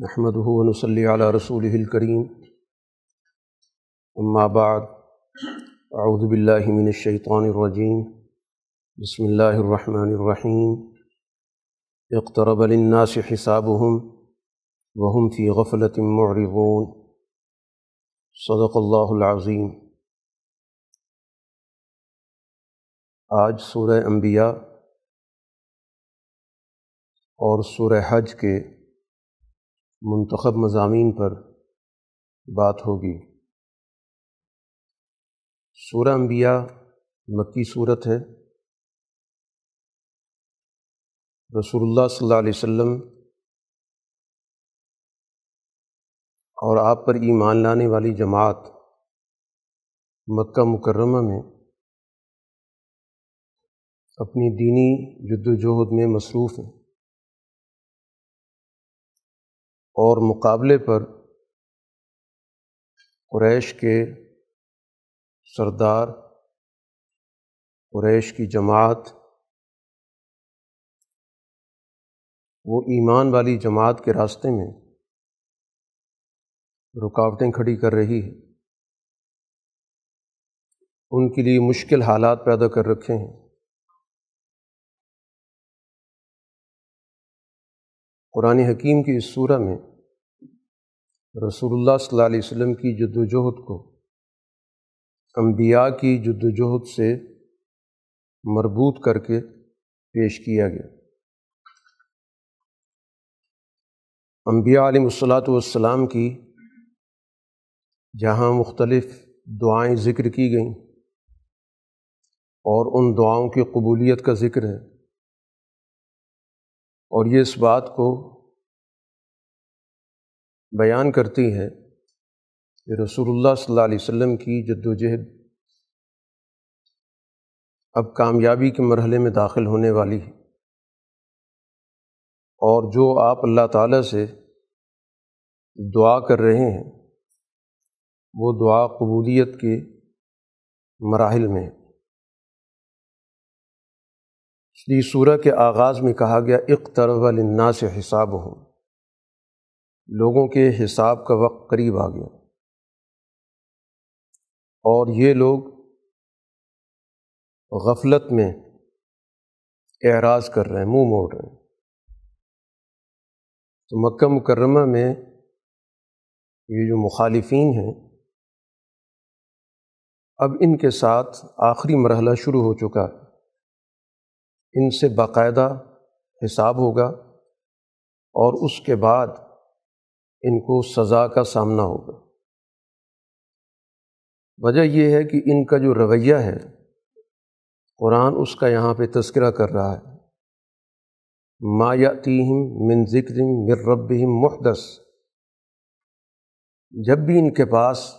نحمد ونصلي على رسوله الكريم. أما بعد، أعوذ بالله من الشيطان الرجيم. بسم الله الرحمن الرحيم. اقترب للناس حسابهم وهم في غفلة معرضون. صدق الله العظيم. آج سورہ انبیاء اور سورہ حج کے منتخب مضامین پر بات ہوگی۔ سورہ انبیاء مکی صورت ہے۔ رسول اللہ صلی اللہ علیہ وسلم اور آپ پر ایمان لانے والی جماعت مکہ مکرمہ میں اپنی دینی جد و جہد میں مصروف ہیں۔ اور مقابلے پر قریش کے سردار، قریش کی جماعت، وہ ایمان والی جماعت کے راستے میں رکاوٹیں کھڑی کر رہی ہے ان کے لیے مشکل حالات پیدا کر رکھے ہیں۔ قرآن حکیم کی اس صورہ میں رسول اللہ صلی اللہ علیہ وسلم کی جد وجہد کو، انبیاء کی جد وجہد سے مربوط کر کے پیش کیا گیا۔ انبیاء علیہ الصلاۃ والسلام کی جہاں مختلف دعائیں ذکر کی گئیں اور ان دعاؤں کی قبولیت کا ذکر ہے۔ اور یہ اس بات کو بیان کرتی ہے کہ رسول اللہ صلی اللہ علیہ وسلم کی جد و جہد اب کامیابی کے مرحلے میں داخل ہونے والی ہے۔ اور جو آپ اللہ تعالیٰ سے دعا کر رہے ہیں، وہ دعا قبولیت کے مراحل میں اس لیے سورہ کے آغاز میں کہا گیا، اقترب الناس سے حساب ہوں لوگوں کے حساب کا وقت قریب آ گیا۔ اور یہ لوگ غفلت میں اعراض کر رہے ہیں، منہ موڑ رہے ہیں۔ تو مکہ مکرمہ میں یہ جو مخالفین ہیں، اب ان کے ساتھ آخری مرحلہ شروع ہو چکا ہے۔ ان سے باقاعدہ حساب ہوگا اور اس کے بعد ان کو سزا کا سامنا ہوگا۔ وجہ یہ ہے کہ ان کا جو رویہ ہے، قرآن اس کا یہاں پہ تذکرہ کر رہا ہے۔ ما یاتیہم من ذکر من ربہم محدث۔ جب بھی ان کے پاس،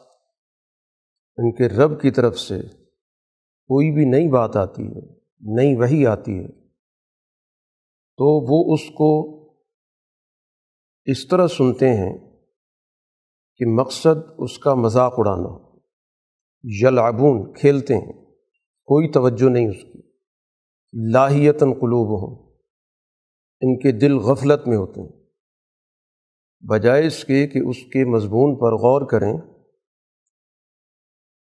ان کے رب کی طرف سے کوئی بھی نئی بات آتی ہے نئی وہی آتی ہے۔ تو وہ اس کو اس طرح سنتے ہیں کہ مقصد اس کا مذاق اڑانا ہو یلعبون، کھیلتے ہیں۔ کوئی توجہ نہیں اس کی۔ لاہیتاً قلوب ہوں ان کے دل غفلت میں ہوتے ہیں۔ بجائے اس کے کہ اس کے مضمون پر غور کریں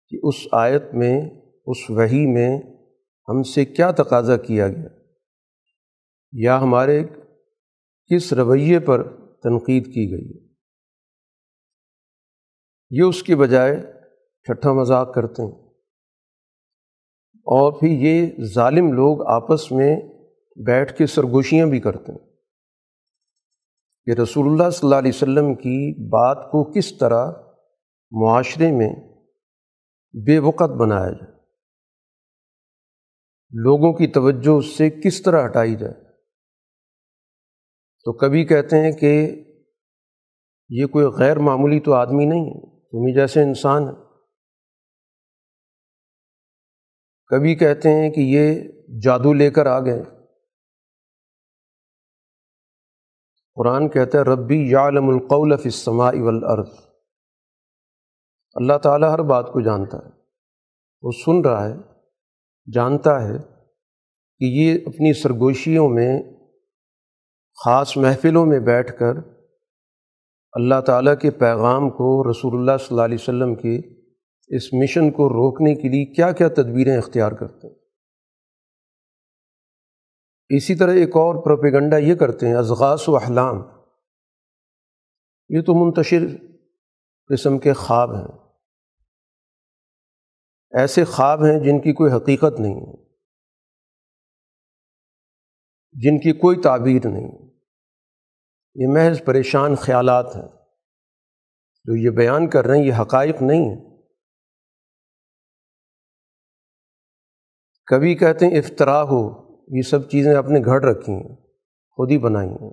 کہ اس آیت میں، اس وہی میں ہم سے کیا تقاضا کیا گیا؟ یا ہمارے کس رویے پر تنقید کی گئی یہ اس کی بجائے ٹھٹھا مذاق کرتے ہیں۔ اور پھر یہ ظالم لوگ آپس میں بیٹھ کے سرگوشیاں بھی کرتے ہیں۔ کہ رسول اللہ صلی اللہ علیہ وسلم کی بات کو کس طرح معاشرے میں بے وقت بنایا جائے۔ لوگوں کی توجہ اس سے کس طرح ہٹائی جائے؟ تو کبھی کہتے ہیں کہ یہ کوئی غیر معمولی تو آدمی نہیں ہے تمہیں جیسے انسان ہے۔ کبھی کہتے ہیں کہ یہ جادو لے کر آ گئے۔ قرآن کہتا ہے، ربی یعلم القول فی السماء والارض اللہ تعالیٰ ہر بات کو جانتا ہے، وہ سن رہا ہے۔ جانتا ہے کہ یہ اپنی سرگوشیوں میں، خاص محفلوں میں بیٹھ کر اللہ تعالیٰ کے پیغام کو رسول اللہ صلی اللہ علیہ وسلم کے اس مشن کو روکنے کے لیے کیا کیا تدبیریں اختیار کرتے ہیں۔ اسی طرح ایک اور پروپیگنڈا یہ کرتے ہیں ازغاس و احلام۔ یہ تو منتشر قسم کے خواب ہیں۔ ایسے خواب ہیں جن کی کوئی حقیقت نہیں ہے جن کی کوئی تعبیر نہیں۔ یہ محض پریشان خیالات ہیں۔ جو یہ بیان کر رہے ہیں یہ حقائق نہیں ہیں۔ کبھی کہتے ہیں افطرا ہو، یہ سب چیزیں اپنے گھر رکھی ہیں، خود ہی بنائی ہیں۔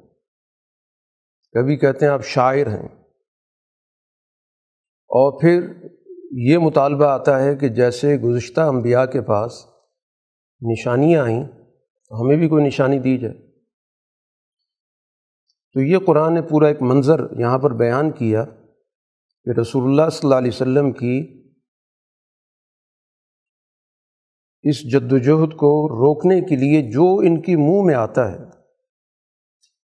کبھی کہتے ہیں آپ شاعر ہیں۔ اور پھر یہ مطالبہ آتا ہے کہ جیسے گزشتہ انبیاء کے پاس نشانیاں آئیں تو ہمیں بھی کوئی نشانی دی جائے۔ تو یہ قرآن نے پورا ایک منظر یہاں پر بیان کیا کہ رسول اللہ صلی اللہ علیہ وسلم کی اس جد وجہد کو روکنے کے لیے جو ان کی منہ میں آتا ہے،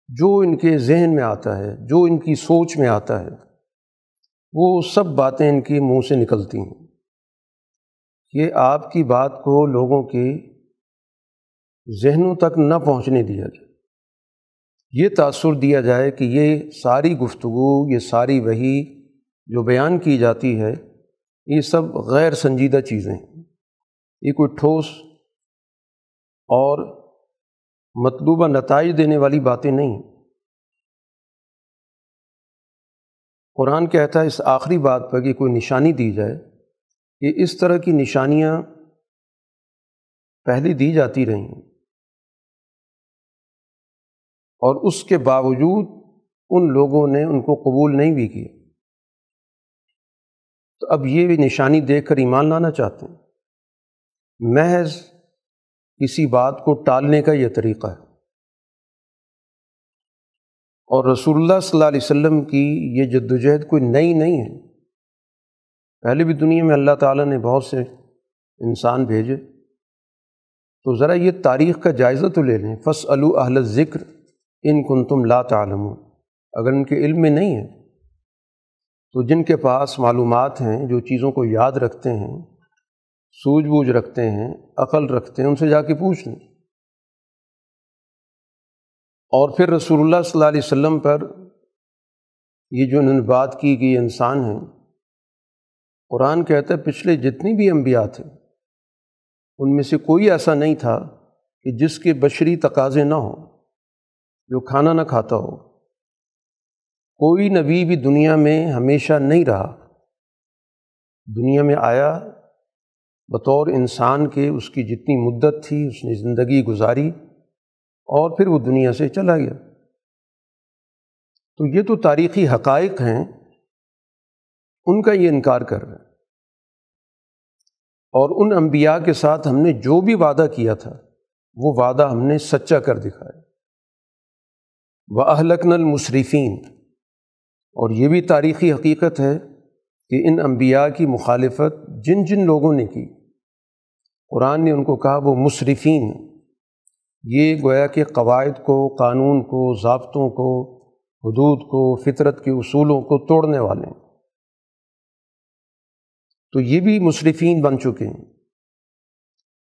جو ان کے ذہن میں آتا ہے، جو ان کی سوچ میں آتا ہے وہ سب باتیں ان کے منہ سے نکلتی ہیں۔ کہ آپ کی بات کو لوگوں کے ذہنوں تک نہ پہنچنے دیا جائے۔ یہ تأثر دیا جائے کہ یہ ساری گفتگو، یہ ساری وہی جو بیان کی جاتی ہے، یہ سب غیر سنجیدہ چیزیں ہیں۔ یہ کوئی ٹھوس اور مطلوبہ نتائج دینے والی باتیں نہیں۔ قرآن کہتا ہے اس آخری بات پر کہ کوئی نشانی دی جائے کہ اس طرح کی نشانیاں پہلے دی جاتی رہیں۔ اور اس کے باوجود ان لوگوں نے ان کو قبول نہیں بھی کیا۔ تو اب یہ بھی نشانی دیکھ کر ایمان لانا چاہتے ہیں۔ محض کسی بات کو ٹالنے کا یہ طریقہ ہے۔ اور رسول اللہ صلی اللہ علیہ وسلم کی یہ جد وجہد کوئی نئی نہیں ہے۔ پہلے بھی دنیا میں اللہ تعالیٰ نے بہت سے انسان بھیجے۔ تو ذرا یہ تاریخ کا جائزہ تو لے لیں۔ فص اہل ذکر ان کن تم لا تعلم اگر ان کے علم میں نہیں ہے، تو جن کے پاس معلومات ہیں، جو چیزوں کو یاد رکھتے ہیں، سوجھ بوجھ رکھتے ہیں، عقل رکھتے ہیں، ان سے جا کے پوچھ لیں۔ اور پھر رسول اللہ صلی اللہ علیہ وسلم پر یہ جو انہوں نے بات کی کہ یہ انسان ہیں، قرآن کہتا ہے پچھلے جتنی بھی انبیاء تھے، ان میں سے کوئی ایسا نہیں تھا کہ جس کے بشری تقاضے نہ ہوں، جو کھانا نہ کھاتا ہو۔ کوئی نبی بھی دنیا میں ہمیشہ نہیں رہا۔ دنیا میں آیا، بطور انسان کے اس کی جتنی مدت تھی، اس نے زندگی گزاری۔ اور پھر وہ دنیا سے چلا گیا۔ تو یہ تو تاریخی حقائق ہیں، ان کا یہ انکار کر رہے ہیں۔ اور ان انبیاء کے ساتھ ہم نے جو بھی وعدہ کیا تھا، وہ وعدہ ہم نے سچا کر دکھایا۔ وہ اہلکن المصرفین اور یہ بھی تاریخی حقیقت ہے کہ ان انبیاء کی مخالفت جن جن لوگوں نے کی۔ قرآن نے ان کو کہا، وہ مصرفین یہ گویا کہ قواعد کو، قانون کو، ضابطوں کو، حدود کو، فطرت کے اصولوں کو توڑنے والے ہیں۔ تو یہ بھی مصرفین بن چکے ہیں۔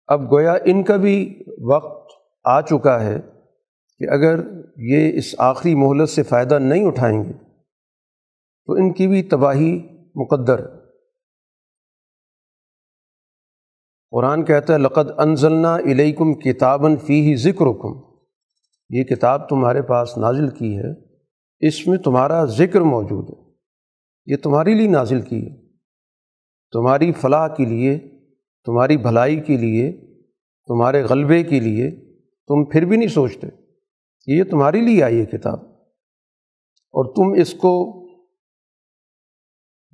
اب گویا ان کا بھی وقت آ چکا ہے کہ اگر یہ اس آخری مہلت سے فائدہ نہیں اٹھائیں گے تو ان کی بھی تباہی مقدر قرآن کہتا ہے، لقد انزلنا علیکم کتاباً فی ہی ذکر یہ کتاب تمہارے پاس نازل کی ہے، اس میں تمہارا ذکر موجود ہے۔ یہ تمہاری لیے نازل کی ہے۔ تمہاری فلاح کے لیے، تمہاری بھلائی کے لیے، تمہارے غلبے کے لیے تم پھر بھی نہیں سوچتے۔ یہ تمہاری لیے آئی ہے کتاب۔ اور تم اس کو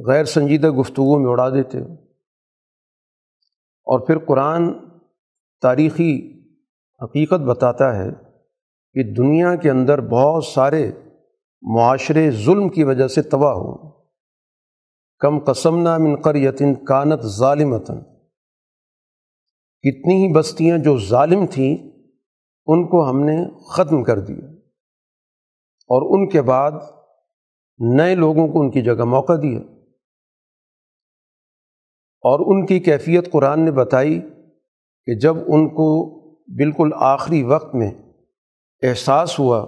غیر سنجیدہ گفتگو میں اڑا دیتے ہو۔ اور پھر قرآن تاریخی حقیقت بتاتا ہے کہ دنیا کے اندر بہت سارے معاشرے ظلم کی وجہ سے تباہ ہوں۔ کم قسم نہ منقر یتن کانت ظالمتاً کتنی ہی بستیاں جو ظالم تھیں، ان کو ہم نے ختم کر دیا۔ اور ان کے بعد نئے لوگوں کو ان کی جگہ موقع دیا۔ اور ان کی کیفیت قرآن نے بتائی کہ جب ان کو بالکل آخری وقت میں احساس ہوا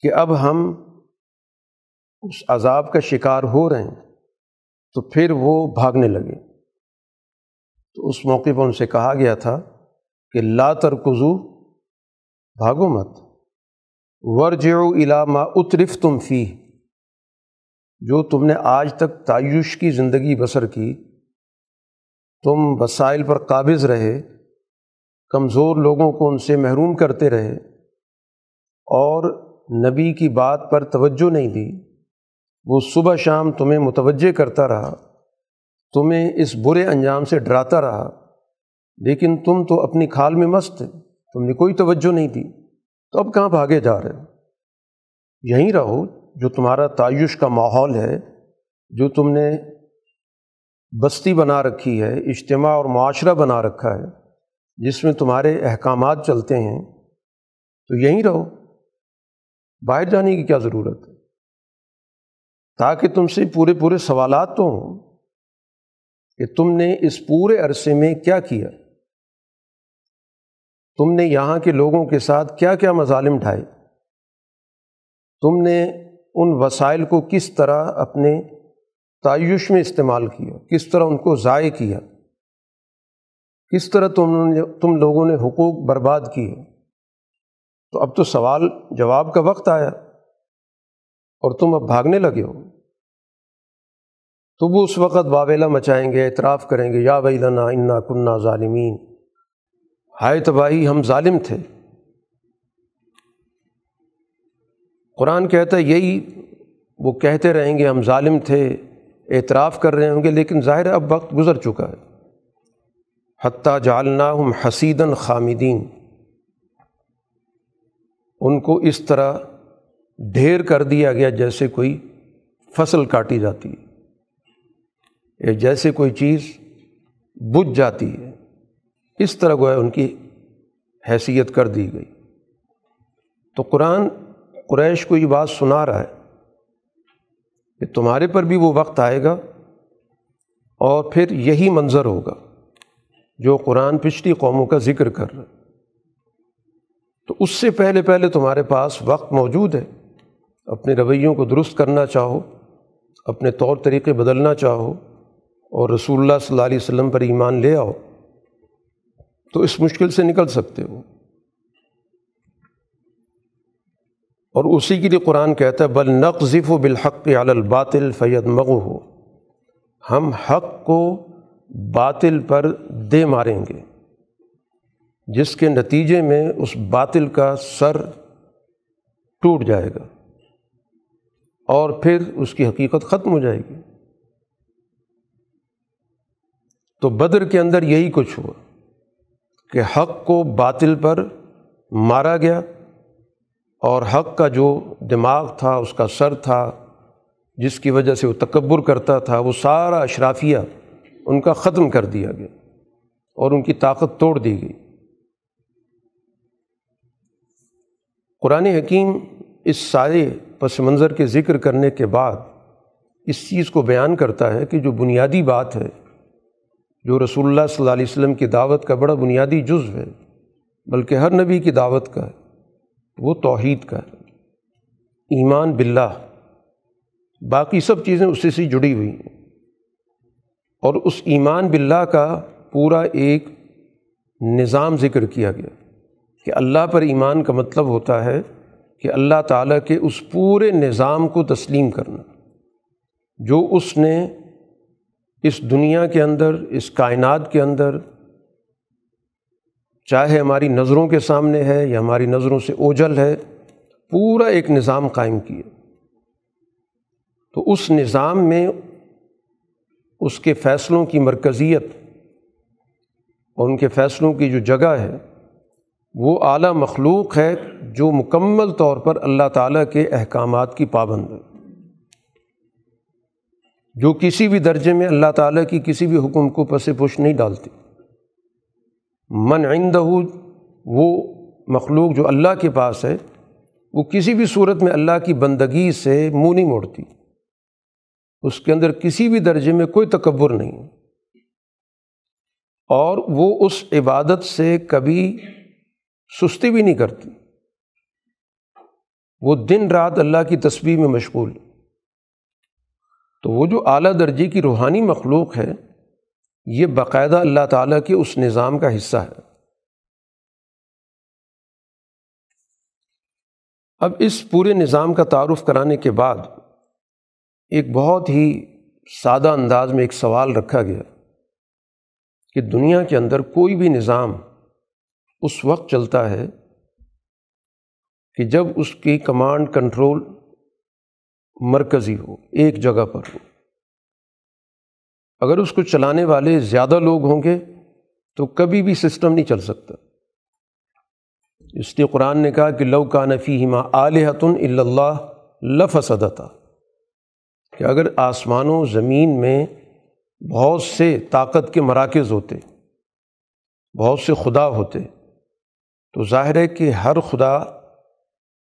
کہ اب ہم اس عذاب کا شکار ہو رہے ہیں، تو پھر وہ بھاگنے لگے۔ تو اس موقع پر ان سے کہا گیا تھا کہ لا ترکزو بھاگو مت۔ ورج علامہ اترف تم فی جو تم نے آج تک تعیش کی زندگی بسر کی تم وسائل پر قابض رہے، کمزور لوگوں کو ان سے محروم کرتے رہے، اور نبی کی بات پر توجہ نہیں دی۔ وہ صبح شام تمہیں متوجہ کرتا رہا، تمہیں اس برے انجام سے ڈراتا رہا، لیکن تم تو اپنی کھال میں مست تھے، تم نے کوئی توجہ نہیں دی۔ تو اب کہاں بھاگے جا رہے؟ ہو یہیں رہو، جو تمہارا تعیش کا ماحول ہے، جو تم نے بستی بنا رکھی ہے، اجتماع اور معاشرہ بنا رکھا ہے، جس میں تمہارے احکامات چلتے ہیں، تو یہیں رہو۔ باہر جانے کی کیا ضرورت؟ ہے تاکہ تم سے پورے پورے سوالات تو ہوں کہ تم نے اس پورے عرصے میں کیا کیا؟ تم نے یہاں کے لوگوں کے ساتھ کیا کیا مظالم ڈھائے؟ تم نے ان وسائل کو کس طرح اپنے تعیش میں استعمال کیا، کس طرح ان کو ضائع کیا۔ کس طرح تم نے، تم لوگوں نے حقوق برباد کیے۔ تو اب تو سوال، جواب کا وقت آیا۔ اور تم اب بھاگنے لگے ہو۔ تو وہ اس وقت واویلا مچائیں گے، اعتراف کریں گے، یا بھائی لنا انا کنہ ظالمین۔ ہائے تباہی، ہم ظالم تھے۔ قرآن کہتا ہے، یہی وہ کہتے رہیں گے، ہم ظالم تھے۔ اعتراف کر رہے ہوں گے، لیکن ظاہر اب وقت گزر چکا ہے۔ حتیٰ جالنا ہم حسیدن خامدین۔ ان کو اس طرح ڈھیر کر دیا گیا جیسے کوئی فصل کاٹی جاتی ہے۔ جیسے کوئی چیز بجھ جاتی ہے۔ اس طرح گویا ان کی حیثیت کر دی گئی۔ تو قرآن قریش کو یہ بات سنا رہا ہے۔ کہ تمہارے پر بھی وہ وقت آئے گا اور پھر یہی منظر ہوگا جو قرآن پچھلی قوموں کا ذکر کر رہا تو اس سے پہلے پہلے تمہارے پاس وقت موجود ہے۔ اپنے رویوں کو درست کرنا چاہو، اپنے طور طریقے بدلنا چاہو اور رسول اللہ صلی اللہ علیہ وسلم پر ایمان لے آؤ۔ تو اس مشکل سے نکل سکتے ہو۔ اور اسی کے لیے قرآن کہتا ہے، بل نقذف و بالحق الباطل فید مغو ہو ہم حق کو باطل پر دے ماریں گے۔ جس کے نتیجے میں اس باطل کا سر ٹوٹ جائے گا۔ اور پھر اس کی حقیقت ختم ہو جائے گی۔ تو بدر کے اندر یہی کچھ ہوا کہ حق کو باطل پر مارا گیا۔ اور حق کا جو دماغ تھا، اس کا سر تھا، جس کی وجہ سے وہ تکبر کرتا تھا، وہ سارا اشرافیہ ان کا ختم کر دیا گیا اور ان کی طاقت توڑ دی گئی۔ قرآن حکیم اس سارے پس منظر کے ذکر کرنے کے بعد اس چیز کو بیان کرتا ہے کہ جو بنیادی بات ہے، جو رسول اللہ صلی اللہ علیہ وسلم کی دعوت کا بڑا بنیادی جزو ہے، بلکہ ہر نبی کی دعوت کا ہے۔ وہ توحید کا ہے۔ ایمان باللہ۔ باقی سب چیزیں اسی سے جڑی ہوئی ہیں۔ اور اس ایمان باللہ کا پورا ایک نظام ذکر کیا گیا کہ اللہ پر ایمان کا مطلب ہوتا ہے کہ اللہ تعالیٰ کے اس پورے نظام کو تسلیم کرنا۔ جو اس نے اس دنیا کے اندر، اس کائنات کے اندر چاہے ہماری نظروں کے سامنے ہے یا ہماری نظروں سے اوجل ہے، پورا ایک نظام قائم کیا تو اس نظام میں اس کے فیصلوں کی مرکزیت اور ان کے فیصلوں کی جو جگہ ہے، وہ اعلیٰ مخلوق ہے جو مکمل طور پر اللہ تعالیٰ کے احکامات کی پابند ہے۔ جو کسی بھی درجے میں اللہ تعالیٰ کی کسی بھی حکم کو پس پش نہیں ڈالتی۔ من عندہ وہ مخلوق جو اللہ کے پاس ہے، وہ کسی بھی صورت میں اللہ کی بندگی سے منہ نہیں موڑتی۔ اس کے اندر کسی بھی درجے میں کوئی تکبر نہیں۔ اور وہ اس عبادت سے کبھی سستی بھی نہیں کرتی۔ وہ دن رات اللہ کی تصویر میں مشغول۔ تو وہ جو اعلیٰ درجے کی روحانی مخلوق ہے یہ باقاعدہ اللہ تعالیٰ کے اس نظام کا حصہ ہے۔ اب اس پورے نظام کا تعارف کرانے کے بعد ایک بہت ہی سادہ انداز میں ایک سوال رکھا گیا کہ دنیا کے اندر کوئی بھی نظام اس وقت چلتا ہے کہ جب اس کی کمانڈ کنٹرول مرکزی ہو، ایک جگہ پر ہو۔ اگر اس کو چلانے والے زیادہ لوگ ہوں گے تو کبھی بھی سسٹم نہیں چل سکتا۔ اس لیے قرآن نے کہا کہ لو کا نفی ہما علیہتن اللہ لف کہ اگر آسمان و زمین میں بہت سے طاقت کے مراکز ہوتے، بہت سے خدا ہوتے، تو ظاہر ہے کہ ہر خدا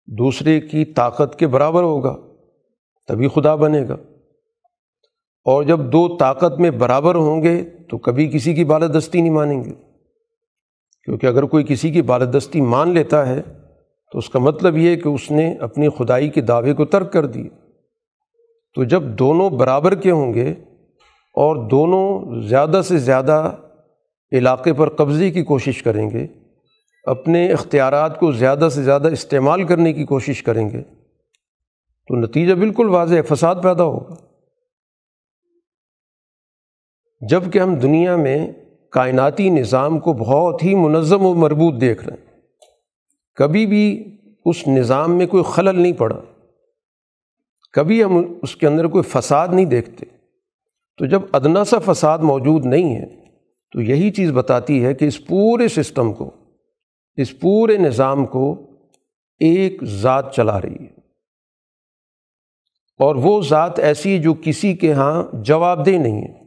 دوسرے کی طاقت کے برابر ہوگا، تبھی خدا بنے گا۔ اور جب دو طاقت میں برابر ہوں گے تو کبھی کسی کی بالدستی نہیں مانیں گے۔ کیونکہ اگر کوئی کسی کی بالدستی مان لیتا ہے تو اس کا مطلب یہ کہ اس نے اپنی خدائی کے دعوے کو ترک کر دی تو جب دونوں برابر کے ہوں گے اور دونوں زیادہ سے زیادہ علاقے پر قبضے کی کوشش کریں گے، اپنے اختیارات کو زیادہ سے زیادہ استعمال کرنے کی کوشش کریں گے، تو نتیجہ بالکل واضح فساد پیدا ہوگا۔ جبکہ ہم دنیا میں کائناتی نظام کو بہت ہی منظم و مربوط دیکھ رہے ہیں۔ کبھی بھی اس نظام میں کوئی خلل نہیں پڑا۔ کبھی ہم اس کے اندر کوئی فساد نہیں دیکھتے۔ تو جب ادنا سا فساد موجود نہیں ہے، تو یہی چیز بتاتی ہے کہ اس پورے سسٹم کو، اس پورے نظام کو ایک ذات چلا رہی ہے۔ اور وہ ذات ایسی جو کسی کے ہاں جواب دہ نہیں ہے۔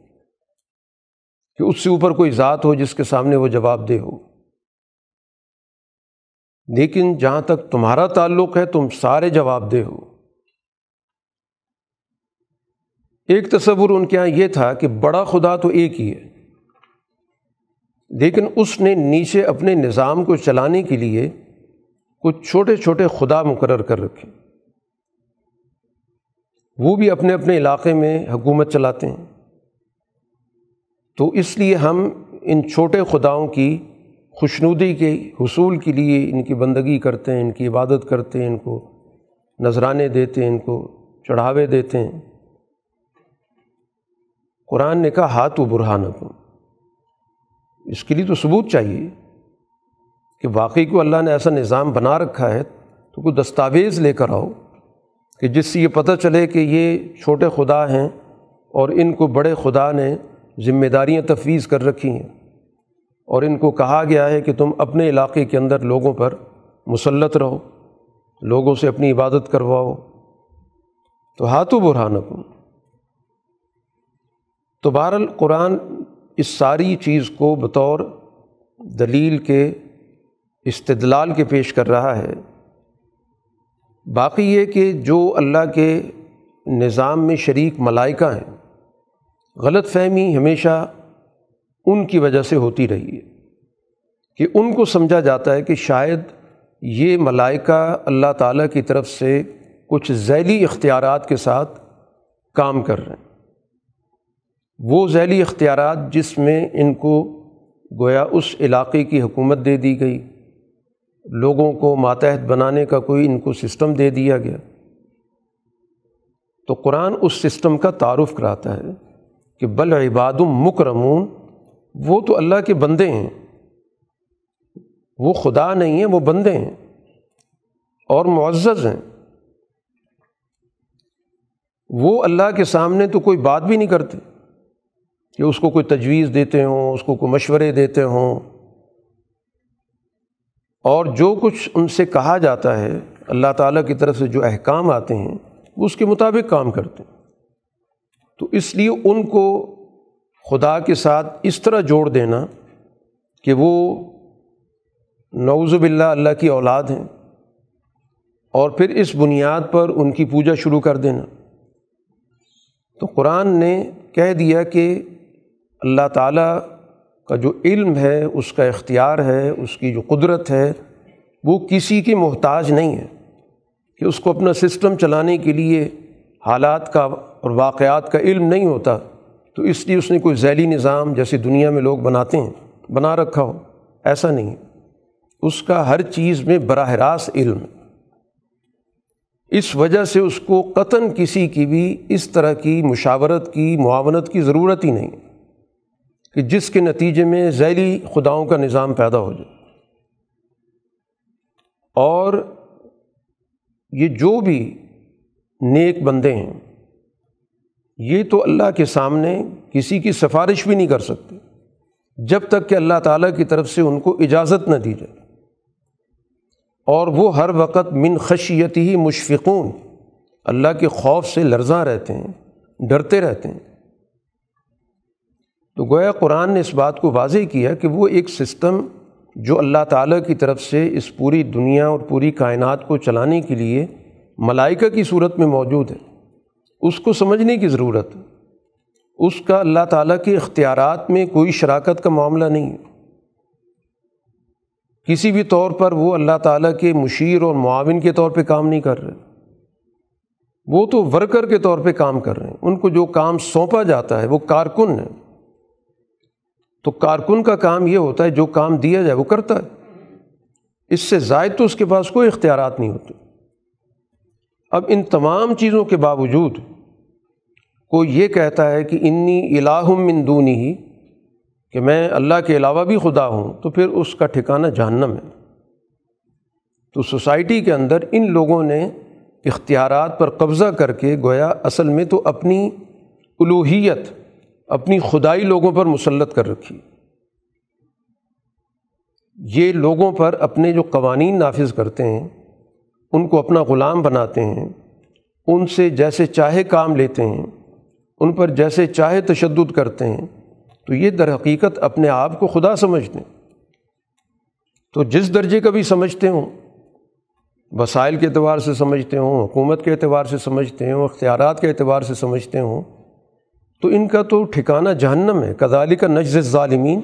کہ اس سے اوپر کوئی ذات ہو جس کے سامنے وہ جواب دہ ہو۔ لیکن جہاں تک تمہارا تعلق ہے، تم سارے جواب دہ ہو۔ ایک تصور ان کے یہاں یہ تھا کہ بڑا خدا تو ایک ہی ہے۔ لیکن اس نے نیچے اپنے نظام کو چلانے کے لیے کچھ چھوٹے چھوٹے خدا مقرر کر رکھے۔ وہ بھی اپنے اپنے علاقے میں حکومت چلاتے ہیں۔ تو اس لیے ہم ان چھوٹے خداؤں کی خوشنودی کے حصول کے لیے ان کی بندگی کرتے ہیں، ان کی عبادت کرتے ہیں، ان کو نذرانے دیتے ہیں، ان کو چڑھاوے دیتے ہیں۔ قرآن نے کہا ہاتھ و برہان اس کے لیے تو ثبوت چاہیے کہ واقعی کو اللہ نے ایسا نظام بنا رکھا ہے تو کوئی دستاویز لے کر آؤ کہ جس سے یہ پتہ چلے کہ یہ چھوٹے خدا ہیں اور ان کو بڑے خدا نے ذمہ داریاں تفویض کر رکھی ہیں۔ اور ان کو کہا گیا ہے کہ تم اپنے علاقے کے اندر لوگوں پر مسلط رہو، لوگوں سے اپنی عبادت کرواؤ۔ تو ہاتھوں برہانکم۔ تو بہرحال قرآن اس ساری چیز کو بطور دلیل کے استدلال کے پیش کر رہا ہے۔ باقی یہ کہ جو اللہ کے نظام میں شریک ملائکہ ہیں غلط فہمی ہمیشہ ان کی وجہ سے ہوتی رہی ہے کہ ان کو سمجھا جاتا ہے کہ شاید یہ ملائکہ اللہ تعالیٰ کی طرف سے کچھ ذیلی اختیارات کے ساتھ کام کر رہے ہیں۔ وہ ذیلی اختیارات جس میں ان کو گویا اس علاقے کی حکومت دے دی گئی، لوگوں کو ماتحت بنانے کا کوئی ان کو سسٹم دے دیا گیا۔ تو قرآن اس سسٹم کا تعارف کراتا ہے کہ بل عباد مکرمون، وہ تو اللہ کے بندے ہیں۔ وہ خدا نہیں ہیں، وہ بندے ہیں اور معزز ہیں۔ وہ اللہ کے سامنے تو کوئی بات بھی نہیں کرتے کہ اس کو کوئی تجویز دیتے ہوں، اس کو کوئی مشورے دیتے ہوں۔ اور جو کچھ ان سے کہا جاتا ہے، اللہ تعالیٰ کی طرف سے جو احکام آتے ہیں، وہ اس کے مطابق کام کرتے ہیں۔ تو اس لیے ان کو خدا کے ساتھ اس طرح جوڑ دینا کہ وہ نوز باللہ اللہ کی اولاد ہیں اور پھر اس بنیاد پر ان کی پوجا شروع کر دینا۔ تو قرآن نے کہہ دیا کہ اللہ تعالیٰ کا جو علم ہے، اس کا اختیار ہے، اس کی جو قدرت ہے، وہ کسی کی محتاج نہیں ہے کہ اس کو اپنا سسٹم چلانے کے لیے حالات کا اور واقعات کا علم نہیں ہوتا، تو اس لیے اس نے کوئی ذیلی نظام جیسے دنیا میں لوگ بناتے ہیں، بنا رکھا ہو۔ ایسا نہیں۔ اس کا ہر چیز میں براہ راست علم۔ اس وجہ سے اس کو قطن کسی کی بھی اس طرح کی مشاورت کی، معاونت کی ضرورت ہی نہیں کہ جس کے نتیجے میں ذیلی خداؤں کا نظام پیدا ہو جائے۔ اور یہ جو بھی نیک بندے ہیں یہ تو اللہ کے سامنے کسی کی سفارش بھی نہیں کر سکتے۔ جب تک کہ اللہ تعالیٰ کی طرف سے ان کو اجازت نہ دی جائے۔ اور وہ ہر وقت من خشیت ہی مشفقون، اللہ کے خوف سے لرزاں رہتے ہیں، ڈرتے رہتے ہیں۔ تو گویا قرآن نے اس بات کو واضح کیا کہ وہ ایک سسٹم جو اللہ تعالیٰ کی طرف سے اس پوری دنیا اور پوری کائنات کو چلانے کے لیے ملائکہ کی صورت میں موجود ہے۔ اس کو سمجھنے کی ضرورت اس کا اللہ تعالیٰ کے اختیارات میں کوئی شراکت کا معاملہ نہیں۔ ہے کسی بھی طور پر وہ اللہ تعالیٰ کے مشیر اور معاون کے طور پہ کام نہیں کر رہے۔ وہ تو ورکر کے طور پہ کام کر رہے ہیں۔ ان کو جو کام سونپا جاتا ہے وہ کارکن ہے۔ تو کارکن کا کام یہ ہوتا ہے جو کام دیا جائے وہ کرتا ہے۔ اس سے زائد تو اس کے پاس کوئی اختیارات نہیں ہوتے۔ اب ان تمام چیزوں کے باوجود کوئی یہ کہتا ہے کہ انی الہم من دونی ہی کہ میں اللہ کے علاوہ بھی خدا ہوں، تو پھر اس کا ٹھکانہ جہنم ہے۔ تو سوسائٹی کے اندر ان لوگوں نے اختیارات پر قبضہ کر کے گویا اصل میں تو اپنی الوحیت اپنی خدائی لوگوں پر مسلط کر رکھی۔ یہ لوگوں پر اپنے جو قوانین نافذ کرتے ہیں ان کو اپنا غلام بناتے ہیں، ان سے جیسے چاہے کام لیتے ہیں، ان پر جیسے چاہے تشدد کرتے ہیں۔ تو یہ در حقیقت اپنے آپ کو خدا سمجھتے ہیں۔ تو جس درجے کا بھی سمجھتے ہوں، وسائل کے اعتبار سے سمجھتے ہوں، حکومت کے اعتبار سے سمجھتے ہوں، اختیارات کے اعتبار سے سمجھتے ہوں، تو ان کا تو ٹھکانہ جہنم ہے۔ کدالی کا نجز ظالمین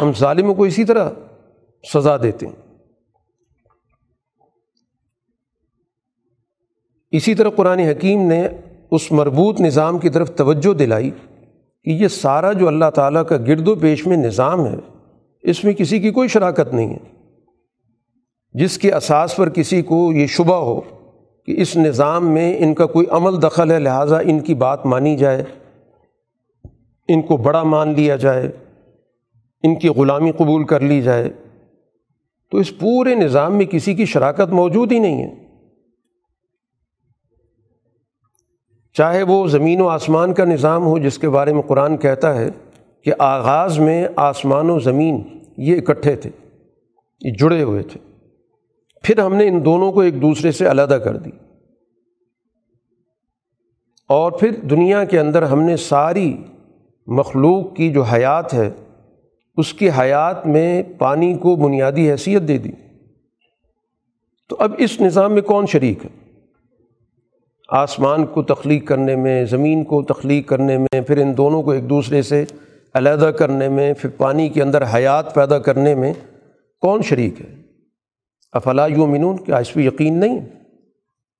ہم ظالموں کو اسی طرح سزا دیتے ہیں۔ اسی طرح قرآن حکیم نے اس مربوط نظام کی طرف توجہ دلائی کہ یہ سارا جو اللہ تعالیٰ کا گرد و پیش میں نظام ہے، اس میں کسی کی کوئی شراکت نہیں ہے۔ جس کے اساس پر کسی کو یہ شبہ ہو کہ اس نظام میں ان کا کوئی عمل دخل ہے، لہٰذا ان کی بات مانی جائے، ان کو بڑا مان لیا جائے، ان کی غلامی قبول کر لی جائے، تو اس پورے نظام میں کسی کی شراکت موجود ہی نہیں ہے۔ چاہے وہ زمین و آسمان کا نظام ہو، جس کے بارے میں قرآن کہتا ہے کہ آغاز میں آسمان و زمین یہ اکٹھے تھے، یہ جڑے ہوئے تھے۔ پھر ہم نے ان دونوں کو ایک دوسرے سے علیحدہ کر دی۔ اور پھر دنیا کے اندر ہم نے ساری مخلوق کی جو حیات ہے، اس کی حیات میں پانی کو بنیادی حیثیت دے دی۔ تو اب اس نظام میں کون شریک ہے؟ آسمان کو تخلیق کرنے میں، زمین کو تخلیق کرنے میں، پھر ان دونوں کو ایک دوسرے سے علیحدہ کرنے میں، پھر پانی کے اندر حیات پیدا کرنے میں کون شریک ہے؟ افلا یومنون کیا اس پہ یقین نہیں؟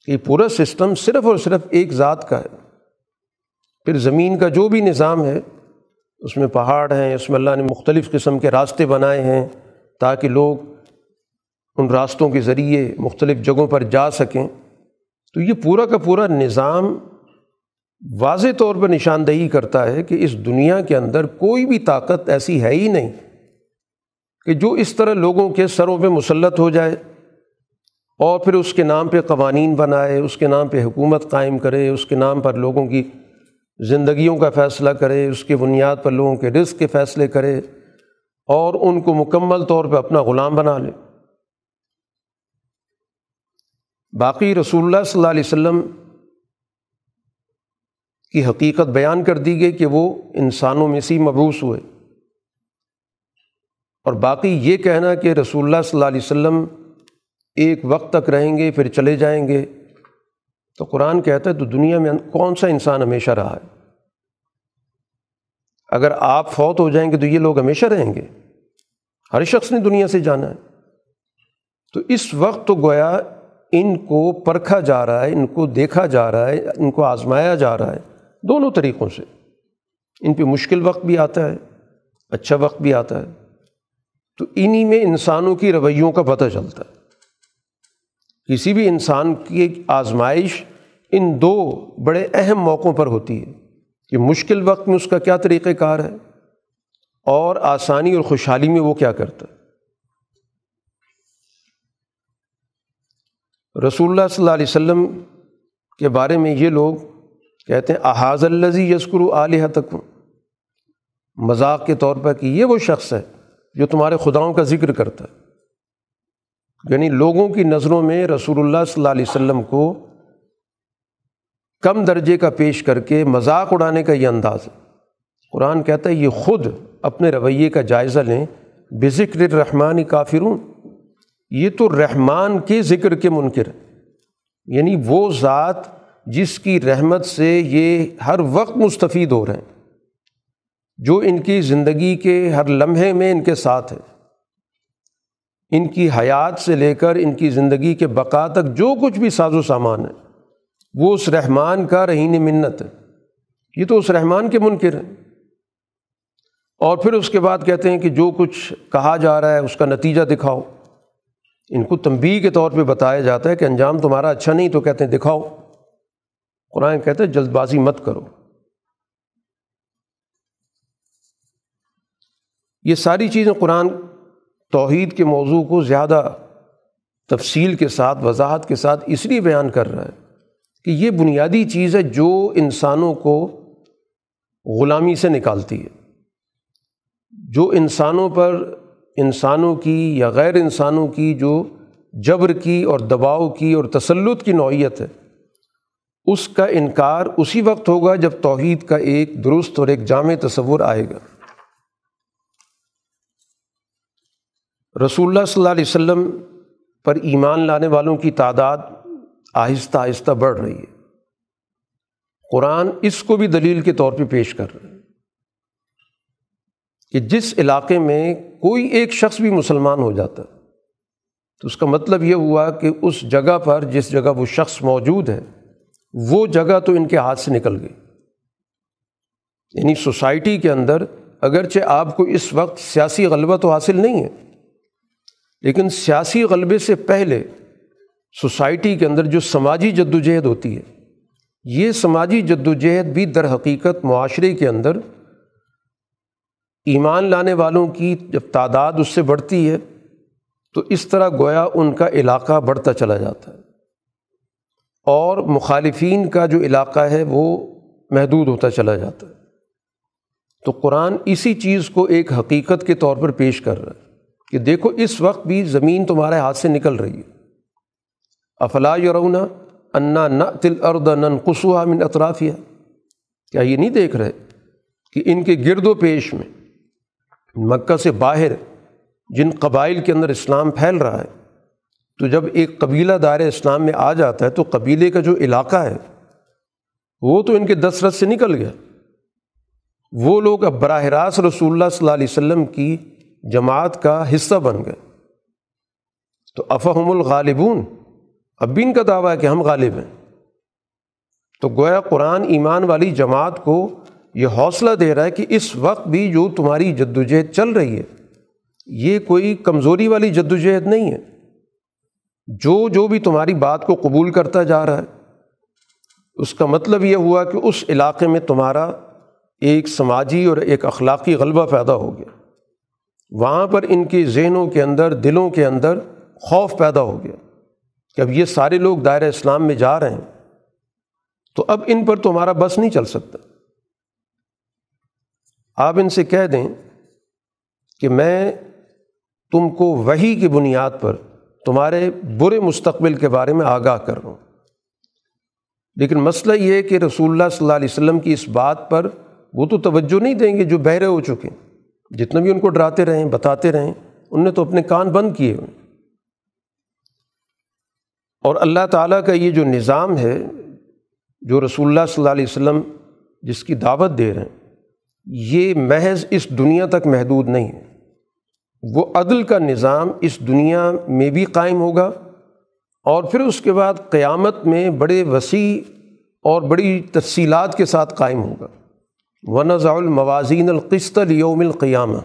کہ پورا سسٹم صرف اور صرف ایک ذات کا ہے۔ پھر زمین کا جو بھی نظام ہے، اس میں پہاڑ ہیں، اس میں اللہ نے مختلف قسم کے راستے بنائے ہیں تاکہ لوگ ان راستوں کے ذریعے مختلف جگہوں پر جا سکیں۔ تو یہ پورا کا پورا نظام واضح طور پر نشاندہی کرتا ہے کہ اس دنیا کے اندر کوئی بھی طاقت ایسی ہے ہی نہیں کہ جو اس طرح لوگوں کے سروں پہ مسلط ہو جائے اور پھر اس کے نام پہ قوانین بنائے، اس کے نام پہ حکومت قائم کرے، اس کے نام پر لوگوں کی زندگیوں کا فیصلہ کرے، اس کے بنیاد پر لوگوں کے رزق کے فیصلے کرے اور ان کو مکمل طور پہ اپنا غلام بنا لے۔ باقی رسول اللہ صلی اللہ علیہ وسلم کی حقیقت بیان کر دی گئی کہ وہ انسانوں میں سی مبوس ہوئے۔ اور باقی یہ کہنا کہ رسول اللہ صلی اللہ علیہ وسلم ایک وقت تک رہیں گے، پھر چلے جائیں گے۔ تو قرآن کہتا ہے، تو دنیا میں کون سا انسان ہمیشہ رہا ہے؟ اگر آپ فوت ہو جائیں گے تو یہ لوگ ہمیشہ رہیں گے۔ ہر شخص نے دنیا سے جانا ہے۔ تو اس وقت تو گویا ان کو پرکھا جا رہا ہے، ان کو دیکھا جا رہا ہے، ان کو آزمایا جا رہا ہے۔ دونوں طریقوں سے۔ ان پہ مشکل وقت بھی آتا ہے اچھا وقت بھی آتا ہے۔ تو انہی میں انسانوں کی رویوں کا پتہ چلتا ہے۔ کسی بھی انسان کی آزمائش ان دو بڑے اہم موقعوں پر ہوتی ہے کہ مشکل وقت میں اس کا کیا طریقۂ کار ہے اور آسانی اور خوشحالی میں وہ کیا کرتا ہے۔ رسول اللہ صلی اللہ علیہ وسلم کے بارے میں یہ لوگ کہتے ہیں احاظ الزی یسکر علیہ تک مذاق کے طور پر کہ یہ وہ شخص ہے جو تمہارے خداؤں کا ذکر کرتا ہے۔ یعنی لوگوں کی نظروں میں رسول اللہ صلی اللہ علیہ وسلم کو کم درجے کا پیش کر کے مذاق اڑانے کا یہ انداز ہے۔ قرآن کہتا ہے، یہ خود اپنے رویے کا جائزہ لیں۔ بے ذکر رحمٰن کافرون۔ یہ تو رحمان کے ذکر کے منکر ہے۔ یعنی وہ ذات جس کی رحمت سے یہ ہر وقت مستفید ہو رہے ہیں، جو ان کی زندگی کے ہر لمحے میں ان کے ساتھ ہے۔ ان کی حیات سے لے کر ان کی زندگی کے بقا تک جو کچھ بھی ساز و سامان ہے، وہ اس رحمان کا رہین منت ہے۔ یہ تو اس رحمان کے منکر ہیں۔ اور پھر اس کے بعد کہتے ہیں کہ جو کچھ کہا جا رہا ہے، اس کا نتیجہ دکھاؤ۔ ان کو تنبی کے طور پہ بتایا جاتا ہے کہ انجام تمہارا اچھا نہیں تو کہتے ہیں دکھاؤ۔ قرآن کہتے ہیں جلد بازی مت کرو۔ یہ ساری چیزیں قرآن توحید کے موضوع کو زیادہ تفصیل کے ساتھ، وضاحت کے ساتھ اس لیے بیان کر رہا ہے کہ یہ بنیادی چیز ہے جو انسانوں کو غلامی سے نکالتی ہے۔ جو انسانوں پر انسانوں کی یا غیر انسانوں کی جو جبر کی اور دباؤ کی اور تسلط کی نوعیت ہے، اس کا انکار اسی وقت ہوگا جب توحید کا ایک درست اور ایک جامع تصور آئے گا۔ رسول اللہ صلی اللہ علیہ وسلم پر ایمان لانے والوں کی تعداد آہستہ آہستہ بڑھ رہی ہے۔ قرآن اس کو بھی دلیل کے طور پہ پیش کر رہا ہے۔ کہ جس علاقے میں کوئی ایک شخص بھی مسلمان ہو جاتا، تو اس کا مطلب یہ ہوا کہ اس جگہ پر جس جگہ وہ شخص موجود ہے، وہ جگہ تو ان کے ہاتھ سے نکل گئی۔ یعنی سوسائٹی کے اندر اگرچہ آپ کو اس وقت سیاسی غلبہ تو حاصل نہیں ہے، لیکن سیاسی غلبے سے پہلے سوسائٹی کے اندر جو سماجی جد وجہد ہوتی ہے، یہ سماجی جد وجہد بھی در حقیقت معاشرے کے اندر ایمان لانے والوں کی جب تعداد اس سے بڑھتی ہے، تو اس طرح گویا ان کا علاقہ بڑھتا چلا جاتا ہے۔ اور مخالفین کا جو علاقہ ہے، وہ محدود ہوتا چلا جاتا ہے۔ تو قرآن اسی چیز کو ایک حقیقت کے طور پر پیش کر رہا ہے کہ دیکھو، اس وقت بھی زمین تمہارے ہاتھ سے نکل رہی ہے۔ افلا یرونا انا نہ تل ارد نن قسوہ من اطرافیہ کیا یہ نہیں دیکھ رہے کہ ان کے گرد و پیش میں مکہ سے باہر جن قبائل کے اندر اسلام پھیل رہا ہے، تو جب ایک قبیلہ دار اسلام میں آ جاتا ہے، تو قبیلے کا جو علاقہ ہے، وہ تو ان کے دس سے نکل گیا۔ وہ لوگ اب براہ راست رسول اللہ صلی اللہ علیہ وسلم کی جماعت کا حصہ بن گئے۔ تو افہم الغالبون، اب بھی ان کا دعویٰ ہے کہ ہم غالب ہیں۔ تو گویا قرآن ایمان والی جماعت کو یہ حوصلہ دے رہا ہے کہ اس وقت بھی جو تمہاری جد وجہد چل رہی ہے، یہ کوئی کمزوری والی جد وجہد نہیں ہے۔ جو جو بھی تمہاری بات کو قبول کرتا جا رہا ہے، اس کا مطلب یہ ہوا کہ اس علاقے میں تمہارا ایک سماجی اور ایک اخلاقی غلبہ پیدا ہو گیا۔ وہاں پر ان کے ذہنوں کے اندر، دلوں کے اندر خوف پیدا ہو گیا کہ اب یہ سارے لوگ دائرۂ اسلام میں جا رہے ہیں۔ تو اب ان پر تمہارا بس نہیں چل سکتا۔ آپ ان سے کہہ دیں کہ میں تم کو وہی کی بنیاد پر تمہارے برے مستقبل کے بارے میں آگاہ کر رہا ہوں۔ لیکن مسئلہ یہ ہے کہ رسول اللہ صلی اللہ علیہ وسلم کی اس بات پر وہ تو توجہ نہیں دیں گے جو بہرے ہو چکے ہیں۔ جتنا بھی ان کو ڈراتے رہیں، بتاتے رہیں، ان نے تو اپنے کان بند کیے ہوئے اور اللہ تعالیٰ کا یہ جو نظام ہے، جو رسول اللہ صلی اللہ علیہ وسلم جس کی دعوت دے رہے ہیں یہ محض اس دنیا تک محدود نہیں ہے۔ وہ عدل کا نظام اس دنیا میں بھی قائم ہوگا اور پھر اس کے بعد قیامت میں بڑے وسیع اور بڑی تفصیلات کے ساتھ قائم ہوگا۔ ونضع الموازین القسط لیوم القیامہ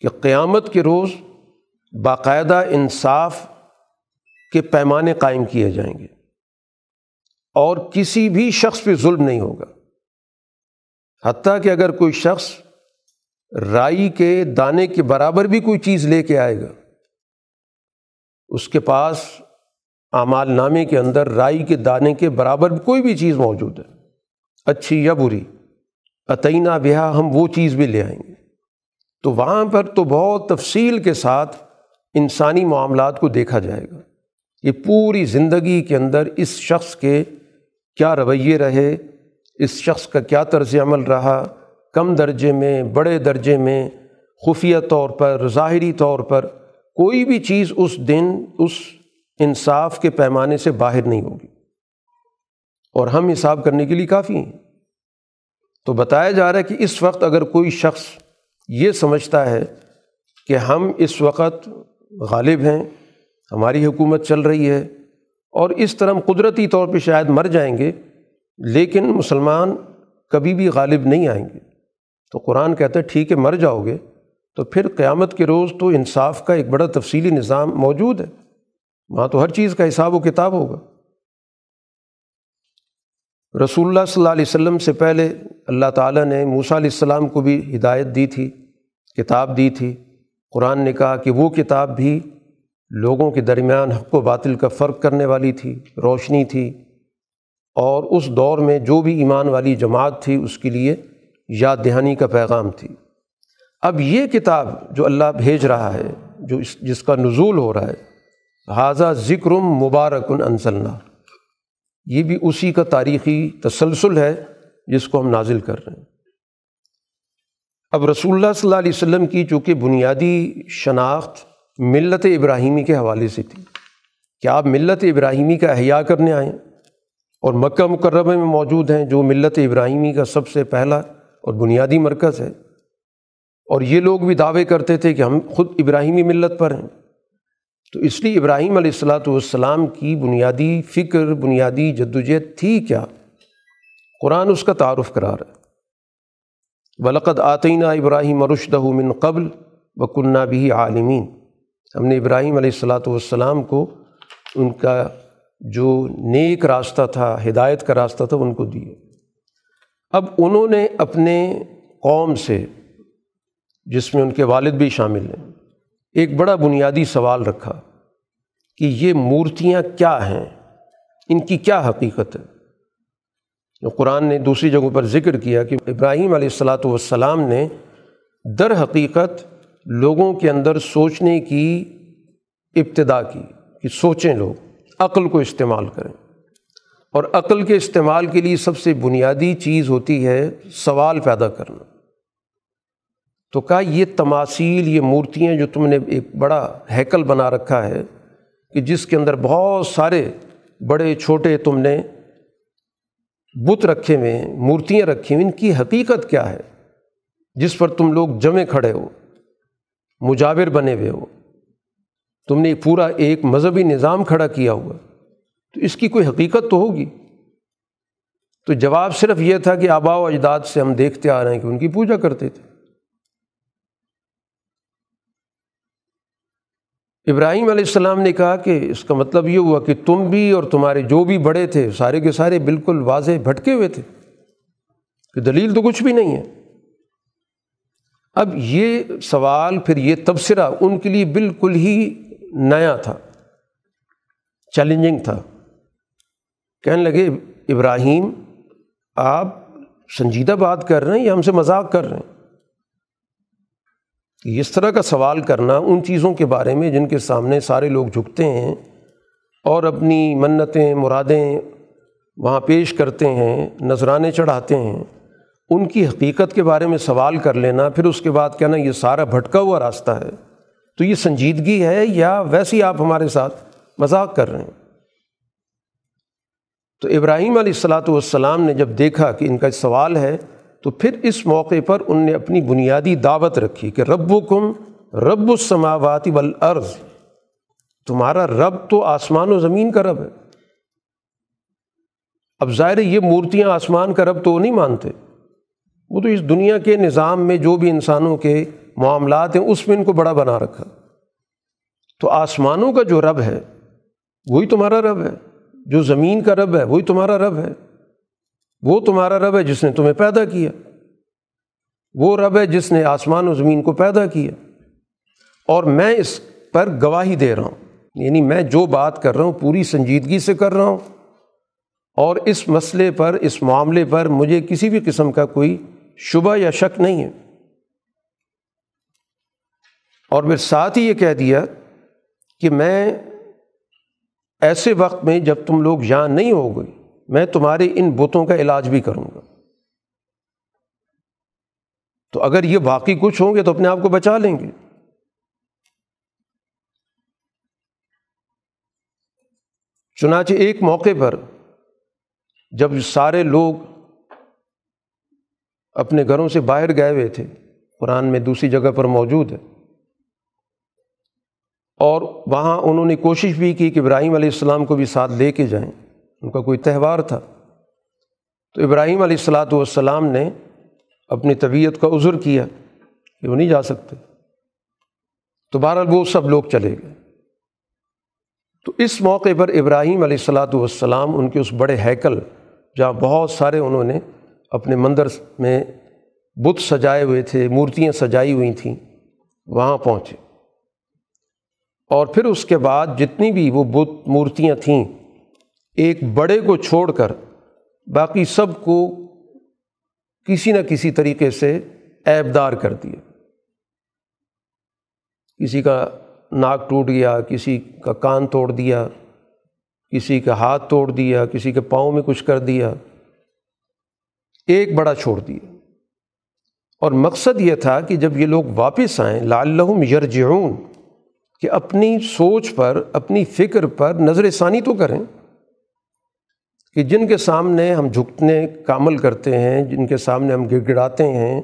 کہ قیامت کے روز باقاعدہ انصاف کے پیمانے قائم کیے جائیں گے اور کسی بھی شخص پہ ظلم نہیں ہوگا۔ حتیٰ کہ اگر کوئی شخص رائی کے دانے کے برابر بھی کوئی چیز لے کے آئے گا، اس کے پاس اعمال نامے کے اندر رائی کے دانے کے برابر کوئی بھی چیز موجود ہے، اچھی یا بری عطینہ بیاہ ہم وہ چیز بھی لے آئیں گے۔ تو وہاں پر تو بہت تفصیل کے ساتھ انسانی معاملات کو دیکھا جائے گا۔ یہ پوری زندگی کے اندر اس شخص کے کیا رویے رہے اس شخص کا کیا طرز عمل رہا؟ کم درجے میں، بڑے درجے میں، خفیہ طور پر، ظاہری طور پر، کوئی بھی چیز اس دن، اس انصاف کے پیمانے سے باہر نہیں ہوگی۔ اور ہم حساب کرنے کے لیے کافی ہیں۔ تو بتایا جا رہا ہے کہ اس وقت اگر کوئی شخص یہ سمجھتا ہے کہ ہم اس وقت غالب ہیں، ہماری حکومت چل رہی ہے اور اس طرح ہم قدرتی طور پہ شاید مر جائیں گے لیکن مسلمان کبھی بھی غالب نہیں آئیں گے۔ تو قرآن کہتا ہے، ٹھیک ہے، مر جاؤ گے۔ تو پھر قیامت کے روز تو انصاف کا ایک بڑا تفصیلی نظام موجود ہے۔ وہاں تو ہر چیز کا حساب و کتاب ہوگا۔ رسول اللہ صلی اللہ علیہ وسلم سے پہلے اللہ تعالیٰ نے موسیٰ علیہ السلام کو بھی ہدایت دی تھی، کتاب دی تھی۔ قرآن نے کہا کہ وہ کتاب بھی لوگوں کے درمیان حق و باطل کا فرق کرنے والی تھی، روشنی تھی۔ اور اس دور میں جو بھی ایمان والی جماعت تھی، اس کے لیے یاد دہانی کا پیغام تھی۔ اب یہ کتاب جو اللہ بھیج رہا ہے، جو اس جس کا نزول ہو رہا ہے حاضہ ذکر مبارکن انصلہ یہ بھی اسی کا تاریخی تسلسل ہے جس کو ہم نازل کر رہے ہیں۔ اب رسول اللہ صلی اللہ علیہ وسلم کی چونکہ بنیادی شناخت ملت ابراہیمی کے حوالے سے تھی کہ آپ ملت ابراہیمی کا احیاء کرنے آئیں اور مکہ مکرمہ میں موجود ہیں جو ملت ابراہیمی کا سب سے پہلا اور بنیادی مرکز ہے۔ اور یہ لوگ بھی دعوے کرتے تھے کہ ہم خود ابراہیمی ملت پر ہیں۔ تو اس لیے ابراہیم علیہ السلاۃ والسلام کی بنیادی فکر، بنیادی جدوجہد تھی کیا؟ قرآن اس کا تعارف کرا رہا ہے۔ ولقد آتینہ ابراہیم رشدہ من قبل و بھی عالمین ہم نے ابراہیم علیہ السلاۃ والسلام کو ان کا جو نیک راستہ تھا، ہدایت کا راستہ تھا، ان کو دیے۔ اب انہوں نے اپنے قوم سے، جس میں ان کے والد بھی شامل ہیں، ایک بڑا بنیادی سوال رکھا کہ یہ مورتیاں کیا ہیں؟ ان کی کیا حقیقت ہے؟ جو قرآن نے دوسری جگہوں پر ذکر کیا کہ ابراہیم علیہ السلاۃ والسلام نے در حقیقت لوگوں کے اندر سوچنے کی ابتدا کی کہ سوچیں لوگ۔ عقل کو استعمال کریں۔ اور عقل کے استعمال کے لیے سب سے بنیادی چیز ہوتی ہے سوال پیدا کرنا۔ تو کہا یہ تماثیل، یہ مورتیاں جو تم نے ایک بڑا ہیکل بنا رکھا ہے کہ جس کے اندر بہت سارے بڑے، چھوٹے تم نے بت رکھے ہوئے ہیں، مورتیاں رکھی ہوئی ان کی حقیقت کیا ہے؟ جس پر تم لوگ جمے کھڑے ہو، مجاور بنے ہوئے ہو۔ تم نے پورا ایک مذہبی نظام کھڑا کیا ہوا تو اس کی کوئی حقیقت تو ہوگی؟ تو جواب صرف یہ تھا کہ آبا و اجداد سے ہم دیکھتے آ رہے ہیں کہ ان کی پوجا کرتے تھے۔ ابراہیم علیہ السلام نے کہا کہ اس کا مطلب یہ ہوا کہ تم بھی اور تمہارے جو بھی بڑے تھے، سارے کے سارے بالکل واضح بھٹکے ہوئے تھے۔ کہ دلیل تو کچھ بھی نہیں ہے۔ اب یہ سوال، پھر یہ تبصرہ ان کے لیے بالکل ہی نیا تھا چیلنجنگ تھا۔ کہنے لگے، ابراہیم، آپ سنجیدہ بات کر رہے ہیں یا ہم سے مذاق کر رہے ہیں؟ اس طرح کا سوال کرنا ان چیزوں کے بارے میں جن کے سامنے سارے لوگ جھکتے ہیں اور اپنی منتیں، مرادیں وہاں پیش کرتے ہیں، نذرانے چڑھاتے ہیں، ان کی حقیقت کے بارے میں سوال کر لینا، پھر اس کے بعد کہنا، یہ سارا بھٹکا ہوا راستہ ہے۔ تو یہ سنجیدگی ہے یا ویسے ہی آپ ہمارے ساتھ مذاق کر رہے ہیں؟ تو ابراہیم علیہ السلاۃ والسلام نے جب دیکھا کہ ان کا سوال ہے، تو پھر اس موقع پر ان نے اپنی بنیادی دعوت رکھی کہ رب و کم رب السماواتی والارض، تمہارا رب تو آسمان و زمین کا رب ہے۔ اب ظاہر یہ مورتیاں آسمان کا رب تو وہ نہیں مانتے۔ وہ تو اس دنیا کے نظام میں جو بھی انسانوں کے معاملات ہیں، اس میں ان کو بڑا بنا رکھا۔ تو آسمانوں کا جو رب ہے، وہی تمہارا رب ہے۔ جو زمین کا رب ہے، وہی تمہارا رب ہے۔ وہ تمہارا رب ہے جس نے تمہیں پیدا کیا۔ وہ رب ہے جس نے آسمان و زمین کو پیدا کیا۔ اور میں اس پر گواہی دے رہا ہوں۔ یعنی میں جو بات کر رہا ہوں، پوری سنجیدگی سے کر رہا ہوں۔ اور اس مسئلے پر، اس معاملے پر مجھے کسی بھی قسم کا کوئی شبہ یا شک نہیں ہے۔ اور پھر ساتھ ہی یہ کہہ دیا کہ میں ایسے وقت میں جب تم لوگ یہاں نہیں ہو گئی میں تمہارے ان بتوں کا علاج بھی کروں گا۔ تو اگر یہ باقی کچھ ہوں گے تو اپنے آپ کو بچا لیں گے۔ چنانچہ ایک موقع پر جب سارے لوگ اپنے گھروں سے باہر گئے ہوئے تھے، قرآن میں دوسری جگہ پر موجود ہے۔ اور وہاں انہوں نے کوشش بھی کی کہ ابراہیم علیہ السلام کو بھی ساتھ لے کے جائیں۔ ان کا کوئی تہوار تھا۔ تو ابراہیم علیہ السلاۃ والسلام نے اپنی طبیعت کا عذر کیا کہ وہ نہیں جا سکتے۔ تو بہرحال وہ سب لوگ چلے گئے۔ تو اس موقع پر ابراہیم علیہ السلاۃ والسلام ان کے اس بڑے ہیکل جہاں بہت سارے انہوں نے اپنے مندر میں بت سجائے ہوئے تھے، مورتیاں سجائی ہوئی تھیں، وہاں پہنچے۔ اور پھر اس کے بعد جتنی بھی وہ بت مورتیاں تھیں، ایک بڑے کو چھوڑ کر باقی سب کو کسی نہ کسی طریقے سے ایبدار کر دیا کسی کا ناک ٹوٹ گیا، کسی کا کان توڑ دیا، کسی کا ہاتھ توڑ دیا، کسی کے پاؤں میں کچھ کر دیا۔ ایک بڑا چھوڑ دیا اور مقصد یہ تھا کہ جب یہ لوگ واپس آئیں، لعلہم یرجعون۔ کہ اپنی سوچ پر، اپنی فکر پر نظر ثانی تو کریں کہ جن کے سامنے ہم جھکنے کا عمل کرتے ہیں، جن کے سامنے ہم گڑ گڑاتے ہیں،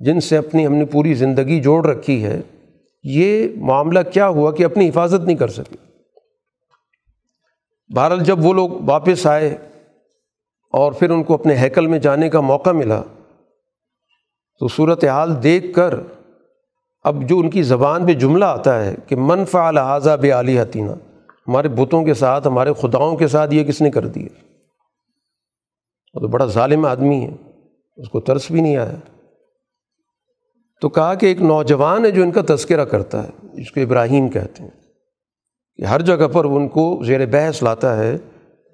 جن سے اپنی، ہم نے پوری زندگی جوڑ رکھی ہے، یہ معاملہ کیا ہوا کہ اپنی حفاظت نہیں کر سکے؟ بہرحال جب وہ لوگ واپس آئے اور پھر ان کو اپنے ہیکل میں جانے کا موقع ملا تو صورت حال دیکھ کر اب جو ان کی زبان پہ جملہ آتا ہے کہ منفع لہٰذا بے علی حتینہ ہمارے بتوں کے ساتھ، ہمارے خداؤں کے ساتھ یہ کس نے کر دیا وہ تو بڑا ظالم آدمی ہے، اس کو ترس بھی نہیں آیا۔ تو کہا کہ ایک نوجوان ہے جو ان کا تذکرہ کرتا ہے، جس کو ابراہیم کہتے ہیں، کہ ہر جگہ پر ان کو زیر بحث لاتا ہے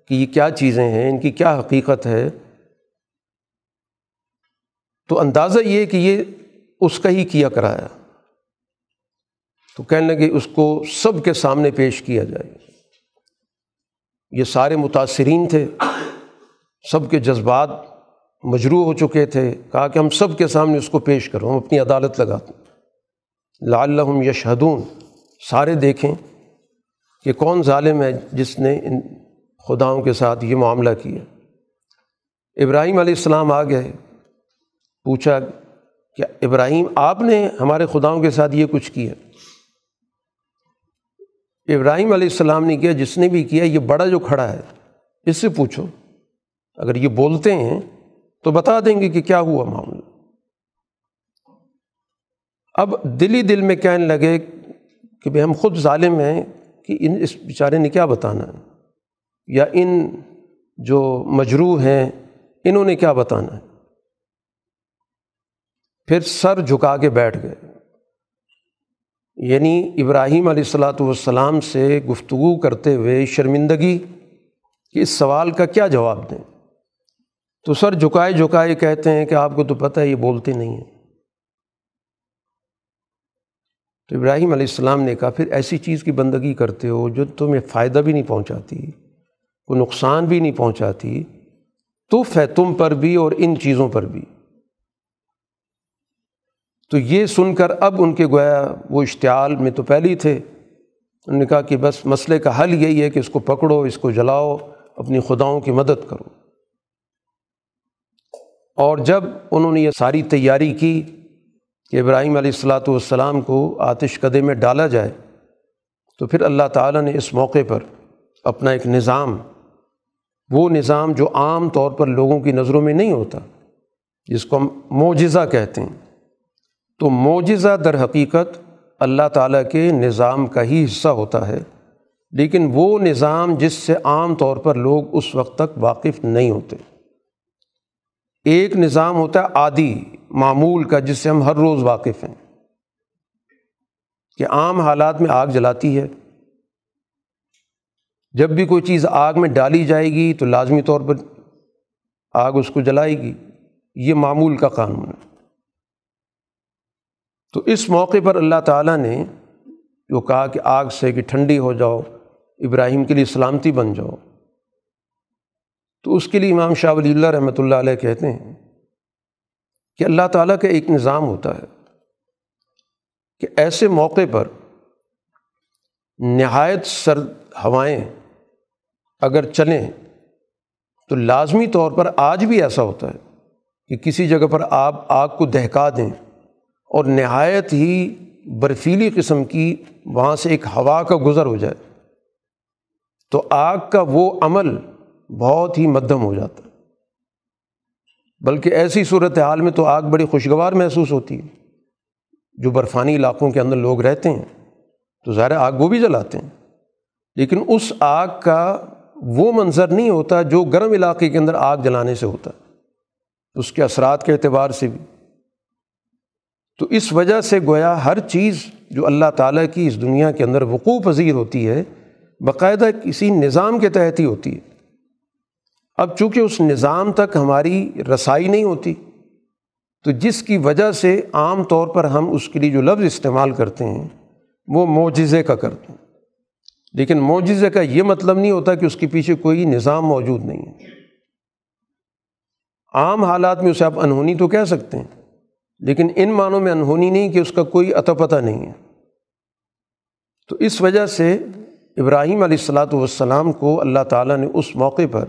کہ یہ کیا چیزیں ہیں، ان کی کیا حقیقت ہے۔ تو اندازہ یہ کہ یہ اس کا ہی کیا کرایا۔ تو کہنے لگے اس کو سب کے سامنے پیش کیا جائے۔ یہ سارے متاثرین تھے، سب کے جذبات مجروح ہو چکے تھے۔ کہا کہ ہم سب کے سامنے اس کو پیش کرو، ہم اپنی عدالت لگاتے لعلہم یشہدون، سارے دیکھیں کہ کون ظالم ہے جس نے ان خداؤں کے ساتھ یہ معاملہ کیا۔ ابراہیم علیہ السلام آ گئے، پوچھا کہ ابراہیم، آپ نے ہمارے خداؤں کے ساتھ یہ کچھ کیا؟ ابراہیم علیہ السلام نے کیا، جس نے بھی کیا، یہ بڑا جو کھڑا ہے، اس سے پوچھو۔ اگر یہ بولتے ہیں تو بتا دیں گے کہ کیا ہوا معاملہ۔ اب دلی دل میں کہنے لگے کہ بھائی ہم خود ظالم ہیں کہ ان، اس بیچارے نے کیا بتانا۔ ہے یا ان جو مجروح ہیں، انہوں نے کیا بتانا۔ ہے پھر سر جھکا کے بیٹھ گئے۔ یعنی ابراہیم علیہ السلاۃ والسلام سے گفتگو کرتے ہوئے شرمندگی کہ اس سوال کا کیا جواب دیں۔ تو سر جھکائے جھکائے کہتے ہیں کہ آپ کو تو پتہ ہے یہ بولتے نہیں ہیں۔ تو ابراہیم علیہ السلام نے کہا، پھر ایسی چیز کی بندگی کرتے ہو جو تمہیں فائدہ بھی نہیں پہنچاتی کوئی نقصان بھی نہیں پہنچاتی تو ہے تم پر بھی اور ان چیزوں پر بھی۔ تو یہ سن کر اب ان کے گویا وہ اشتعال میں تو پہلے ہی تھے۔ انہوں نے کہا کہ بس مسئلے کا حل یہی ہے کہ اس کو پکڑو، اس کو جلاؤ، اپنی خداؤں کی مدد کرو۔ اور جب انہوں نے یہ ساری تیاری کی کہ ابراہیم علیہ السلاۃ والسلام کو آتش قدے میں ڈالا جائے، تو پھر اللہ تعالیٰ نے اس موقع پر اپنا ایک نظام، وہ نظام جو عام طور پر لوگوں کی نظروں میں نہیں ہوتا، جس کو ہم معجزہ کہتے ہیں۔ تو معجزہ در حقیقت اللہ تعالیٰ کے نظام کا ہی حصہ ہوتا ہے۔ لیکن وہ نظام جس سے عام طور پر لوگ اس وقت تک واقف نہیں ہوتے۔ ایک نظام ہوتا ہے عادی، معمول کا، جس سے ہم ہر روز واقف ہیں۔ کہ عام حالات میں آگ جلاتی ہے۔ جب بھی کوئی چیز آگ میں ڈالی جائے گی تو لازمی طور پر آگ اس کو جلائے گی۔ یہ معمول کا قانون ہے۔ تو اس موقع پر اللہ تعالیٰ نے جو کہا کہ آگ سے کہ ٹھنڈی ہو جاؤ، ابراہیم کے لیے سلامتی بن جاؤ۔ تو اس کے لیے امام شاہ ولی اللہ رحمۃ اللہ علیہ کہتے ہیں کہ اللہ تعالیٰ کا ایک نظام ہوتا ہے کہ ایسے موقع پر نہایت سرد ہوائیں اگر چلیں تو لازمی طور پر آج بھی ایسا ہوتا ہے کہ کسی جگہ پر آپ آگ کو دہکا دیں۔ اور نہایت ہی برفیلی قسم کی وہاں سے ایک ہوا کا گزر ہو جائے، تو آگ کا وہ عمل بہت ہی مدھم ہو جاتا۔ ہے بلکہ ایسی صورت حال میں تو آگ بڑی خوشگوار محسوس ہوتی ہے۔ جو برفانی علاقوں کے اندر لوگ رہتے ہیں، تو ظاہر آگ وہ بھی جلاتے ہیں۔ لیکن اس آگ کا وہ منظر نہیں ہوتا جو گرم علاقے کے اندر آگ جلانے سے ہوتا۔ ہے اس کے اثرات کے اعتبار سے بھی۔ تو اس وجہ سے گویا ہر چیز جو اللہ تعالیٰ کی اس دنیا کے اندر وقوع پذیر ہوتی ہے، باقاعدہ کسی نظام کے تحت ہی ہوتی ہے۔ اب چونکہ اس نظام تک ہماری رسائی نہیں ہوتی، تو جس کی وجہ سے عام طور پر ہم اس کے لیے جو لفظ استعمال کرتے ہیں، وہ معجزے کا کرتے ہیں۔ لیکن معجزے کا یہ مطلب نہیں ہوتا کہ اس کے پیچھے کوئی نظام موجود نہیں ہے۔ عام حالات میں اسے آپ انہونی تو کہہ سکتے ہیں۔ لیکن ان معنوں میں انہونی نہیں کہ اس کا کوئی عطا پتہ نہیں ہے۔ تو اس وجہ سے ابراہیم علیہ السلاۃ والسلام کو اللہ تعالیٰ نے اس موقع پر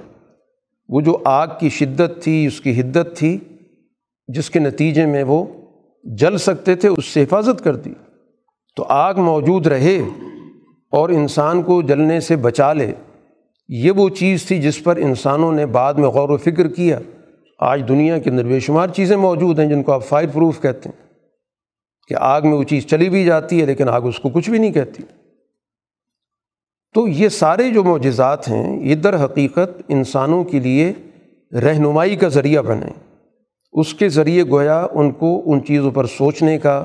وہ جو آگ کی شدت تھی، اس کی حدت تھی، جس کے نتیجے میں وہ جل سکتے تھے، اس سے حفاظت کر دی۔ تو آگ موجود رہے اور انسان کو جلنے سے بچا لے، یہ وہ چیز تھی جس پر انسانوں نے بعد میں غور و فکر کیا۔ آج دنیا کے اندر بے شمار چیزیں موجود ہیں جن کو آپ فائر پروف کہتے ہیں کہ آگ میں وہ چیز چلی بھی جاتی ہے لیکن آگ اس کو کچھ بھی نہیں کہتی۔ تو یہ سارے جو معجزات ہیں، یہ در حقیقت انسانوں کے لیے رہنمائی کا ذریعہ بنے۔ اس کے ذریعے گویا ان کو ان چیزوں پر سوچنے کا،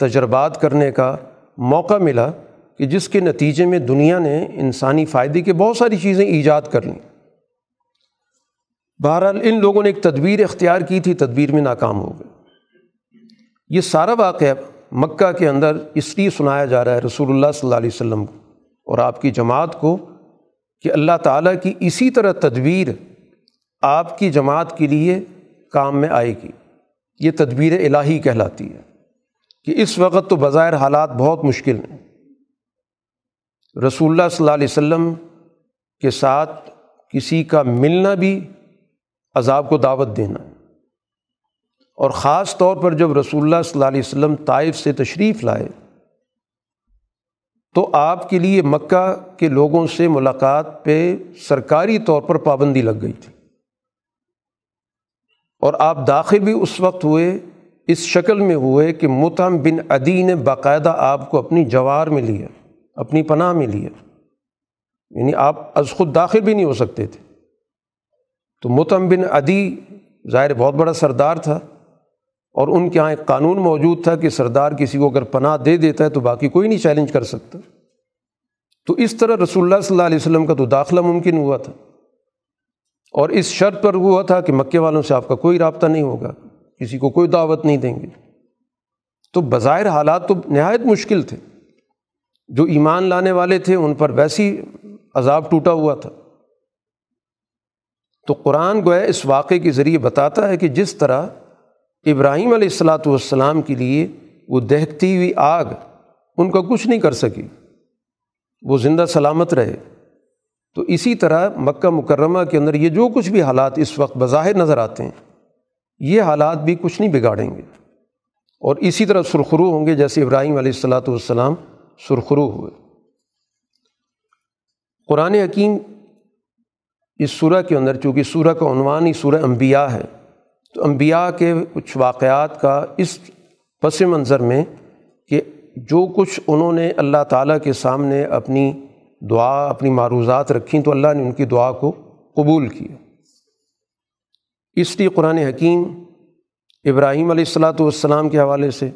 تجربات کرنے کا موقع ملا کہ جس کے نتیجے میں دنیا نے انسانی فائدے کی بہت ساری چیزیں ایجاد کر لیں۔ بہرحال ان لوگوں نے ایک تدبیر اختیار کی تھی، تدبیر میں ناکام ہو گئے۔ یہ سارا واقعہ مکہ کے اندر اس لیے سنایا جا رہا ہے رسول اللہ صلی اللہ علیہ وسلم کو اور آپ کی جماعت کو کہ اللہ تعالیٰ کی اسی طرح تدبیر آپ کی جماعت کے لیے کام میں آئے گی۔ یہ تدبیر الہی کہلاتی ہے کہ اس وقت تو بظاہر حالات بہت مشکل ہیں۔ رسول اللہ صلی اللہ علیہ وسلم کے ساتھ کسی کا ملنا بھی عذاب کو دعوت دینا۔ اور خاص طور پر جب رسول اللہ صلی اللہ علیہ وسلم طائف سے تشریف لائے، تو آپ کے لیے مکہ کے لوگوں سے ملاقات پہ سرکاری طور پر پابندی لگ گئی تھی۔ اور آپ داخل بھی اس وقت ہوئے، اس شکل میں ہوئے کہ متم بن عدی نے باقاعدہ آپ کو اپنی جوار میں لیا، اپنی پناہ میں لیا۔ یعنی آپ از خود داخل بھی نہیں ہو سکتے تھے۔ تو متم بن عدی ظاہر بہت بڑا سردار تھا اور ان کے یہاں ایک قانون موجود تھا کہ سردار کسی کو اگر پناہ دے دیتا ہے تو باقی کوئی نہیں چیلنج کر سکتا۔ تو اس طرح رسول اللہ صلی اللہ علیہ وسلم کا تو داخلہ ممکن ہوا تھا۔ اور اس شرط پر ہوا تھا کہ مکے والوں سے آپ کا کوئی رابطہ نہیں ہوگا، کسی کو کوئی دعوت نہیں دیں گے۔ تو بظاہر حالات تو نہایت مشکل تھے۔ جو ایمان لانے والے تھے، ان پر ویسی عذاب ٹوٹا ہوا تھا۔ تو قرآن گویا اس واقعے کے ذریعے بتاتا ہے کہ جس طرح ابراہیم علیہ السلاۃ والسلام کے لیے وہ دہتی ہوئی آگ ان کا کچھ نہیں کر سکی، وہ زندہ سلامت رہے۔ تو اسی طرح مکہ مکرمہ کے اندر یہ جو کچھ بھی حالات اس وقت بظاہر نظر آتے ہیں، یہ حالات بھی کچھ نہیں بگاڑیں گے۔ اور اسی طرح سرخرو ہوں گے جیسے ابراہیم علیہ السلاۃ والسلام سرخرو ہوئے۔ قرآن حکیم اس سورہ کے اندر، چونکہ سورہ کا عنوان ہی سورہ انبیاء ہے، تو انبیاء کے کچھ واقعات کا اس پس منظر میں کہ جو کچھ انہوں نے اللہ تعالیٰ کے سامنے اپنی دعا، اپنی معروضات رکھیں، تو اللہ نے ان کی دعا کو قبول کیا۔ اس لیے قرآن حکیم ابراہیم علیہ السلاۃ والسلام کے حوالے سے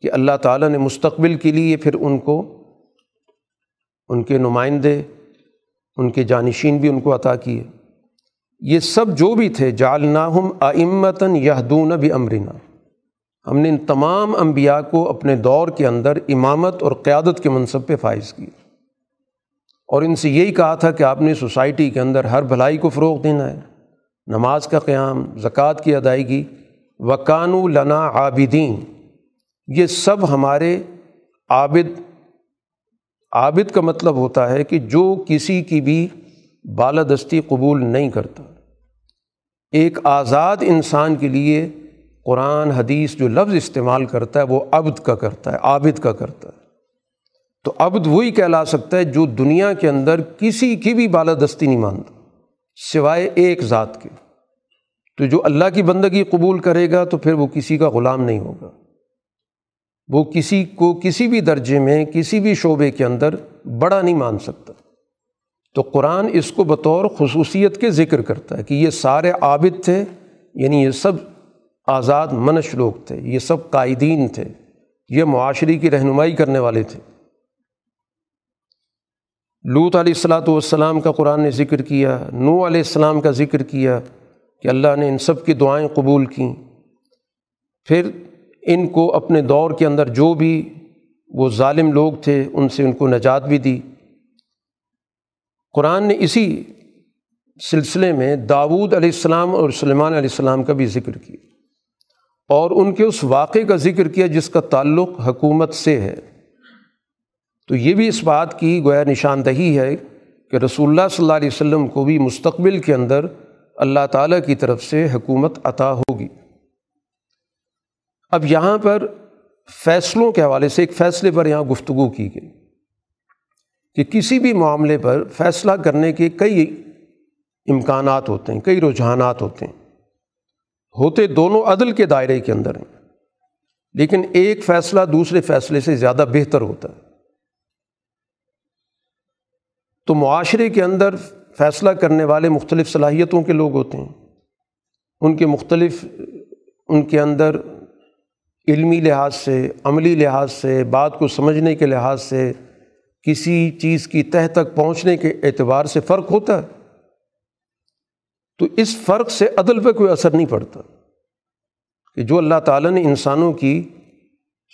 کہ اللہ تعالیٰ نے مستقبل کے لیے پھر ان کو، ان کے نمائندے ان کے جانشین بھی ان کو عطا کیے یہ سب جو بھی تھے جالناہم آمتاً یہدون بھی امرنا ہم نے ان تمام انبیاء کو اپنے دور کے اندر امامت اور قیادت کے منصب پہ فائز کیا۔ اور ان سے یہی کہا تھا کہ آپ نے سوسائٹی کے اندر ہر بھلائی کو فروغ دینا ہے۔ نماز کا قیام، زکوٰۃ کی ادائیگی۔ وکانو لنا عابدین۔ یہ سب ہمارے عابد عابد کا مطلب ہوتا ہے کہ جو کسی کی بھی بالادستی قبول نہیں کرتا۔ ایک آزاد انسان کے لیے قرآن، حدیث جو لفظ استعمال کرتا ہے وہ عبد کا کرتا ہے، عابد کا کرتا ہے۔ تو عبد وہی کہلا سکتا ہے جو دنیا کے اندر کسی کی بھی بالادستی نہیں مانتا، سوائے ایک ذات کے۔ تو جو اللہ کی بندگی قبول کرے گا تو پھر وہ کسی کا غلام نہیں ہوگا۔ وہ کسی کو کسی بھی درجے میں، کسی بھی شعبے کے اندر بڑا نہیں مان سکتا۔ تو قرآن اس کو بطور خصوصیت کے ذکر کرتا ہے کہ یہ سارے عابد تھے یعنی یہ سب آزاد منش لوگ تھے، یہ سب قائدین تھے، یہ معاشرے کی رہنمائی کرنے والے تھے۔ لوت علیہ السلاۃ والسلام کا قرآن نے ذکر کیا نو علیہ السلام کا ذکر کیا کہ اللہ نے ان سب کی دعائیں قبول کیں۔ پھر ان کو اپنے دور کے اندر جو بھی وہ ظالم لوگ تھے، ان سے ان کو نجات بھی دی۔ قرآن نے اسی سلسلے میں داود علیہ السلام اور سلیمان علیہ السلام کا بھی ذکر کیا۔ اور ان کے اس واقعے کا ذکر کیا جس کا تعلق حکومت سے ہے۔ تو یہ بھی اس بات کی گویا نشاندہی ہے کہ رسول اللہ صلی اللہ علیہ وسلم کو بھی مستقبل کے اندر اللہ تعالیٰ کی طرف سے حکومت عطا ہوگی۔ اب یہاں پر فیصلوں کے حوالے سے ایک فیصلے پر یہاں گفتگو کی گئی کہ کسی بھی معاملے پر فیصلہ کرنے کے کئی امکانات ہوتے ہیں، کئی رجحانات ہوتے ہیں۔ ہوتے دونوں عدل کے دائرے کے اندر ہیں۔ لیکن ایک فیصلہ دوسرے فیصلے سے زیادہ بہتر ہوتا ہے۔ تو معاشرے کے اندر فیصلہ کرنے والے مختلف صلاحیتوں کے لوگ ہوتے ہیں۔ ان کے مختلف، ان کے اندر علمی لحاظ سے، عملی لحاظ سے، بات کو سمجھنے کے لحاظ سے کسی چیز کی تہ تک پہنچنے کے اعتبار سے فرق ہوتا ہے۔ تو اس فرق سے عدل پہ کوئی اثر نہیں پڑتا کہ جو اللہ تعالیٰ نے انسانوں کی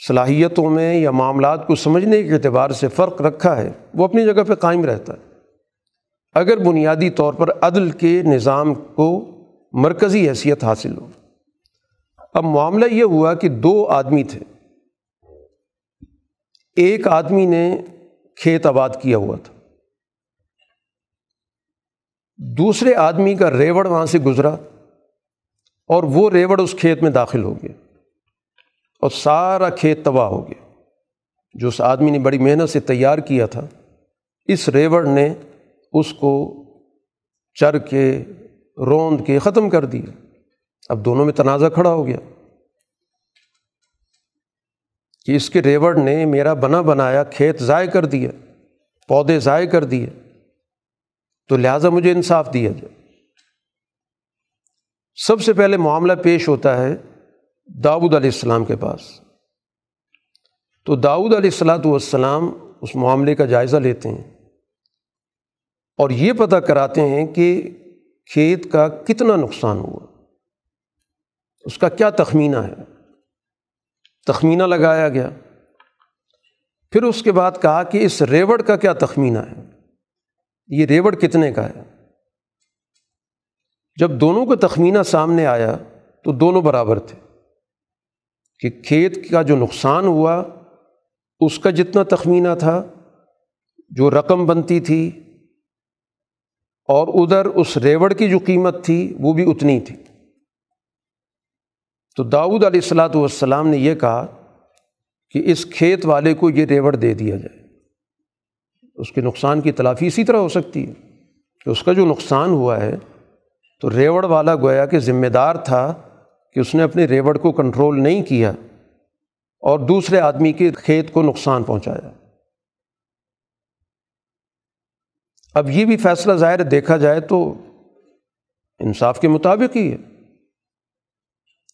صلاحیتوں میں یا معاملات کو سمجھنے کے اعتبار سے فرق رکھا ہے، وہ اپنی جگہ پہ قائم رہتا ہے۔ اگر بنیادی طور پر عدل کے نظام کو مرکزی حیثیت حاصل ہو اب معاملہ یہ ہوا کہ دو آدمی تھے۔ ایک آدمی نے کھیت آباد کیا ہوا تھا۔ دوسرے آدمی کا ریوڑ وہاں سے گزرا اور وہ ریوڑ اس کھیت میں داخل ہو گیا اور سارا کھیت تباہ ہو گیا۔ جو اس آدمی نے بڑی محنت سے تیار کیا تھا، اس ریوڑ نے اس کو چر کے، روند کے ختم کر دیا۔ اب دونوں میں تنازع کھڑا ہو گیا کہ اس کے ریوڑ نے میرا بنا بنایا، کھیت ضائع کر دیا، پودے ضائع کر دیے، تو لہٰذا مجھے انصاف دیا جائے۔ سب سے پہلے معاملہ پیش ہوتا ہے داؤد علیہ السلام کے پاس۔ تو داؤد علیہ السلاۃ والسلام اس معاملے کا جائزہ لیتے ہیں اور یہ پتہ کراتے ہیں کہ کھیت کا کتنا نقصان ہوا۔ اس کا کیا تخمینہ ہے؟ تخمینہ لگایا گیا۔ پھر اس کے بعد کہا کہ اس ریوڑ کا کیا تخمینہ ہے؟ یہ ریوڑ کتنے کا ہے؟ جب دونوں کا تخمینہ سامنے آیا تو دونوں برابر تھے۔ کہ کھیت کا جو نقصان ہوا، اس کا جتنا تخمینہ تھا، جو رقم بنتی تھی اور ادھر اس ریوڑ کی جو قیمت تھی، وہ بھی اتنی تھی۔ تو داؤد علیہ السلاۃ والسلام نے یہ کہا کہ اس کھیت والے کو یہ ریوڑ دے دیا جائے۔ اس کے نقصان کی تلافی اسی طرح ہو سکتی ہے کہ اس کا جو نقصان ہوا ہے، تو ریوڑ والا گویا کہ ذمہ دار تھا کہ اس نے اپنے ریوڑ کو کنٹرول نہیں کیا اور دوسرے آدمی کے کھیت کو نقصان پہنچایا۔ اب یہ بھی فیصلہ ظاہر دیکھا جائے تو انصاف کے مطابق ہی ہے۔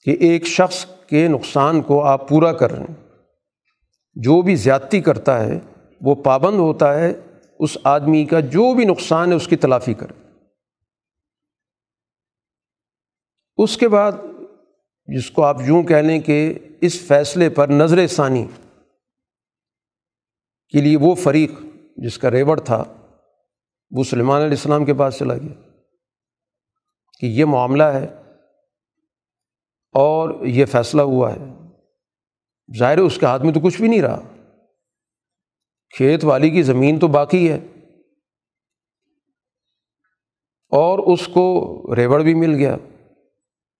کہ ایک شخص کے نقصان کو آپ پورا کر رہے ہیں۔ جو بھی زیادتی کرتا ہے، وہ پابند ہوتا ہے، اس آدمی کا جو بھی نقصان ہے، اس کی تلافی کرے۔ اس کے بعد، جس کو آپ یوں کہہ لیں کہ اس فیصلے پر نظر ثانی کے لیے وہ فریق جس کا ریوڑ تھا، وہ سلمان علیہ السلام کے پاس چلا گیا۔ کہ یہ معاملہ ہے اور یہ فیصلہ ہوا ہے۔ ظاہر اس کے ہاتھ میں تو کچھ بھی نہیں رہا۔ کھیت والی کی زمین تو باقی ہے۔ اور اس کو ریوڑ بھی مل گیا۔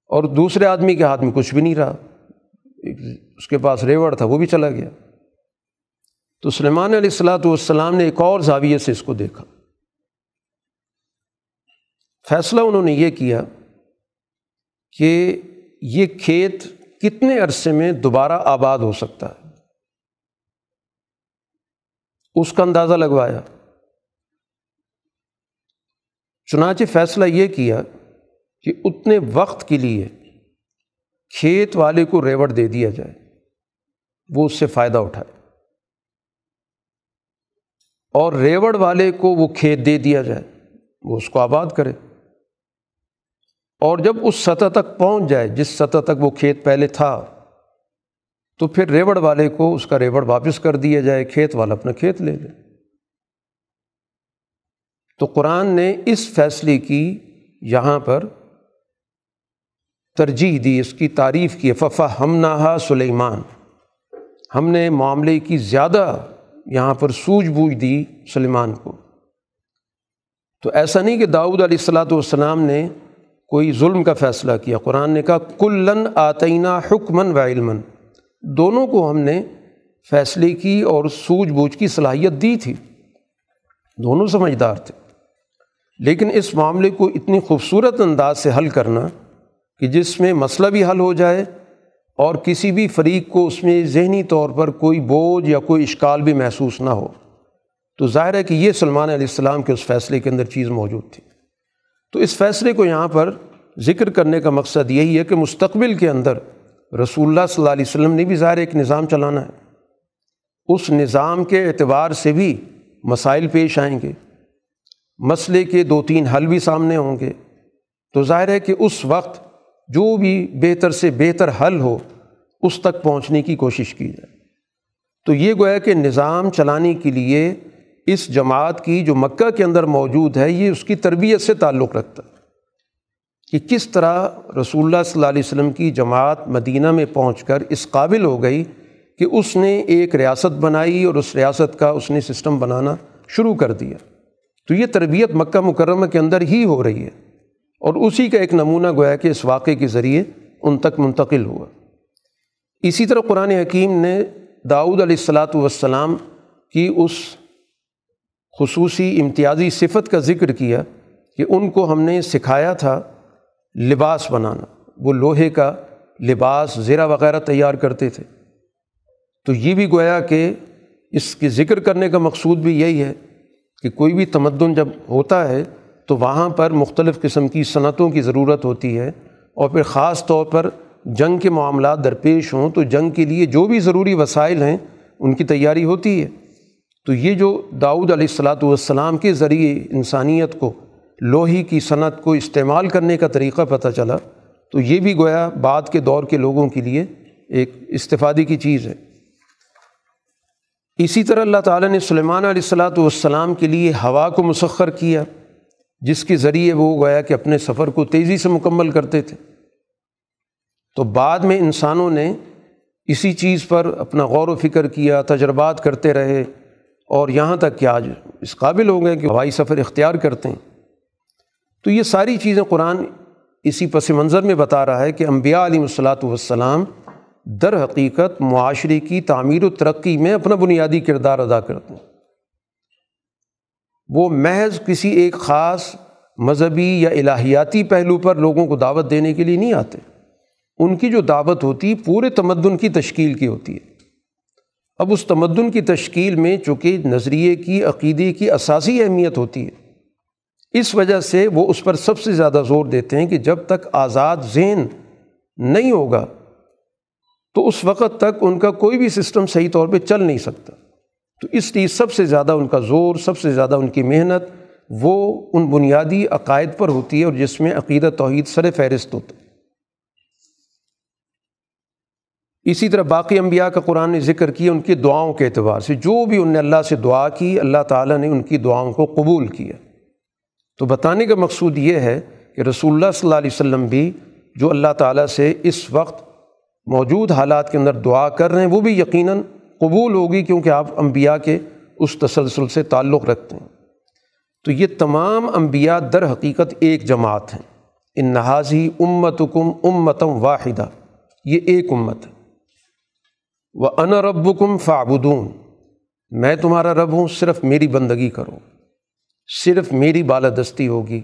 اور دوسرے آدمی کے ہاتھ میں کچھ بھی نہیں رہا۔ اس کے پاس ریوڑ تھا، وہ بھی چلا گیا۔ تو سلیمان علیہ السلاۃ والسلام نے ایک اور زاویے سے اس کو دیکھا۔ فیصلہ انہوں نے یہ کیا کہ یہ کھیت کتنے عرصے میں دوبارہ آباد ہو سکتا ہے؟ اس کا اندازہ لگوایا۔ چنانچہ فیصلہ یہ کیا کہ اتنے وقت کے لیے کھیت والے کو ریوڑ دے دیا جائے، وہ اس سے فائدہ اٹھائے۔ اور ریوڑ والے کو وہ کھیت دے دیا جائے، وہ اس کو آباد کرے۔ اور جب اس سطح تک پہنچ جائے، جس سطح تک وہ کھیت پہلے تھا، تو پھر ریوڑ والے کو اس کا ریوڑ واپس کر دیا جائے، کھیت والا اپنا کھیت لے لے۔ تو قرآن نے اس فیصلے کی یہاں پر ترجیح دی، اس کی تعریف کی ففا ہم نہا سلیمان ہم نے معاملے کی زیادہ یہاں پر سوجھ بوجھ دی سلیمان کو۔ تو ایسا نہیں کہ داؤد علیہ السلاۃ والسلام نے کوئی ظلم کا فیصلہ کیا۔ قرآن نے کہا، کلن آتئینہ حکمن و علمن دونوں کو ہم نے فیصلے کی اور سوجھ بوجھ کی صلاحیت دی تھی۔ دونوں سمجھدار تھے۔ لیکن اس معاملے کو اتنی خوبصورت انداز سے حل کرنا کہ جس میں مسئلہ بھی حل ہو جائے اور کسی بھی فریق کو اس میں ذہنی طور پر کوئی بوجھ یا کوئی اشکال بھی محسوس نہ ہو۔ تو ظاہر ہے کہ یہ سلمان علیہ السلام کے اس فیصلے کے اندر چیز موجود تھی۔ تو اس فیصلے کو یہاں پر ذکر کرنے کا مقصد یہی ہے کہ مستقبل کے اندر رسول اللہ صلی اللہ علیہ وسلم نے بھی ظاہر ایک نظام چلانا ہے۔ اس نظام کے اعتبار سے بھی مسائل پیش آئیں گے۔ مسئلے کے دو تین حل بھی سامنے ہوں گے۔ تو ظاہر ہے کہ اس وقت جو بھی بہتر سے بہتر حل ہو، اس تک پہنچنے کی کوشش کی جائے۔ تو یہ گویا کہ نظام چلانے کے لیے اس جماعت کی جو مکہ کے اندر موجود ہے، یہ اس کی تربیت سے تعلق رکھتا ہے کہ کس طرح رسول اللہ صلی اللہ علیہ وسلم کی جماعت مدینہ میں پہنچ کر اس قابل ہو گئی کہ اس نے ایک ریاست بنائی اور اس ریاست کا اس نے سسٹم بنانا شروع کر دیا۔ تو یہ تربیت مکہ مکرمہ کے اندر ہی ہو رہی ہے اور اسی کا ایک نمونہ گویا کہ اس واقعے کے ذریعے ان تک منتقل ہوا۔ اسی طرح قرآن حکیم نے داؤد علیہ السلاۃ والسلام کی اس خصوصی امتیازی صفت کا ذکر کیا کہ ان کو ہم نے سکھایا تھا لباس بنانا۔ وہ لوہے کا لباس زیرہ وغیرہ تیار کرتے تھے۔ تو یہ بھی گویا کہ اس کے ذکر کرنے کا مقصود بھی یہی ہے کہ کوئی بھی تمدن جب ہوتا ہے تو وہاں پر مختلف قسم کی صنعتوں کی ضرورت ہوتی ہے اور پھر خاص طور پر جنگ کے معاملات درپیش ہوں تو جنگ کے لیے جو بھی ضروری وسائل ہیں ان کی تیاری ہوتی ہے۔ تو یہ جو داؤد علیہ السلاۃ والسلام کے ذریعے انسانیت کو، لوہی کی صنعت کو استعمال کرنے کا طریقہ پتہ چلا، تو یہ بھی گویا بعد کے دور کے لوگوں کے لیے ایک استفادے کی چیز ہے۔ اسی طرح اللہ تعالیٰ نے سلیمان علیہ السلاۃ والسلام کے لیے ہوا کو مسخر کیا، جس کے ذریعے وہ گویا کہ اپنے سفر کو تیزی سے مکمل کرتے تھے۔ تو بعد میں انسانوں نے اسی چیز پر اپنا غور و فکر کیا، تجربات کرتے رہے۔ اور یہاں تک کہ آج اس قابل ہو گئے کہ ہوائی سفر اختیار کرتے ہیں۔ تو یہ ساری چیزیں قرآن اسی پس منظر میں بتا رہا ہے کہ انبیاء علیہ الصلاۃ والسلام در حقیقت معاشرے کی تعمیر و ترقی میں اپنا بنیادی کردار ادا کرتے ہیں۔ وہ محض کسی ایک خاص مذہبی یا الہیاتی پہلو پر لوگوں کو دعوت دینے کے لیے نہیں آتے۔ ان کی جو دعوت ہوتی پورے تمدن کی تشکیل کی ہوتی ہے۔ اب اس تمدن کی تشکیل میں چونکہ نظریے کی، عقیدے کی اساسی اہمیت ہوتی ہے، اس وجہ سے وہ اس پر سب سے زیادہ زور دیتے ہیں کہ جب تک آزاد ذہن نہیں ہوگا تو اس وقت تک ان کا کوئی بھی سسٹم صحیح طور پہ چل نہیں سکتا۔ تو اس لیے سب سے زیادہ ان کا زور، سب سے زیادہ ان کی محنت وہ ان بنیادی عقائد پر ہوتی ہے اور جس میں عقیدہ توحید سر فہرست ہوتا ہے۔ اسی طرح باقی انبیاء کا قرآن نے ذکر کیا ان کی دعاؤں کے اعتبار سے۔ جو بھی ان نے اللہ سے دعا کی، اللہ تعالیٰ نے ان کی دعاؤں کو قبول کیا۔ تو بتانے کا مقصود یہ ہے کہ رسول اللہ صلی اللہ علیہ وسلم بھی جو اللہ تعالیٰ سے اس وقت موجود حالات کے اندر دعا کر رہے ہیں، وہ بھی یقیناً قبول ہوگی کیونکہ آپ انبیاء کے اس تسلسل سے تعلق رکھتے ہیں۔ تو یہ تمام انبیاء در حقیقت ایک جماعت ہیں۔ ان نہازی امت کم امتم واحدہ۔ یہ ایک امت ہے۔ وہ ان رب کم فابدون میں تمہارا رب ہوں، صرف میری بندگی کرو۔ صرف میری بالادستی ہوگی۔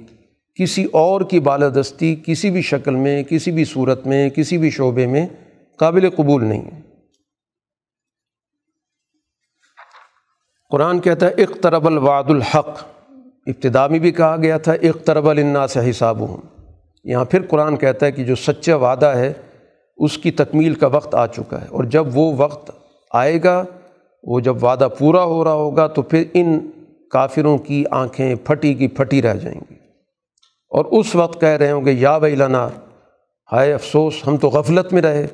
کسی اور کی بالادستی کسی بھی شکل میں، کسی بھی صورت میں، کسی بھی شعبے میں قابل قبول نہیں ہے۔ قرآن کہتا ہے، اقترب الواد الحق۔ ابتدا میں بھی کہا گیا تھا، اقترب النا سے حساب ہوں یہاں پھر قرآن کہتا ہے کہ جو سچا وعدہ ہے اس کی تکمیل کا وقت آ چکا ہے اور جب وہ وقت آئے گا، وہ جب وعدہ پورا ہو رہا ہوگا تو پھر ان کافروں کی آنکھیں پھٹی کی پھٹی رہ جائیں گی۔ اور اس وقت کہہ رہے ہوں گے، یا بھائی ہائے افسوس، ہم تو غفلت میں رہے،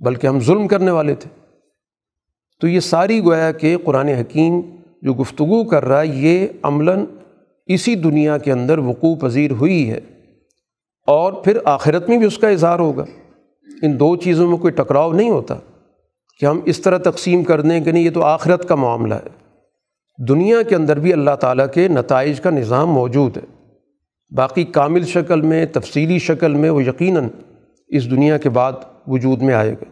بلکہ ہم ظلم کرنے والے تھے۔ تو یہ ساری گویا کہ قرآن حکیم جو گفتگو کر رہا ہے، یہ عملاً اسی دنیا کے اندر وقوع پذیر ہوئی ہے اور پھر آخرت میں بھی اس کا اظہار ہوگا۔ ان دو چیزوں میں کوئی ٹکراؤ نہیں ہوتا کہ ہم اس طرح تقسیم کر دیں کہ نہیں، یہ تو آخرت کا معاملہ ہے۔ دنیا کے اندر بھی اللہ تعالیٰ کے نتائج کا نظام موجود ہے۔ باقی کامل شکل میں، تفصیلی شکل میں وہ یقیناً اس دنیا کے بعد وجود میں آئے گا۔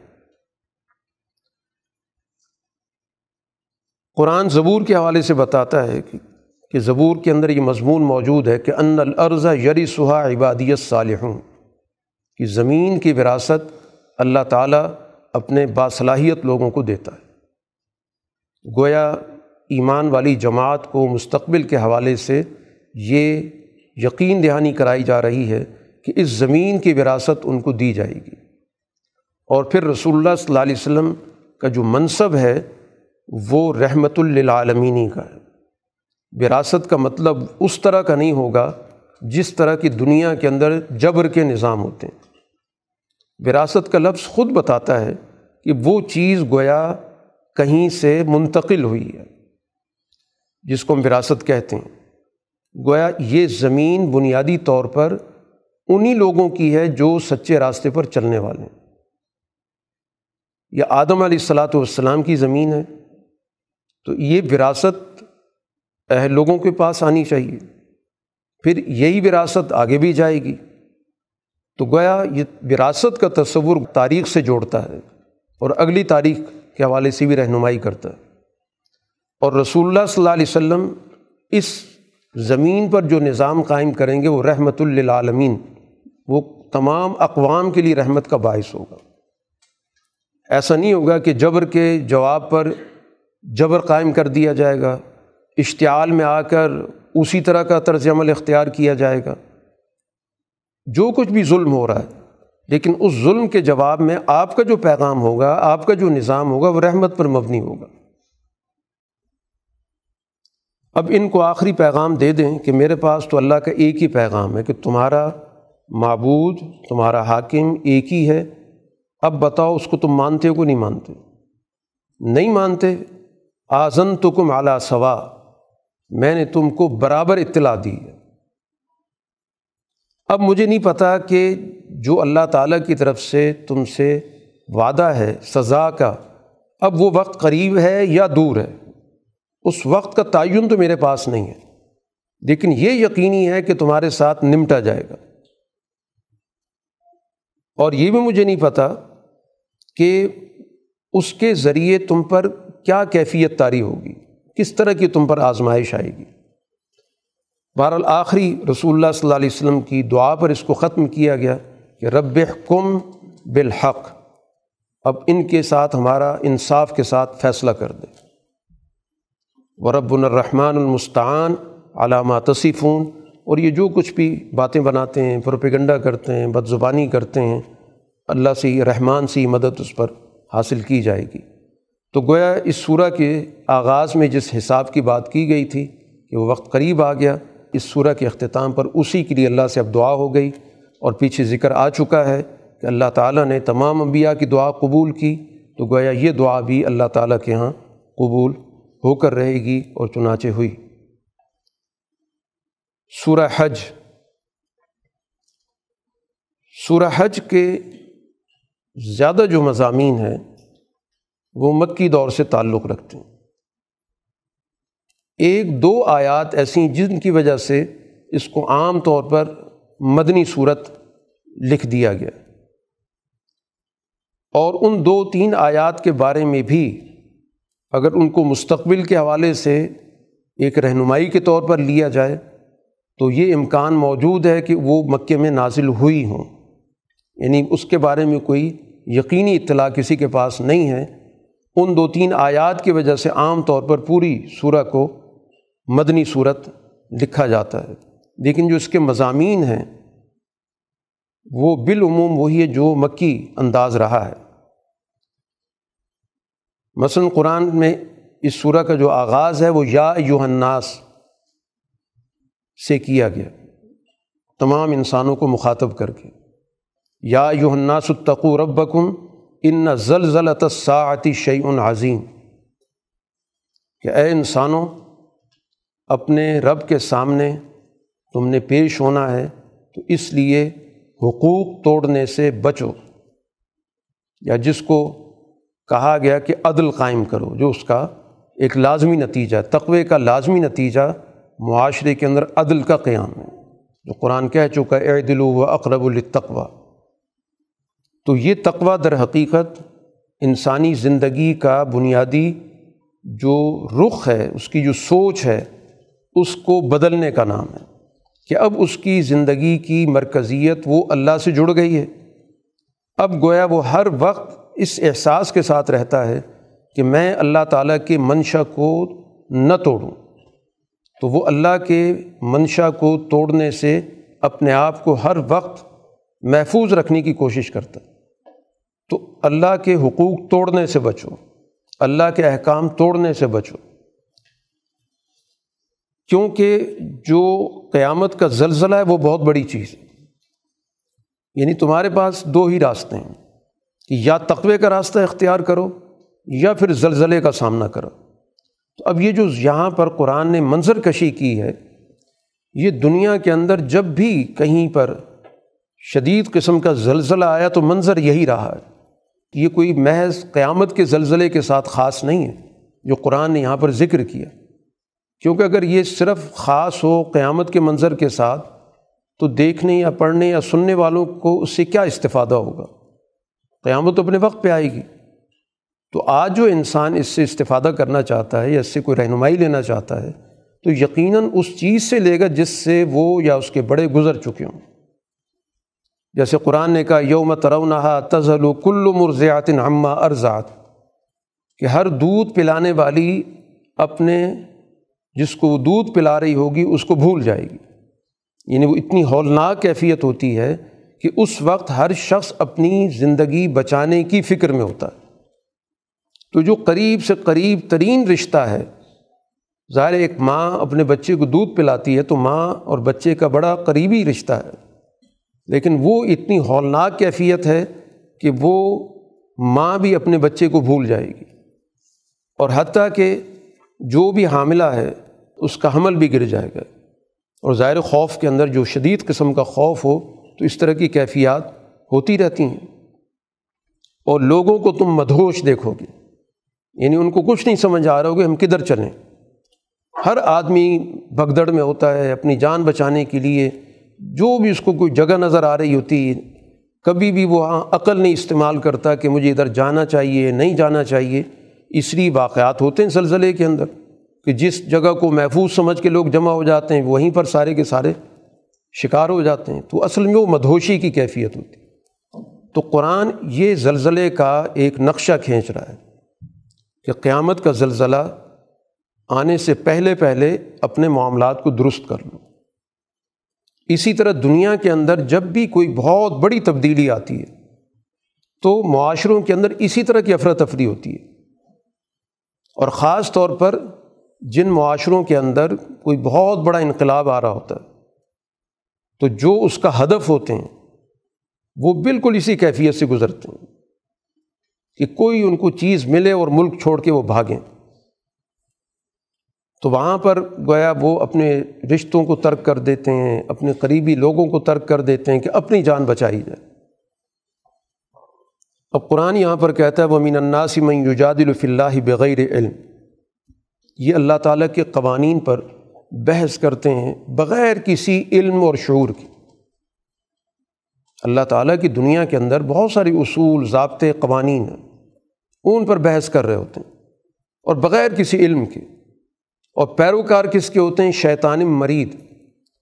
قرآن زبور کے حوالے سے بتاتا ہے کہ زبور کے اندر یہ مضمون موجود ہے کہ ان العرض یری سہا عبادیت صالحوں کہ زمین کی وراثت اللہ تعالیٰ اپنے باصلاحیت لوگوں کو دیتا ہے۔ گویا ایمان والی جماعت کو مستقبل کے حوالے سے یہ یقین دہانی کرائی جا رہی ہے کہ اس زمین کی وراثت ان کو دی جائے گی۔ اور پھر رسول اللہ صلی اللہ علیہ وسلم کا جو منصب ہے وہ رحمت للعالمینی کا ہے۔ وراثت کا مطلب اس طرح کا نہیں ہوگا جس طرح کی دنیا کے اندر جبر کے نظام ہوتے ہیں۔ وراثت کا لفظ خود بتاتا ہے کہ وہ چیز گویا کہیں سے منتقل ہوئی ہے، جس کو ہم وراثت کہتے ہیں۔ گویا یہ زمین بنیادی طور پر انہی لوگوں کی ہے جو سچے راستے پر چلنے والے ہیں۔ یہ آدم علیہ الصلاۃ والسلام کی زمین ہے، تو یہ وراثت اہل لوگوں کے پاس آنی چاہیے۔ پھر یہی وراثت آگے بھی جائے گی۔ تو گویا یہ وراثت کا تصور تاریخ سے جوڑتا ہے اور اگلی تاریخ کے حوالے سے بھی رہنمائی کرتا ہے۔ اور رسول اللہ صلی اللہ علیہ وسلم اس زمین پر جو نظام قائم کریں گے، وہ رحمت للعالمین، وہ تمام اقوام کے لیے رحمت کا باعث ہوگا۔ ایسا نہیں ہوگا کہ جبر کے جواب پر جبر قائم کر دیا جائے گا، اشتعال میں آ کر اسی طرح کا طرز عمل اختیار کیا جائے گا۔ جو کچھ بھی ظلم ہو رہا ہے، لیکن اس ظلم کے جواب میں آپ کا جو پیغام ہوگا، آپ کا جو نظام ہوگا، وہ رحمت پر مبنی ہوگا۔ اب ان کو آخری پیغام دے دیں کہ میرے پاس تو اللہ کا ایک ہی پیغام ہے کہ تمہارا معبود، تمہارا حاکم ایک ہی ہے۔ اب بتاؤ، اس کو تم مانتے ہو کہ نہیں مانتے؟ نہیں مانتے؟ آزن تو کم اعلیٰ سوا میں نے تم کو برابر اطلاع دی ہے۔ اب مجھے نہیں پتہ کہ جو اللہ تعالیٰ کی طرف سے تم سے وعدہ ہے، سزا کا، اب وہ وقت قریب ہے یا دور ہے؟ اس وقت کا تعین تو میرے پاس نہیں ہے، لیکن یہ یقینی ہے کہ تمہارے ساتھ نمٹا جائے گا۔ اور یہ بھی مجھے نہیں پتہ کہ اس کے ذریعے تم پر کیا کیفیت تاری ہوگی، کس طرح کی تم پر آزمائش آئے گی۔ بہرحال آخری رسول اللہ صلی اللہ علیہ وسلم کی دعا پر اس کو ختم کیا گیا کہ رب کم بالحق، اب ان کے ساتھ ہمارا انصاف کے ساتھ فیصلہ کر دے۔ ورب الرحمٰن المستعان علامہ تصیفون اور یہ جو کچھ بھی باتیں بناتے ہیں، پروپیگنڈا کرتے ہیں بد زبانی کرتے ہیں، اللہ سے رحمان سی مدد اس پر حاصل کی جائے گی۔ تو گویا اس سورہ کے آغاز میں جس حساب کی بات کی گئی تھی کہ وہ وقت قریب آ گیا اس سورہ کے اختتام پر اسی کے لیے اللہ سے اب دعا ہو گئی اور پیچھے ذکر آ چکا ہے کہ اللہ تعالیٰ نے تمام انبیاء کی دعا قبول کی تو گویا یہ دعا بھی اللہ تعالیٰ کے ہاں قبول ہو کر رہے گی اور چنانچہ ہوئی۔ سورہ حج۔ سورہ حج کے زیادہ جو مضامین ہیں وہ مکی دور سے تعلق رکھتے ہیں۔ ایک دو آیات ایسی جن کی وجہ سے اس کو عام طور پر مدنی صورت لکھ دیا گیا۔ اور ان دو تین آیات کے بارے میں بھی اگر ان کو مستقبل کے حوالے سے ایک رہنمائی کے طور پر لیا جائے تو یہ امکان موجود ہے کہ وہ مکے میں نازل ہوئی ہوں۔ یعنی اس کے بارے میں کوئی یقینی اطلاع کسی کے پاس نہیں ہے۔ ان دو تین آیات کی وجہ سے عام طور پر پوری صورت کو مدنی صورت لکھا جاتا ہے۔ لیکن جو اس کے مضامین ہیں، وہ بالعموم وہی ہے جو مکی انداز رہا ہے۔ مثلاً قرآن میں اس سورہ کا جو آغاز ہے، وہ یا یوہناس سے کیا گیا۔ تمام انسانوں کو مخاطب کر کے۔ یا یوہناس التقو ربکم ان زلزل تصاعتی شعی عظیم۔ کہ اے انسانوں اپنے رب کے سامنے تم نے پیش ہونا ہے، تو اس لیے حقوق توڑنے سے بچو۔ یا جس کو کہا گیا کہ عدل قائم کرو، جو اس کا ایک لازمی نتیجہ ہے کا لازمی نتیجہ معاشرے کے اندر عدل کا قیام ہے۔ جو قرآن کہہ چکا ہے اے دلو و اقرب التقوا تو یہ تقوا در حقیقت انسانی زندگی کا بنیادی جو رخ ہے، اس کی جو سوچ ہے اس کو بدلنے کا نام ہے کہ اب اس کی زندگی کی مرکزیت وہ اللہ سے جڑ گئی ہے۔ اب گویا وہ ہر وقت اس احساس کے ساتھ رہتا ہے کہ میں اللہ تعالیٰ کے منشا کو نہ توڑوں۔ تو وہ اللہ کے منشا کو توڑنے سے اپنے آپ کو ہر وقت محفوظ رکھنے کی کوشش کرتا تو اللہ کے حقوق توڑنے سے بچو، اللہ کے احکام توڑنے سے بچو۔ کیونکہ جو قیامت کا زلزلہ ہے وہ بہت بڑی چیز ہے۔ یعنی تمہارے پاس دو ہی راستے ہیں کہ یا تقوے کا راستہ اختیار کرو یا پھر زلزلے کا سامنا کرو۔ تو اب یہ جو یہاں پر قرآن نے منظر کشی کی ہے، یہ دنیا کے اندر جب بھی کہیں پر شدید قسم کا زلزلہ آیا تو منظر یہی رہا ہے کہ یہ کوئی محض قیامت کے زلزلے کے ساتھ خاص نہیں ہے، جو قرآن نے یہاں پر ذکر کیا۔ کیونکہ اگر یہ صرف خاص ہو قیامت کے منظر کے ساتھ، تو دیکھنے یا پڑھنے یا سننے والوں کو اس سے کیا استفادہ ہوگا؟ قیامت تو اپنے وقت پہ آئے گی۔ تو آج جو انسان اس سے استفادہ کرنا چاہتا ہے یا اس سے کوئی رہنمائی لینا چاہتا ہے، تو یقیناً اس چیز سے لے گا جس سے وہ یا اس کے بڑے گزر چکے ہوں۔ جیسے قرآن نے کہا، یوم ترونہا تزل و کل مرزیات عمہ ارزات کہ ہر دودھ پلانے والی اپنے جس کو وہ دودھ پلا رہی ہوگی، اس کو بھول جائے گی۔ یعنی وہ اتنی ہولناک کیفیت ہوتی ہے کہ اس وقت ہر شخص اپنی زندگی بچانے کی فکر میں ہوتا ہے۔ تو جو قریب سے قریب ترین رشتہ ہے، ظاہر ایک ماں اپنے بچے کو دودھ پلاتی ہے تو ماں اور بچے کا بڑا قریبی رشتہ ہے۔ لیکن وہ اتنی ہولناک کیفیت ہے کہ وہ ماں بھی اپنے بچے کو بھول جائے گی۔ اور حتیٰ کہ جو بھی حاملہ ہے، اس کا حمل بھی گر جائے گا۔ اور ظاہر خوف کے اندر جو شدید قسم کا خوف ہو، تو اس طرح کی کیفیات ہوتی رہتی ہیں۔ اور لوگوں کو تم مدھوش دیکھو گے۔ یعنی ان کو کچھ نہیں سمجھ آ رہا ہوگا، ہم کدھر چلیں۔ ہر آدمی بھگدڑ میں ہوتا ہے اپنی جان بچانے کے لیے۔ جو بھی اس کو کوئی جگہ نظر آ رہی ہوتی ہے کبھی بھی وہ عقل نہیں استعمال کرتا کہ مجھے ادھر جانا چاہیے، نہیں جانا چاہیے۔ اس لیے واقعات ہوتے ہیں زلزلے کے اندر کہ جس جگہ کو محفوظ سمجھ کے لوگ جمع ہو جاتے ہیں، وہیں پر سارے کے سارے شکار ہو جاتے ہیں۔ تو اصل میں وہ مدھوشی کی کیفیت ہوتی۔ تو قرآن یہ زلزلے کا ایک نقشہ کھینچ رہا ہے کہ قیامت کا زلزلہ آنے سے پہلے پہلے اپنے معاملات کو درست کر لو۔ اسی طرح دنیا کے اندر جب بھی کوئی بہت بڑی تبدیلی آتی ہے، تو معاشروں کے اندر اسی طرح کی افراتفری ہوتی ہے۔ اور خاص طور پر جن معاشروں کے اندر کوئی بہت بڑا انقلاب آ رہا ہوتا ہے، تو جو اس کا ہدف ہوتے ہیں، وہ بالکل اسی کیفیت سے گزرتے ہیں کہ کوئی ان کو چیز ملے اور ملک چھوڑ کے وہ بھاگیں۔ تو وہاں پر گویا وہ اپنے رشتوں کو ترک کر دیتے ہیں، اپنے قریبی لوگوں کو ترک کر دیتے ہیں کہ اپنی جان بچائی جائے۔ اب قرآن یہاں پر کہتا ہے وہ مین الناسی میں یوجاد الف اللہ بغیر علم۔ یہ اللہ تعالیٰ کے قوانین پر بحث کرتے ہیں بغیر کسی علم اور شعور کی اللہ تعالیٰ کی دنیا کے اندر بہت ساری اصول، ضابطے، قوانین ہیں۔ ان پر بحث کر رہے ہوتے ہیں اور بغیر کسی علم کے۔ اور پیروکار کس کے ہوتے ہیں؟ شیطان مرید۔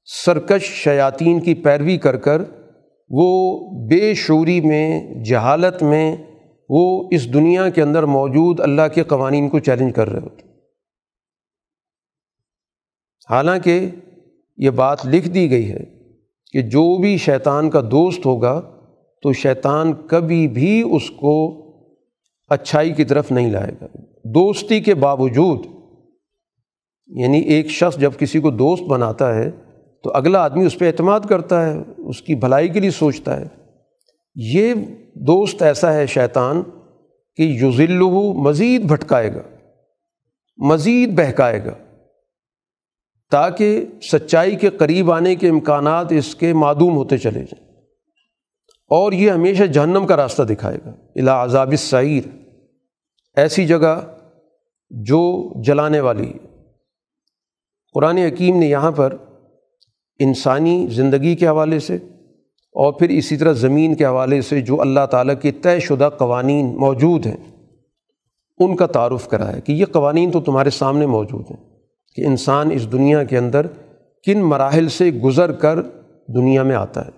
سرکش شیاطین کی پیروی کر کر وہ بے شعوری میں، جہالت میں وہ اس دنیا کے اندر موجود اللہ کے قوانین کو چیلنج کر رہے ہوتے۔ حالانکہ یہ بات لکھ دی گئی ہے کہ جو بھی شیطان کا دوست ہوگا تو شیطان کبھی بھی اس کو اچھائی کی طرف نہیں لائے گا۔ دوستی کے باوجود یعنی ایک شخص جب کسی کو دوست بناتا ہے تو اگلا آدمی اس پہ اعتماد کرتا ہے، اس کی بھلائی کے لیے سوچتا ہے۔ یہ دوست ایسا ہے شیطان کہ یوزلو مزید بھٹکائے گا، مزید بہکائے گا، تاکہ سچائی کے قریب آنے کے امکانات اس کے معدوم ہوتے چلے جائیں۔ اور یہ ہمیشہ جہنم کا راستہ دکھائے گا۔ الا عذاب السعیر۔ ایسی جگہ جو جلانے والی ہے۔ قرآن حکیم نے یہاں پر انسانی زندگی کے حوالے سے اور پھر اسی طرح زمین کے حوالے سے جو اللہ تعالیٰ کے طے شدہ قوانین موجود ہیں، ان کا تعارف کرا ہے کہ یہ قوانین تو تمہارے سامنے موجود ہیں کہ انسان اس دنیا کے اندر کن مراحل سے گزر کر دنیا میں آتا ہے۔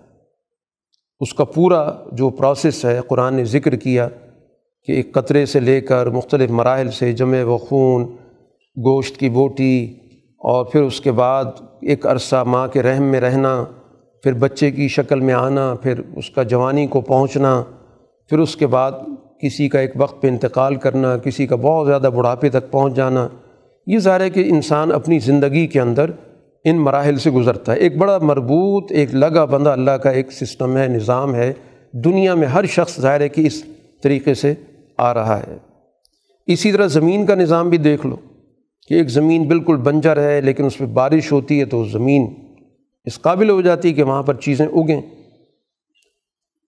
اس کا پورا جو پروسیس ہے، قرآن نے ذکر کیا کہ ایک قطرے سے لے کر مختلف مراحل سے جمع و خون، گوشت کی بوٹی اور پھر اس کے بعد ایک عرصہ ماں کے رحم میں رہنا، پھر بچے کی شکل میں آنا، پھر اس کا جوانی کو پہنچنا، پھر اس کے بعد کسی کا ایک وقت پہ انتقال کرنا، کسی کا بہت زیادہ بڑھاپے تک پہنچ جانا۔ یہ ظاہر ہے کہ انسان اپنی زندگی کے اندر ان مراحل سے گزرتا ہے۔ ایک بڑا مربوط، ایک لگا بندہ اللہ کا ایک سسٹم ہے، نظام ہے۔ دنیا میں ہر شخص ظاہر ہے کہ اس طریقے سے آ رہا ہے۔ اسی طرح زمین کا نظام بھی دیکھ لو۔ کہ ایک زمین بالکل بنجر ہے، لیکن اس پہ بارش ہوتی ہے تو زمین اس قابل ہو جاتی ہے کہ وہاں پر چیزیں اگیں۔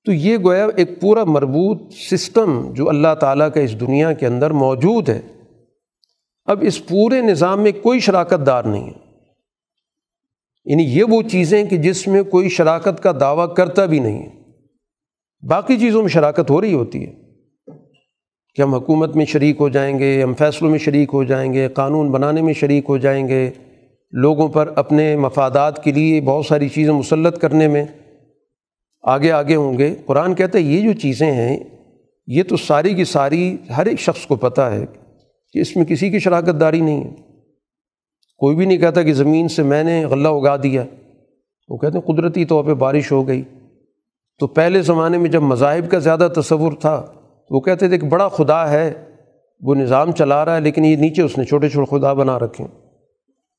تو یہ گویا ایک پورا مربوط سسٹم جو اللہ تعالیٰ کا اس دنیا کے اندر موجود ہے۔ اب اس پورے نظام میں کوئی شراکت دار نہیں ہے۔ یعنی یہ وہ چیزیں کہ جس میں کوئی شراکت کا دعویٰ کرتا بھی نہیں ہے۔ باقی چیزوں میں شراکت ہو رہی ہوتی ہے۔ کہ ہم حکومت میں شریک ہو جائیں گے، ہم فیصلوں میں شریک ہو جائیں گے، قانون بنانے میں شریک ہو جائیں گے، لوگوں پر اپنے مفادات کے لیے بہت ساری چیزیں مسلط کرنے میں آگے آگے ہوں گے۔ قرآن کہتا ہے یہ جو چیزیں ہیں، یہ تو ساری کی ساری ہر ایک شخص کو پتہ ہے کہ اس میں کسی کی شراکت داری نہیں ہے۔ کوئی بھی نہیں کہتا کہ زمین سے میں نے غلہ اگا دیا۔ وہ کہتے ہیں قدرتی طور پہ بارش ہو گئی۔ تو پہلے زمانے میں جب مذاہب کا زیادہ تصور تھا تو وہ کہتے تھے کہ بڑا خدا ہے، وہ نظام چلا رہا ہے، لیکن یہ نیچے اس نے چھوٹے چھوٹے خدا بنا رکھے۔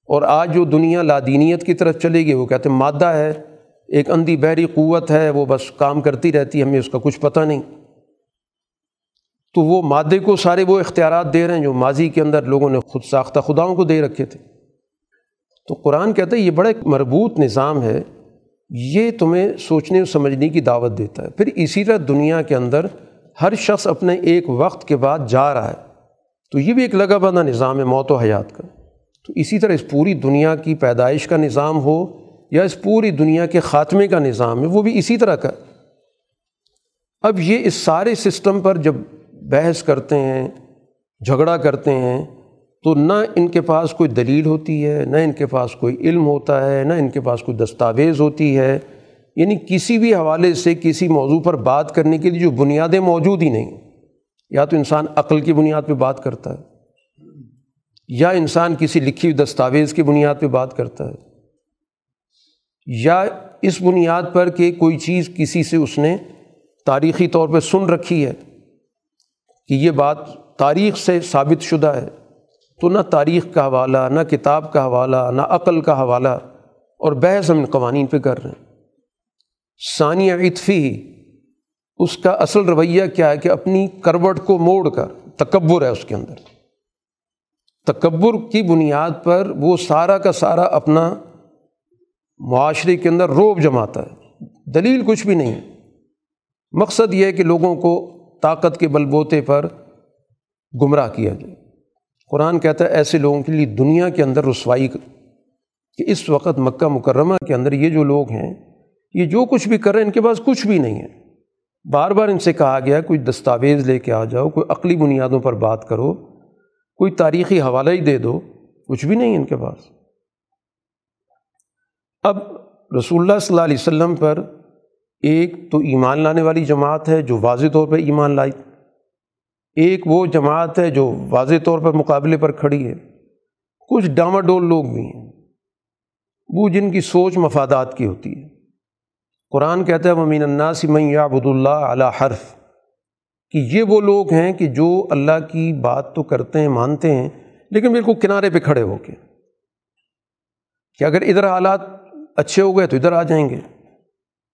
اور آج جو دنیا لادینیت کی طرف چلے گی، وہ کہتے ہیں مادہ ہے، ایک اندھی بحری قوت ہے، وہ بس کام کرتی رہتی ہے، ہمیں اس کا کچھ پتہ نہیں۔ تو وہ مادے کو سارے وہ اختیارات دے رہے ہیں جو ماضی کے اندر لوگوں نے خود ساختہ خداؤں کو دے رکھے تھے۔ تو قرآن کہتا ہے یہ بڑا ایک مربوط نظام ہے، یہ تمہیں سوچنے اور سمجھنے کی دعوت دیتا ہے۔ پھر اسی طرح دنیا کے اندر ہر شخص اپنے ایک وقت کے بعد جا رہا ہے۔ تو یہ بھی ایک لگا بندہ نظام ہے موت و حیات کا۔ تو اسی طرح اس پوری دنیا کی پیدائش کا نظام ہو یا اس پوری دنیا کے خاتمے کا نظام ہے، وہ بھی اسی طرح کا۔ اب یہ اس سارے سسٹم پر جب بحث کرتے ہیں، جھگڑا کرتے ہیں، تو نہ ان کے پاس کوئی دلیل ہوتی ہے، نہ ان کے پاس کوئی علم ہوتا ہے، نہ ان کے پاس کوئی دستاویز ہوتی ہے۔ یعنی کسی بھی حوالے سے کسی موضوع پر بات کرنے کے لیے جو بنیادیں موجود ہی نہیں، یا تو انسان عقل کی بنیاد پہ بات کرتا ہے، یا انسان کسی لکھی ہوئی دستاویز کی بنیاد پہ بات کرتا ہے، یا اس بنیاد پر کہ کوئی چیز کسی سے اس نے تاریخی طور پہ سن رکھی ہے کہ یہ بات تاریخ سے ثابت شدہ ہے، تو نہ تاریخ کا حوالہ، نہ کتاب کا حوالہ، نہ عقل کا حوالہ اور بحث ہم ان قوانین پہ کر رہے ہیں۔ ثانیہ عطفی اس کا اصل رویہ کیا ہے کہ اپنی کروٹ کو موڑ کر، تکبر ہے اس کے اندر۔ تکبر کی بنیاد پر وہ سارا کا سارا اپنا معاشرے کے اندر روب جماتا ہے۔ دلیل کچھ بھی نہیں۔ مقصد یہ ہے کہ لوگوں کو طاقت کے بل بوتے پر گمراہ کیا جائے۔ قرآن کہتا ہے، ایسے لوگوں کے لیے دنیا کے اندر رسوائی، کہ اس وقت مکہ مکرمہ کے اندر یہ جو لوگ ہیں یہ جو کچھ بھی کر رہے ہیں، ان کے پاس کچھ بھی نہیں ہے۔ بار بار ان سے کہا گیا کوئی دستاویز لے کے آ جاؤ، کوئی عقلی بنیادوں پر بات کرو، کوئی تاریخی حوالہ ہی دے دو، کچھ بھی نہیں ان کے پاس۔ اب رسول اللہ صلی اللہ علیہ وسلم پر ایک تو ایمان لانے والی جماعت ہے جو واضح طور پر ایمان لائی۔ ایک وہ جماعت ہے جو واضح طور پر مقابلے پر کھڑی ہے۔ کچھ ڈاما ڈول لوگ بھی ہیں۔ وہ جن کی سوچ مفادات کی ہوتی ہے۔ قرآن کہتا ہے ممین الناس من یعبد اللہ علی حرف۔ کہ یہ وہ لوگ ہیں کہ جو اللہ کی بات تو کرتے ہیں، مانتے ہیں، لیکن بالکل کنارے پہ کھڑے ہو کے۔ کہ اگر ادھر حالات اچھے ہو گئے تو ادھر آ جائیں گے،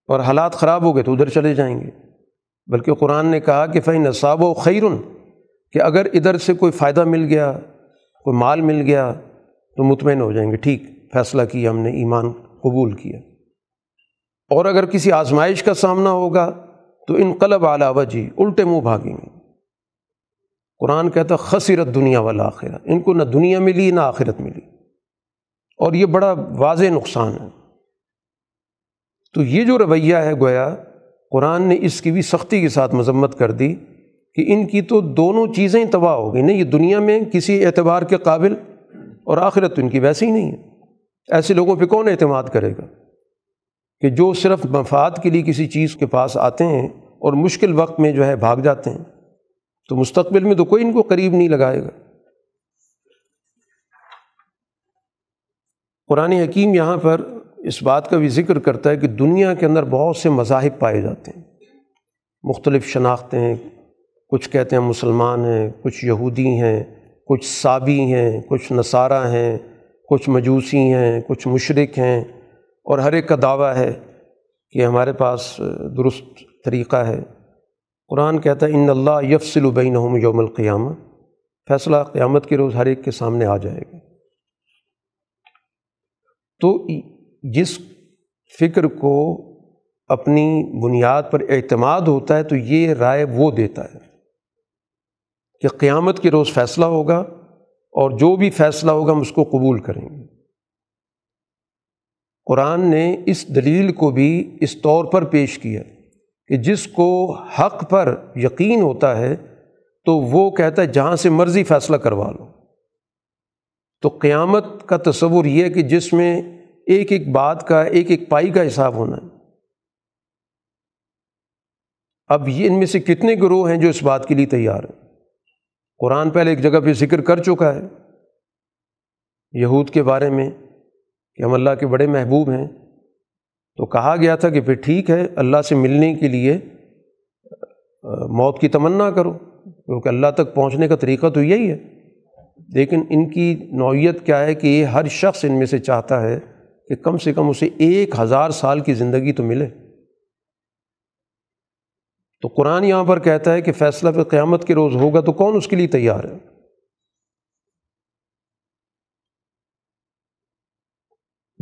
اور حالات خراب ہو گئے تو ادھر چلے جائیں گے۔ بلکہ قرآن نے کہا کہ فی نصاب و خیرن کہ اگر ادھر سے کوئی فائدہ مل گیا، کوئی مال مل گیا، تو مطمئن ہو جائیں گے۔ ٹھیک، فیصلہ کیا، ہم نے ایمان قبول کیا۔ اور اگر کسی آزمائش کا سامنا ہوگا تو ان قلب اعلیٰ وجی الٹے منہ بھاگیں گے۔ قرآن کہتا خصرت دنیا والا آخرت ان کو نہ دنیا ملی، نہ آخرت ملی۔ اور یہ بڑا واضح نقصان ہے۔ تو یہ جو رویہ ہے، گویا قرآن نے اس کی بھی سختی کے ساتھ مذمت کر دی کہ ان کی تو دونوں چیزیں تباہ ہو گئی۔ نہیں، یہ دنیا میں کسی اعتبار کے قابل اور آخرت تو ان کی ویسے ہی نہیں ہے۔ ایسے لوگوں پہ کون اعتماد کرے گا؟ کہ جو صرف مفاد کے لیے کسی چیز کے پاس آتے ہیں اور مشکل وقت میں جو ہے بھاگ جاتے ہیں، تو مستقبل میں تو کوئی ان کو قریب نہیں لگائے گا۔ قرآن حکیم یہاں پر اس بات کا بھی ذکر کرتا ہے کہ دنیا کے اندر بہت سے مذاہب پائے جاتے ہیں۔ مختلف شناختیں ہیں، کچھ کہتے ہیں مسلمان ہیں، کچھ یہودی ہیں، کچھ صابی ہیں، کچھ نصارہ ہیں، کچھ مجوسی ہیں، کچھ مشرق ہیں۔ اور ہر ایک کا دعویٰ ہے کہ ہمارے پاس درست طریقہ ہے۔ قرآن کہتا ہے، ان اللہ یفصل البین یوم القیامہ فیصلہ قیامت کے روز ہر ایک کے سامنے آ جائے گا۔ تو جس فکر کو اپنی بنیاد پر اعتماد ہوتا ہے تو یہ رائے وہ دیتا ہے کہ قیامت کے روز فیصلہ ہوگا اور جو بھی فیصلہ ہوگا ہم اس کو قبول کریں گے۔ قرآن نے اس دلیل کو بھی اس طور پر پیش کیا کہ جس کو حق پر یقین ہوتا ہے تو وہ کہتا ہے جہاں سے مرضی فیصلہ کروا لو۔ تو قیامت کا تصور یہ ہے کہ جس میں ایک ایک بات کا، ایک ایک پائی کا حساب ہونا ہے۔ اب یہ ان میں سے کتنے گروہ ہیں جو اس بات کے لیے تیار ہیں؟ قرآن پہلے ایک جگہ پہ ذکر کر چکا ہے۔ یہود کے بارے میں کہ ہم اللہ کے بڑے محبوب ہیں۔ تو کہا گیا تھا کہ پھر ٹھیک ہے، اللہ سے ملنے کے لیے موت کی تمنا کرو، کیونکہ اللہ تک پہنچنے کا طریقہ تو یہی ہے۔ لیکن ان کی نوعیت کیا ہے کہ یہ ہر شخص ان میں سے چاہتا ہے کہ کم سے کم اسے ایک ہزار سال کی زندگی تو ملے۔ تو قرآن یہاں پر کہتا ہے کہ فیصلہ پہ قیامت کے روز ہوگا تو کون اس کے لیے تیار ہے؟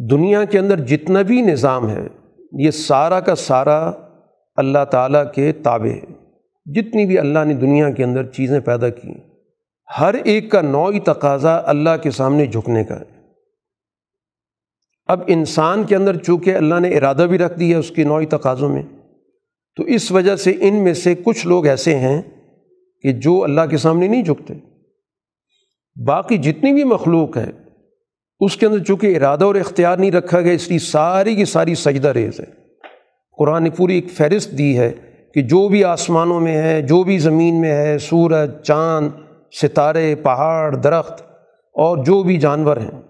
دنیا کے اندر جتنا بھی نظام ہے، یہ سارا کا سارا اللہ تعالیٰ کے تابع ہے۔ جتنی بھی اللہ نے دنیا کے اندر چیزیں پیدا کی، ہر ایک کا نوعی تقاضا اللہ کے سامنے جھکنے کا ہے۔ اب انسان کے اندر چونکہ اللہ نے ارادہ بھی رکھ دیا اس کے نوعی تقاضوں میں، تو اس وجہ سے ان میں سے کچھ لوگ ایسے ہیں کہ جو اللہ کے سامنے نہیں جھکتے۔ باقی جتنی بھی مخلوق ہے اس کے اندر چونکہ ارادہ اور اختیار نہیں رکھا گیا، اس لیے ساری کی ساری سجدہ ریز ہے۔ قرآن نے پوری ایک فہرست دی ہے کہ جو بھی آسمانوں میں ہے، جو بھی زمین میں ہے، سورج، چاند، ستارے، پہاڑ، درخت اور جو بھی جانور ہیں۔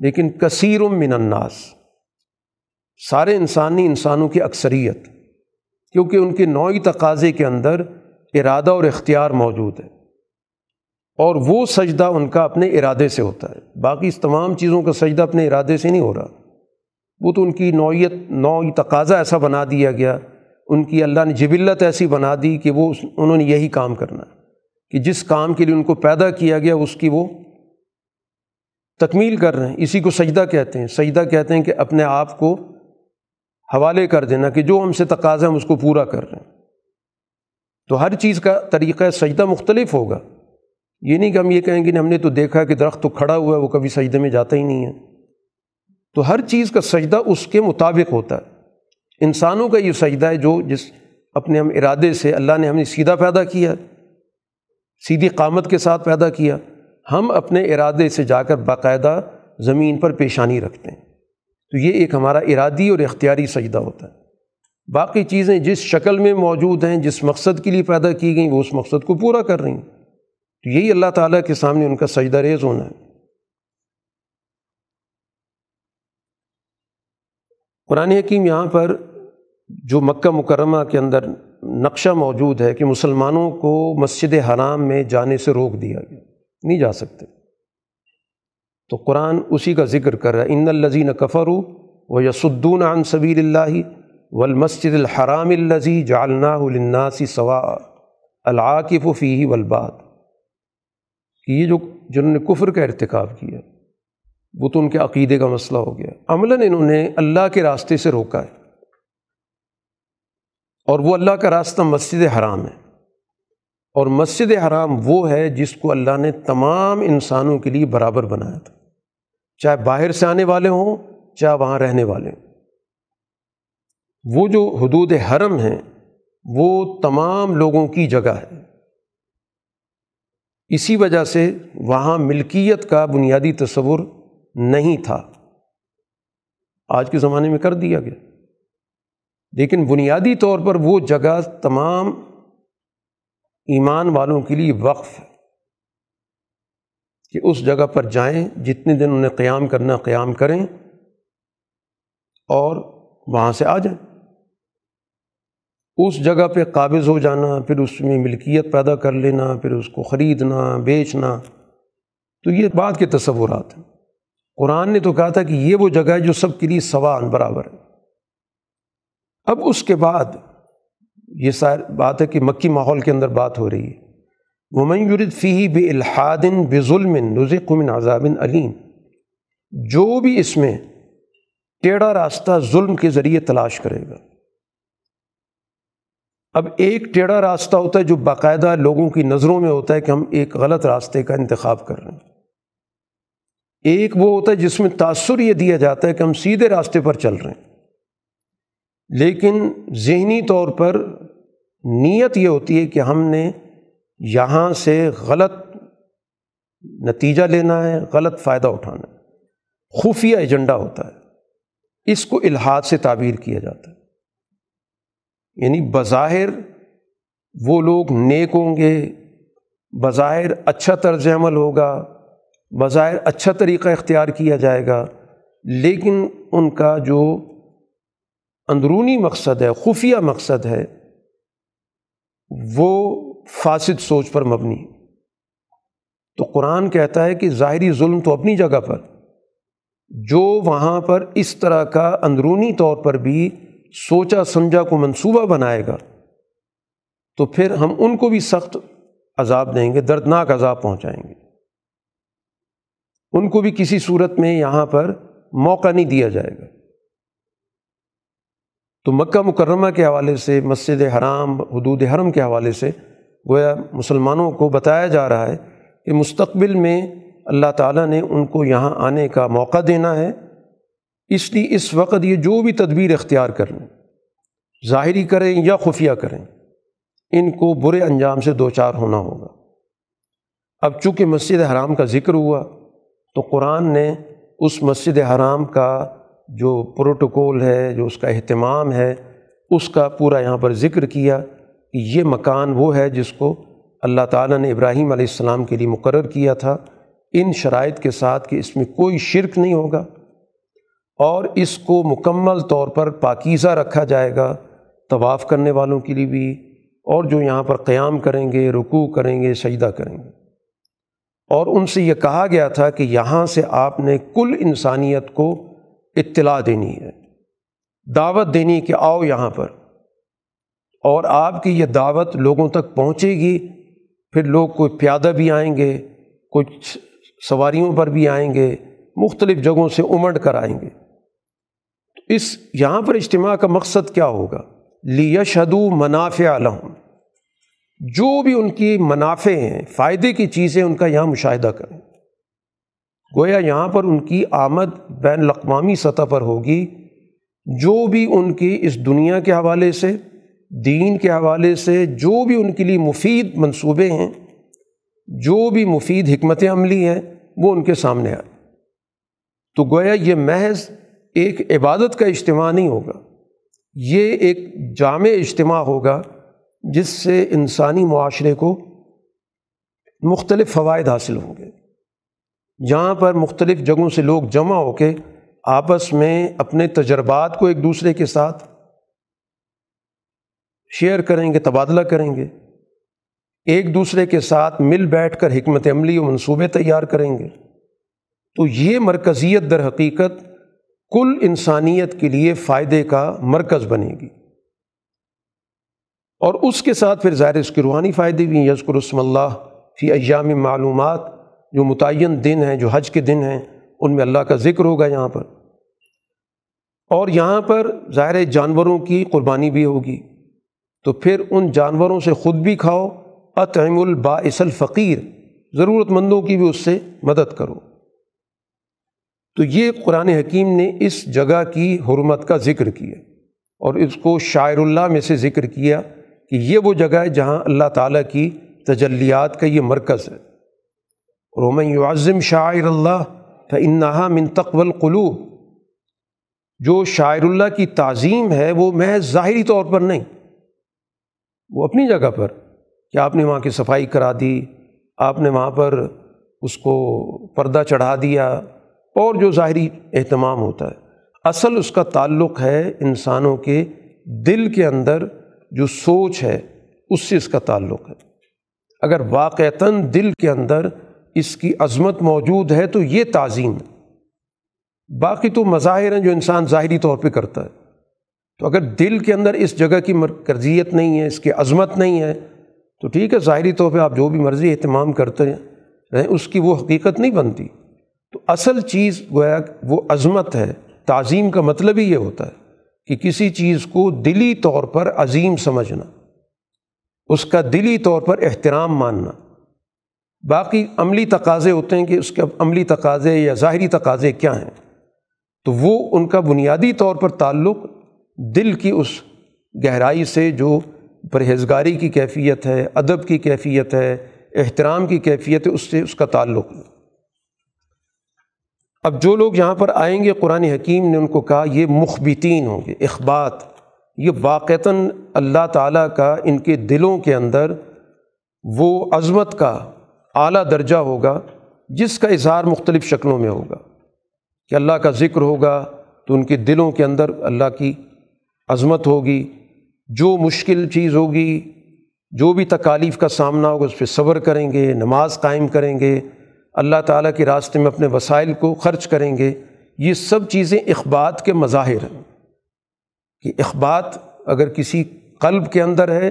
لیکن کثیر من الناس، سارے انسانی انسانوں کی اکثریت، کیونکہ ان کے نوعی تقاضے کے اندر ارادہ اور اختیار موجود ہے۔ اور وہ سجدہ ان کا اپنے ارادے سے ہوتا ہے۔ باقی اس تمام چیزوں کا سجدہ اپنے ارادے سے نہیں ہو رہا۔ وہ تو ان کی نوعیت نوعی تقاضا ایسا بنا دیا گیا۔ ان کی اللہ نے جبلت ایسی بنا دی کہ وہ انہوں نے یہی کام کرنا کہ جس کام کے لیے ان کو پیدا کیا گیا، اس کی وہ تکمیل کر رہے ہیں۔ اسی کو سجدہ کہتے ہیں۔ سجدہ کہتے ہیں کہ اپنے آپ کو حوالے کر دینا کہ جو ہم سے تقاضا ہم اس کو پورا کر رہے ہیں۔ تو ہر چیز کا طریقہ سجدہ مختلف ہوگا۔ یہ نہیں کہ ہم یہ کہیں گے ہم نے تو دیکھا کہ درخت تو کھڑا ہوا ہے، وہ کبھی سجدے میں جاتا ہی نہیں ہے۔ تو ہر چیز کا سجدہ اس کے مطابق ہوتا ہے۔ انسانوں کا یہ سجدہ ہے جو جس اپنے ہم ارادے سے اللہ نے ہم نے سیدھا پیدا کیا، سیدھی قامت کے ساتھ پیدا کیا۔ ہم اپنے ارادے سے جا کر باقاعدہ زمین پر پیشانی رکھتے ہیں۔ تو یہ ایک ہمارا ارادی اور اختیاری سجدہ ہوتا ہے۔ باقی چیزیں جس شکل میں موجود ہیں، جس مقصد کے لیے پیدا کی گئیں، وہ اس مقصد کو پورا کر رہی ہیں۔ تو یہی اللہ تعالیٰ کے سامنے ان کا سجدہ ریز ہونا ہے۔ قرآن حکیم یہاں پر جو مکہ مکرمہ کے اندر نقشہ موجود ہے کہ مسلمانوں کو مسجد حرام میں جانے سے روک دیا گیا، نہیں جا سکتے۔ تو قرآن اسی کا ذکر کر رہا ہے، ان الزین کفر و یسدون عن صبیر اللہ و المسد الحرام الزی جالنا الناسی ثوا العاقف و فی ولباد کہ یہ جو جنہوں نے کفر کا ارتکاب کیا، وہ تو ان کے عقیدے کا مسئلہ ہو گیا۔ عملاً انہوں نے اللہ کے راستے سے روکا ہے۔ اور وہ اللہ کا راستہ مسجد حرام ہے۔ اور مسجد حرام وہ ہے جس کو اللہ نے تمام انسانوں کے لیے برابر بنایا تھا۔ چاہے باہر سے آنے والے ہوں، چاہے وہاں رہنے والے ہوں۔ وہ جو حدود حرم ہیں، وہ تمام لوگوں کی جگہ ہے۔ اسی وجہ سے وہاں ملکیت کا بنیادی تصور نہیں تھا۔ آج کے زمانے میں کر دیا گیا۔ لیکن بنیادی طور پر وہ جگہ تمام ایمان والوں کے لیے وقف ہے کہ اس جگہ پر جائیں، جتنے دن انہیں قیام کرنا قیام کریں اور وہاں سے آ جائیں۔ اس جگہ پہ قابض ہو جانا، پھر اس میں ملکیت پیدا کر لینا، پھر اس کو خریدنا، بیچنا۔ تو یہ بات کے تصورات ہیں۔ قرآن نے تو کہا تھا کہ یہ وہ جگہ ہے جو سب کے لیے سوان برابر ہے۔ اب اس کے بعد یہ ساری بات ہے کہ مکی ماحول کے اندر بات ہو رہی ہے۔ وہ یرد فی بے الحادن بے ظلم نظقمن عذاب علیم جو بھی اس میں ٹیڑھا راستہ ظلم کے ذریعے تلاش کرے گا۔ اب ایک ٹیڑھا راستہ ہوتا ہے جو باقاعدہ لوگوں کی نظروں میں ہوتا ہے کہ ہم ایک غلط راستے کا انتخاب کر رہے ہیں۔ ایک وہ ہوتا ہے جس میں تأثر یہ دیا جاتا ہے کہ ہم سیدھے راستے پر چل رہے ہیں۔ لیکن ذہنی طور پر نیت یہ ہوتی ہے کہ ہم نے یہاں سے غلط نتیجہ لینا ہے، غلط فائدہ اٹھانا ہے۔ خفیہ ایجنڈا ہوتا ہے۔ اس کو الحاد سے تعبیر کیا جاتا ہے۔ یعنی بظاہر وہ لوگ نیک ہوں گے، بظاہر اچھا طرز عمل ہوگا، بظاہر اچھا طریقہ اختیار کیا جائے گا، لیکن ان کا جو اندرونی مقصد ہے، خفیہ مقصد ہے، وہ فاسد سوچ پر مبنی۔ تو قرآن کہتا ہے کہ ظاہری ظلم تو اپنی جگہ پر، جو وہاں پر اس طرح کا اندرونی طور پر بھی سوچا سمجھا کو منصوبہ بنائے گا، تو پھر ہم ان کو بھی سخت عذاب دیں گے، دردناک عذاب پہنچائیں گے۔ ان کو بھی کسی صورت میں یہاں پر موقع نہیں دیا جائے گا۔ تو مکہ مکرمہ کے حوالے سے، مسجد حرام، حدود حرم کے حوالے سے گویا مسلمانوں کو بتایا جا رہا ہے کہ مستقبل میں اللہ تعالیٰ نے ان کو یہاں آنے کا موقع دینا ہے۔ اس لیے اس وقت یہ جو بھی تدبیر اختیار کر لیں ظاہری کریں یا خفیہ کریں، ان کو برے انجام سے دو چار ہونا ہوگا۔ اب چونکہ مسجد حرام کا ذکر ہوا، تو قرآن نے اس مسجد حرام کا جو پروٹوکول ہے، جو اس کا اہتمام ہے، اس کا پورا یہاں پر ذکر کیا کہ یہ مکان وہ ہے جس کو اللہ تعالیٰ نے ابراہیم علیہ السلام کے لیے مقرر کیا تھا۔ ان شرائط کے ساتھ کہ اس میں کوئی شرک نہیں ہوگا۔ اور اس کو مکمل طور پر پاکیزہ رکھا جائے گا، طواف کرنے والوں کے لیے بھی، اور جو یہاں پر قیام کریں گے، رکوع کریں گے، سجدہ کریں گے۔ اور ان سے یہ کہا گیا تھا کہ یہاں سے آپ نے کل انسانیت کو اطلاع دینی ہے، دعوت دینی کہ آؤ یہاں پر۔ اور آپ کی یہ دعوت لوگوں تک پہنچے گی، پھر لوگ کوئی پیادہ بھی آئیں گے، کچھ سواریوں پر بھی آئیں گے، مختلف جگہوں سے امڑ کر آئیں گے۔ اس یہاں پر اجتماع کا مقصد کیا ہوگا؟ لیشہدو منافع لہم، جو بھی ان کی منافع ہیں، فائدے کی چیزیں ان کا یہاں مشاہدہ کریں۔ گویا یہاں پر ان کی آمد بین الاقوامی سطح پر ہوگی، جو بھی ان کی اس دنیا کے حوالے سے، دین کے حوالے سے، جو بھی ان کے لیے مفید منصوبے ہیں، جو بھی مفید حکمت عملی ہیں، وہ ان کے سامنے آئے تو گویا یہ محض ایک عبادت کا اجتماع نہیں ہوگا، یہ ایک جامع اجتماع ہوگا جس سے انسانی معاشرے کو مختلف فوائد حاصل ہوں گے۔ جہاں پر مختلف جگہوں سے لوگ جمع ہو کے آپس میں اپنے تجربات کو ایک دوسرے کے ساتھ شیئر کریں گے، تبادلہ کریں گے۔ ایک دوسرے کے ساتھ مل بیٹھ کر حکمت عملی و منصوبے تیار کریں گے۔ تو یہ مرکزیت در حقیقت کل انسانیت کے لیے فائدے کا مرکز بنے گی۔ اور اس کے ساتھ پھر ظاہر اس کے روحانی فائدے بھی ہیں۔ یزکر رسم اللہ فی ایام معلومات، جو متعین دن ہیں، جو حج کے دن ہیں، ان میں اللہ کا ذکر ہوگا یہاں پر۔ اور یہاں پر ظاہر جانوروں کی قربانی بھی ہوگی۔ تو پھر ان جانوروں سے خود بھی کھاؤ۔ اطعم الباعث الفقیر۔ ضرورت مندوں کی بھی اس سے مدد کرو۔ تو یہ قرآن حکیم نے اس جگہ کی حرمت کا ذکر کیا اور اس کو شاعر اللہ میں سے ذکر کیا کہ یہ وہ جگہ ہے جہاں اللہ تعالیٰ کی تجلیات کا یہ مرکز ہے۔ رومن یعظم شاعر اللہ انہا من تقول جو شاعر اللہ کی تعظیم ہے وہ محض ظاہری طور پر نہیں، وہ اپنی جگہ پر کہ آپ نے وہاں کی صفائی کرا دی، آپ نے وہاں پر اس کو پردہ چڑھا دیا اور جو ظاہری اہتمام ہوتا ہے۔ اصل اس کا تعلق ہے انسانوں کے دل کے اندر جو سوچ ہے، اس سے اس کا تعلق ہے۔ اگر واقعتاً دل کے اندر اس کی عظمت موجود ہے تو یہ تعظیم ہے۔ باقی تو مظاہر ہیں جو انسان ظاہری طور پہ کرتا ہے۔ تو اگر دل کے اندر اس جگہ کی مرکزیت نہیں ہے، اس کی عظمت نہیں ہے، تو ٹھیک ہے، ظاہری طور پہ آپ جو بھی مرضی اہتمام کرتے ہیں اس کی وہ حقیقت نہیں بنتی۔ تو اصل چیز گویا وہ عظمت ہے۔ تعظیم کا مطلب ہی یہ ہوتا ہے کہ کسی چیز کو دلی طور پر عظیم سمجھنا، اس کا دلی طور پر احترام ماننا۔ باقی عملی تقاضے ہوتے ہیں کہ اس کے عملی تقاضے یا ظاہری تقاضے کیا ہیں۔ تو وہ ان کا بنیادی طور پر تعلق دل کی اس گہرائی سے جو پرہیزگاری کی کیفیت ہے، ادب کی کیفیت ہے، احترام کی کیفیت ہے، اس سے اس کا تعلق ہے۔ اب جو لوگ یہاں پر آئیں گے، قرآن حکیم نے ان کو کہا، یہ مخبتین ہوں گے، اخبات۔ یہ واقعتاً اللہ تعالیٰ کا، ان کے دلوں کے اندر وہ عظمت کا اعلیٰ درجہ ہوگا، جس کا اظہار مختلف شکلوں میں ہوگا۔ کہ اللہ کا ذکر ہوگا تو ان کے دلوں کے اندر اللہ کی عظمت ہوگی۔ جو مشکل چیز ہوگی، جو بھی تکالیف کا سامنا ہوگا، اس پہ صبر کریں گے، نماز قائم کریں گے۔ اللہ تعالیٰ کے راستے میں اپنے وسائل کو خرچ کریں گے، یہ سب چیزیں اخبات کے مظاہر ہیں۔ کہ اخبات اگر کسی قلب کے اندر ہے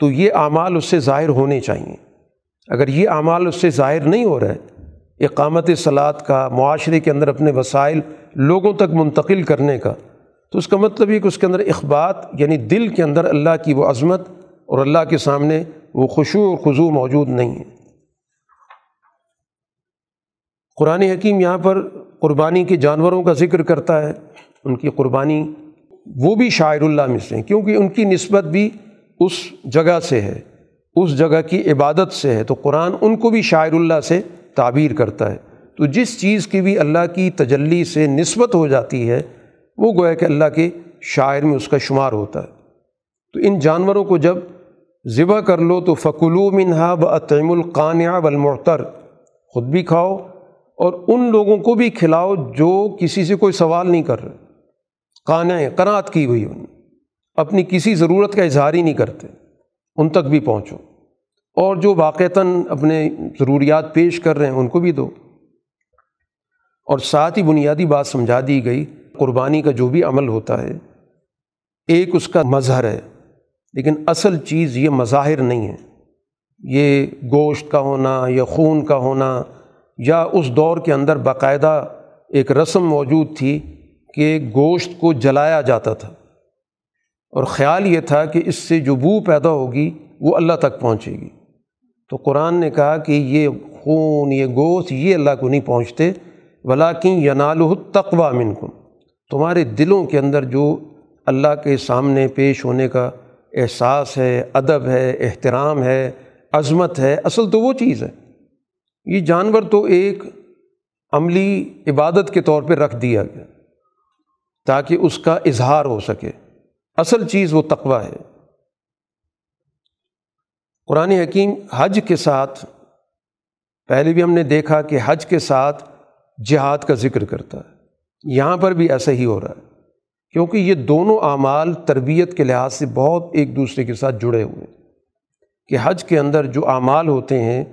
تو یہ اعمال اس سے ظاہر ہونے چاہئیں اگر یہ اعمال اس سے ظاہر نہیں ہو رہا ہے اقامت صلاحت کا، معاشرے کے اندر اپنے وسائل لوگوں تک منتقل کرنے کا، تو اس کا مطلب یہ کہ اس کے اندر اخبات یعنی دل کے اندر اللہ کی وہ عظمت اور اللہ کے سامنے وہ خوشو اور خضو موجود نہیں ہے۔ قرآن حکیم یہاں پر قربانی کے جانوروں کا ذکر کرتا ہے، ان کی قربانی وہ بھی شاعر اللہ میں سے ہیں، کیونکہ ان کی نسبت بھی اس جگہ سے ہے، اس جگہ کی عبادت سے ہے۔ تو قرآن ان کو بھی شاعر اللہ سے تعبیر کرتا ہے۔ تو جس چیز کی بھی اللہ کی تجلی سے نسبت ہو جاتی ہے، وہ گویا کہ اللہ کے شاعر میں اس کا شمار ہوتا ہے۔ تو ان جانوروں کو جب ذبح کر لو تو فکلو منہا بطعم القانیہ بالمعتر خود بھی کھاؤ اور ان لوگوں کو بھی کھلاؤ جو کسی سے کوئی سوال نہیں کر رہے۔ قانع قناعت کی ہوئی ان اپنی کسی ضرورت کا اظہار ہی نہیں کرتے۔ ان تک بھی پہنچو۔ اور جو واقعتاً اپنے ضروریات پیش کر رہے ہیں، ان کو بھی دو۔ اور ساتھ ہی بنیادی بات سمجھا دی گئی، قربانی کا جو بھی عمل ہوتا ہے، ایک اس کا مظہر ہے۔ لیکن اصل چیز یہ مظاہر نہیں ہے۔ یہ گوشت کا ہونا یا خون کا ہونا یا اس دور کے اندر باقاعدہ ایک رسم موجود تھی کہ گوشت کو جلایا جاتا تھا۔ اور خیال یہ تھا کہ اس سے جو بو پیدا ہوگی وہ اللہ تک پہنچے گی۔ تو قرآن نے کہا کہ یہ خون، یہ گوشت یہ اللہ کو نہیں پہنچتے ولاکن ینال تقوا منکم۔ تمہارے دلوں کے اندر جو اللہ کے سامنے پیش ہونے کا احساس ہے، ادب ہے، احترام ہے، عظمت ہے، اصل تو وہ چیز ہے۔ یہ جانور تو ایک عملی عبادت کے طور پہ رکھ دیا گیا تاکہ اس کا اظہار ہو سکے۔ اصل چیز وہ تقوی ہے۔ قرآن حکیم حج کے ساتھ، پہلے بھی ہم نے دیکھا کہ حج کے ساتھ جہاد کا ذکر کرتا ہے۔ یہاں پر بھی ایسا ہی ہو رہا ہے، کیونکہ یہ دونوں اعمال تربیت کے لحاظ سے بہت ایک دوسرے کے ساتھ جڑے ہوئے ہیں۔ کہ حج کے اندر جو اعمال ہوتے ہیں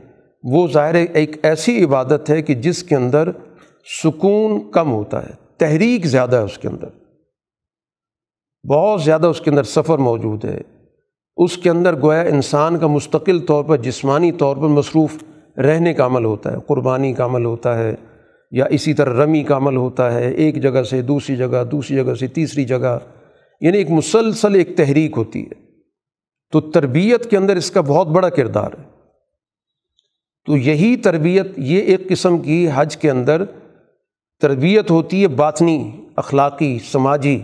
وہ ظاہر ایک ایسی عبادت ہے کہ جس کے اندر سکون کم ہوتا ہے، تحریک زیادہ ہے اس کے اندر۔ بہت زیادہ اس کے اندر سفر موجود ہے۔ اس کے اندر گویا انسان کا مستقل طور پر جسمانی طور پر مصروف رہنے کا عمل ہوتا ہے۔ قربانی کا عمل ہوتا ہے یا اسی طرح رمی کا عمل ہوتا ہے، ایک جگہ سے دوسری جگہ دوسری جگہ سے تیسری جگہ۔ یعنی ایک مسلسل ایک تحریک ہوتی ہے۔ تو تربیت کے اندر اس کا بہت بڑا کردار ہے۔ تو یہی تربیت، یہ ایک قسم کی حج کے اندر تربیت ہوتی ہے باطنی، اخلاقی، سماجی،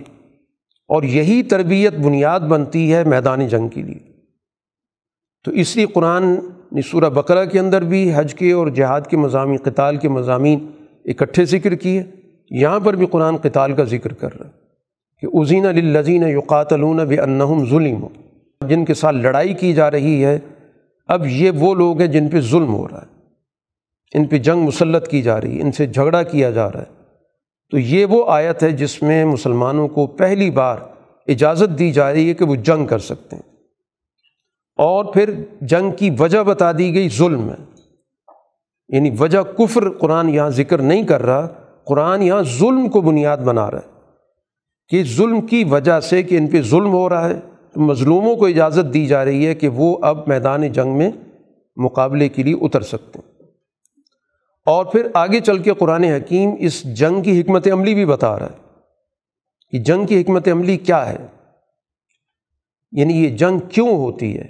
اور یہی تربیت بنیاد بنتی ہے میدانی جنگ کے لیے۔ تو اس لیے قرآن نے سورہ بقرہ کے اندر بھی حج کے اور جہاد کے مضامین، قتال کے مضامین اکٹھے ذکر کیے۔ یہاں پر بھی قرآن قتال کا ذکر کر رہا ہے کہ عظین الزین یقاتلون بنہم ظلم جن کے ساتھ لڑائی کی جا رہی ہے اب یہ وہ لوگ ہیں جن پہ ظلم ہو رہا ہے، ان پہ جنگ مسلط کی جا رہی ہے، ان سے جھگڑا کیا جا رہا ہے۔ تو یہ وہ آیت ہے جس میں مسلمانوں کو پہلی بار اجازت دی جا رہی ہے کہ وہ جنگ کر سکتے ہیں۔ اور پھر جنگ کی وجہ بتا دی گئی ظلم ہے۔ یعنی وجہ کفر قرآن یہاں ذکر نہیں کر رہا، قرآن یہاں ظلم کو بنیاد بنا رہا ہے کہ ظلم کی وجہ سے کہ ان پہ ظلم ہو رہا ہے۔ تو مظلوموں کو اجازت دی جا رہی ہے کہ وہ اب میدان جنگ میں مقابلے کے لیے اتر سکتے ہیں۔ اور پھر آگے چل کے قرآن حکیم اس جنگ کی حکمت عملی بھی بتا رہا ہے کہ جنگ کی حکمت عملی کیا ہے۔ یعنی یہ جنگ کیوں ہوتی ہے؟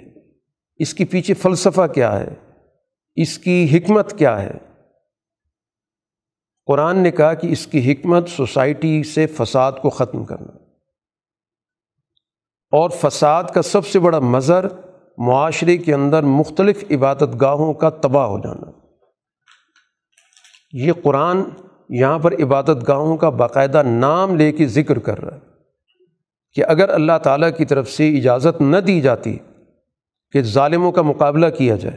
اس کے پیچھے فلسفہ کیا ہے؟ اس کی حکمت کیا ہے؟ قرآن نے کہا کہ اس کی حکمت سوسائٹی سے فساد کو ختم کرنا۔ اور فساد کا سب سے بڑا مظہر معاشرے کے اندر مختلف عبادت گاہوں کا تباہ ہو جانا۔ یہ قرآن یہاں پر عبادت گاہوں کا باقاعدہ نام لے کے ذکر کر رہا ہے کہ اگر اللہ تعالیٰ کی طرف سے اجازت نہ دی جاتی کہ ظالموں کا مقابلہ کیا جائے،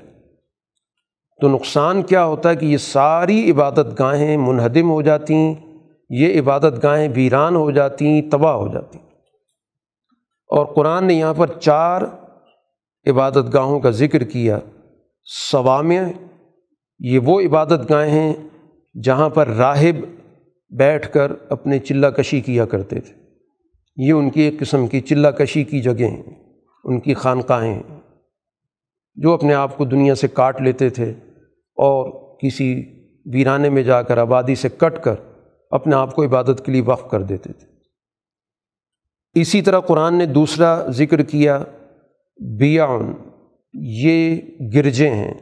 تو نقصان کیا ہوتا ہے کہ یہ ساری عبادت گاہیں منہدم ہو جاتی، یہ عبادت گاہیں ویران ہو جاتی، تباہ ہو جاتی۔ اور قرآن نے یہاں پر چار عبادت گاہوں کا ذکر کیا۔ سوامع یہ وہ عبادت گاہیں ہیں جہاں پر راہب بیٹھ کر اپنے چلہ کشی کیا کرتے تھے۔ یہ ان کی ایک قسم کی چلہ کشی کی جگہیں ہیں، ان کی خانقاہیں ہیں، جو اپنے آپ کو دنیا سے کاٹ لیتے تھے اور کسی ویرانے میں جا کر آبادی سے کٹ کر اپنے آپ کو عبادت کے لیے وقف کر دیتے تھے۔ اسی طرح قرآن نے دوسرا ذکر کیا بیاون یہ گرجے ہیں،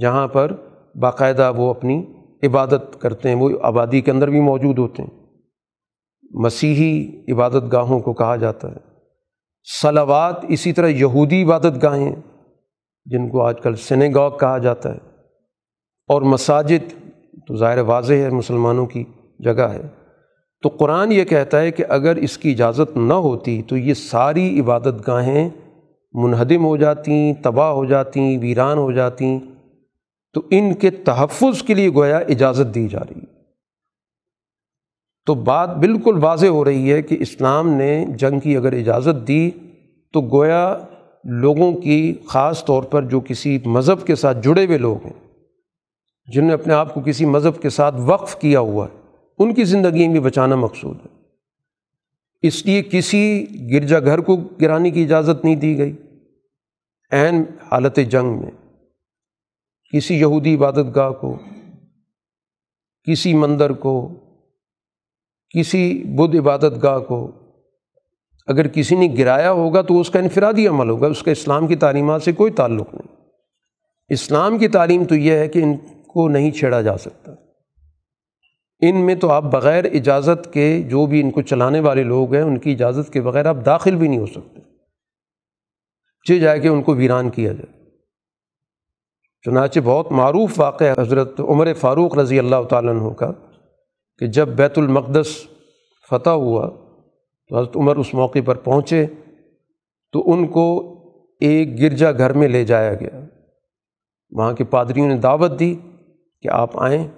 جہاں پر باقاعدہ وہ اپنی عبادت کرتے ہیں، وہ آبادی کے اندر بھی موجود ہوتے ہیں۔ مسیحی عبادت گاہوں کو کہا جاتا ہے۔ صلوات اسی طرح یہودی عبادت گاہیں جن کو آج کل سنیگاگ کہا جاتا ہے۔ اور مساجد تو ظاہر واضح ہے، مسلمانوں کی جگہ ہے۔ تو قرآن یہ کہتا ہے کہ اگر اس کی اجازت نہ ہوتی تو یہ ساری عبادت گاہیں منہدم ہو جاتیں تباہ ہو جاتیں ویران ہو جاتیں تو ان کے تحفظ کے لیے گویا اجازت دی جا رہی۔ تو بات بالکل واضح ہو رہی ہے کہ اسلام نے جنگ کی اگر اجازت دی تو گویا لوگوں کی خاص طور پر جو کسی مذہب کے ساتھ جڑے ہوئے لوگ ہیں، جنہوں نے اپنے آپ کو کسی مذہب کے ساتھ وقف کیا ہوا ہے ان کی زندگی بھی بچانا مقصود ہے۔ اس لیے کسی گرجا گھر کو گرانے کی اجازت نہیں دی گئی۔ عین حالت جنگ میں کسی یہودی عبادت گاہ کو، کسی مندر کو، کسی بدھ عبادت گاہ کو اگر کسی نے گرایا ہوگا تو اس کا انفرادی عمل ہوگا، اس کا اسلام کی تعلیمات سے کوئی تعلق نہیں۔ اسلام کی تعلیم تو یہ ہے کہ ان کو نہیں چھیڑا جا سکتا۔ ان میں تو آپ بغیر اجازت کے جو بھی ان کو چلانے والے لوگ ہیں، ان کی اجازت کے بغیر آپ داخل بھی نہیں ہو سکتے۔ چے جائے کہ ان کو ویران کیا جائے۔ چنانچہ بہت معروف واقع حضرت عمر فاروق رضی اللہ تعالیٰ عنہ کا کہ جب بیت المقدس فتح ہوا تو حضرت عمر اس موقع پر پہنچے تو ان کو ایک گرجا گھر میں لے جایا گیا۔ وہاں کے پادریوں نے دعوت دی کہ آپ آئیں۔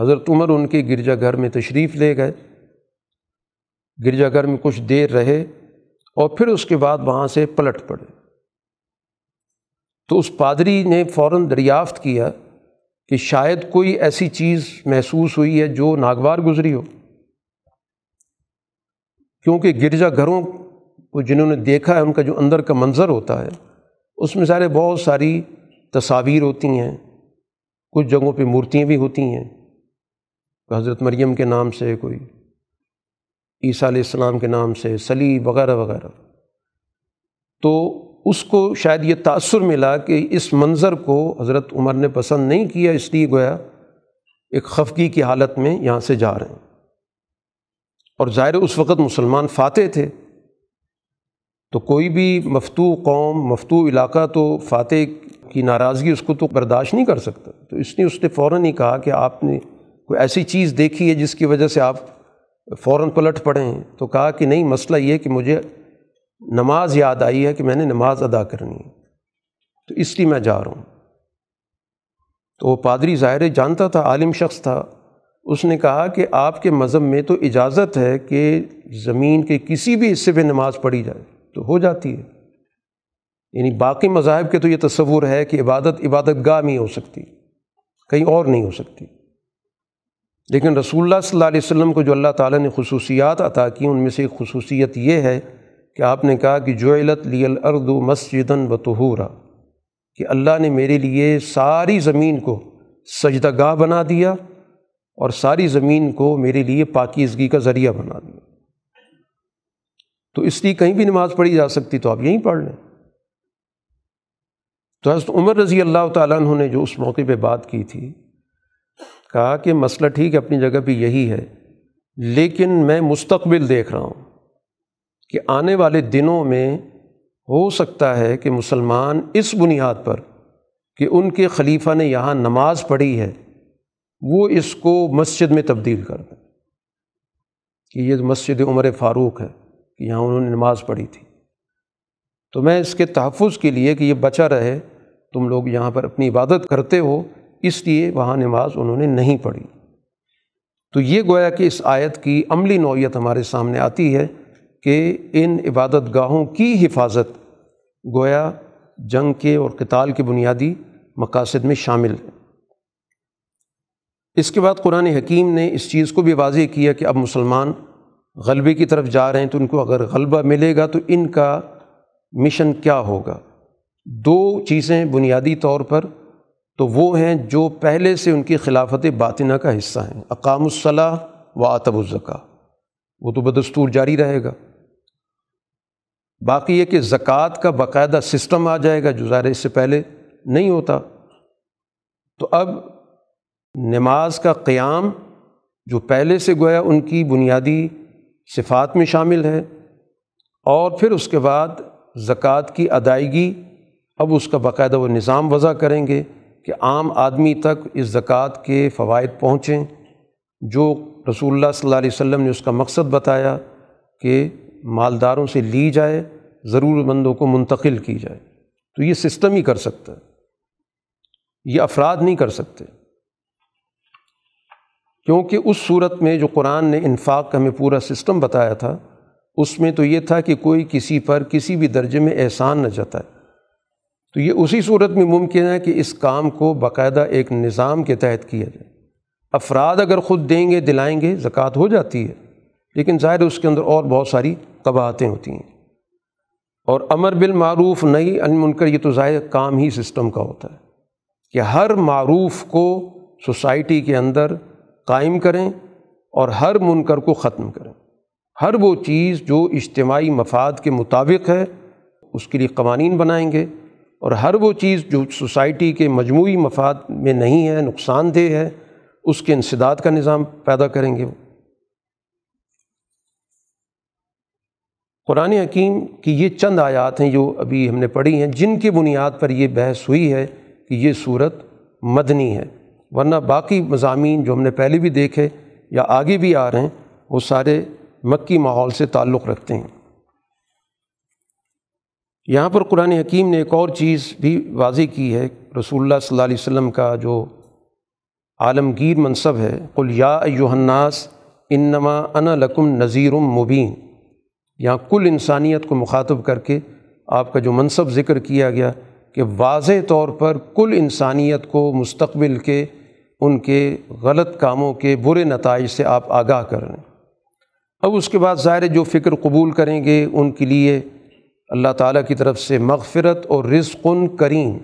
حضرت عمر ان کے گرجا گھر میں تشریف لے گئے۔ گرجا گھر میں کچھ دیر رہے اور پھر اس کے بعد وہاں سے پلٹ پڑے۔ تو اس پادری نے فوراً دریافت کیا کہ شاید کوئی ایسی چیز محسوس ہوئی ہے جو ناگوار گزری ہو۔ کیونکہ گرجا گھروں کو جنہوں نے دیکھا ہے، ان کا جو اندر کا منظر ہوتا ہے، اس میں سارے بہت ساری تصاویر ہوتی ہیں، کچھ جگہوں پہ مورتیاں بھی ہوتی ہیں۔ حضرت مریم کے نام سے کوئی، عیسیٰ علیہ السلام کے نام سے سلیب وغیرہ وغیرہ۔ تو اس کو شاید یہ تأثر ملا کہ اس منظر کو حضرت عمر نے پسند نہیں کیا، اس لیے گویا ایک خفگی کی حالت میں یہاں سے جا رہے ہیں۔ اور ظاہر اس وقت مسلمان فاتح تھے۔ تو کوئی بھی مفتو قوم مفتو علاقہ تو فاتح کی ناراضگی اس کو تو برداشت نہیں کر سکتا۔ تو اس نے اس نے فوراً ہی کہا کہ آپ نے کوئی ایسی چیز دیکھی ہے جس کی وجہ سے آپ فوراً پلٹ پڑے ہیں؟ تو کہا کہ نہیں، مسئلہ یہ کہ مجھے نماز یاد آئی ہے کہ میں نے نماز ادا کرنی ہے۔ تو اس لیے میں جا رہا ہوں۔ تو وہ پادری ظاہر جانتا تھا، عالم شخص تھا۔ اس نے کہا کہ آپ کے مذہب میں تو اجازت ہے کہ زمین کے کسی بھی حصے پہ نماز پڑھی جائے، تو ہو جاتی ہے۔ یعنی باقی مذاہب کے تو یہ تصور ہے کہ عبادت عبادت گاہ میں ہو سکتی، کہیں اور نہیں ہو سکتی۔ لیکن رسول اللہ صلی اللہ علیہ وسلم کو جو اللہ تعالیٰ نے خصوصیات عطا کی ان میں سے ایک خصوصیت یہ ہے کہ آپ نے کہا کہ جو علت لی الرد و مسجدن و تہورا کہ اللہ نے میرے لیے ساری زمین کو سجدہ گاہ بنا دیا اور ساری زمین کو میرے لیے پاکیزگی کا ذریعہ بنا دیا۔ تو اس لیے کہیں بھی نماز پڑھی جا سکتی تو آپ یہیں پڑھ لیں۔ تو حضرت عمر رضی اللہ تعالیٰ عنہ نے جو اس موقع پہ بات کی تھی کہا کہ مسئلہ ٹھیک ہے، اپنی جگہ پہ یہی ہے۔ لیکن میں مستقبل دیکھ رہا ہوں کہ آنے والے دنوں میں ہو سکتا ہے کہ مسلمان اس بنیاد پر کہ ان کے خلیفہ نے یہاں نماز پڑھی ہے، وہ اس کو مسجد میں تبدیل کر دیں۔ کہ یہ مسجد عمر فاروق ہے کہ یہاں انہوں نے نماز پڑھی تھی۔ تو میں اس کے تحفظ کے لیے کہ یہ بچا رہے، تم لوگ یہاں پر اپنی عبادت کرتے ہو اس لیے وہاں نماز انہوں نے نہیں پڑھی۔ تو یہ گویا کہ اس آیت کی عملی نوعیت ہمارے سامنے آتی ہے کہ ان عبادت گاہوں کی حفاظت گویا جنگ کے اور قتال کے بنیادی مقاصد میں شامل ہے۔ اس کے بعد قرآن حکیم نے اس چیز کو بھی واضح کیا کہ اب مسلمان غلبے کی طرف جا رہے ہیں تو ان کو اگر غلبہ ملے گا تو ان کا مشن کیا ہوگا۔ دو چیزیں بنیادی طور پر تو وہ ہیں جو پہلے سے ان کی خلافت باطنہ کا حصہ ہیں۔ اقام الصلاح و آتب الزکا وہ تو بدستور جاری رہے گا۔ باقی یہ کہ زکوٰۃ کا باقاعدہ سسٹم آ جائے گا جو ظاہر اس سے پہلے نہیں ہوتا۔ تو اب نماز کا قیام جو پہلے سے گویا ان کی بنیادی صفات میں شامل ہے، اور پھر اس کے بعد زکوٰۃ کی ادائیگی، اب اس کا باقاعدہ وہ نظام وضع کریں گے۔ کہ عام آدمی تک اس زکوٰۃ کے فوائد پہنچیں، جو رسول اللہ صلی اللہ علیہ وسلم نے اس کا مقصد بتایا کہ مالداروں سے لی جائے ضرور مندوں کو منتقل کی جائے۔ تو یہ سسٹم ہی کر سکتا ہے، یہ افراد نہیں کر سکتے۔ کیونکہ اس صورت میں جو قرآن نے انفاق کا ہمیں پورا سسٹم بتایا تھا، اس میں تو یہ تھا کہ کوئی کسی پر کسی بھی درجے میں احسان نہ جاتا ہے تو یہ اسی صورت میں ممکن ہے کہ اس کام کو باقاعدہ ایک نظام کے تحت کیا جائے۔ افراد اگر خود دیں گے، دلائیں گے، زکوٰۃ ہو جاتی ہے، لیکن ظاہر اس کے اندر اور بہت ساری قباہتیں ہوتی ہیں۔ اور امر بالمعروف نئی المنکر، یہ تو ظاہر کام ہی سسٹم کا ہوتا ہے کہ ہر معروف کو سوسائٹی کے اندر قائم کریں اور ہر منکر کو ختم کریں۔ ہر وہ چیز جو اجتماعی مفاد کے مطابق ہے، اس کے لیے قوانین بنائیں گے۔ اور ہر وہ چیز جو سوسائٹی کے مجموعی مفاد میں نہیں ہے، نقصان دہ ہے، اس کے انسداد کا نظام پیدا کریں گے وہ۔ قرآن حکیم کی یہ چند آیات ہیں جو ابھی ہم نے پڑھی ہیں، جن کی بنیاد پر یہ بحث ہوئی ہے کہ یہ صورت مدنی ہے۔ ورنہ باقی مضامین جو ہم نے پہلے بھی دیکھے یا آگے بھی آ رہے ہیں، وہ سارے مکی ماحول سے تعلق رکھتے ہیں۔ یہاں پر قرآن حکیم نے ایک اور چیز بھی واضح کی ہے۔ رسول اللہ صلی اللہ علیہ وسلم کا جو عالمگیر منصب ہے، قل یا ایوہناس انما انا لکم نذیر مبین۔ یہاں کل انسانیت کو مخاطب کر کے آپ کا جو منصب ذکر کیا گیا کہ واضح طور پر کل انسانیت کو مستقبل کے، ان کے غلط کاموں کے برے نتائج سے آپ آگاہ کر رہے ہیں اب اس کے بعد ظاہر جو فکر قبول کریں گے، ان کے لیے اللہ تعالیٰ کی طرف سے مغفرت اور رزق کریم۔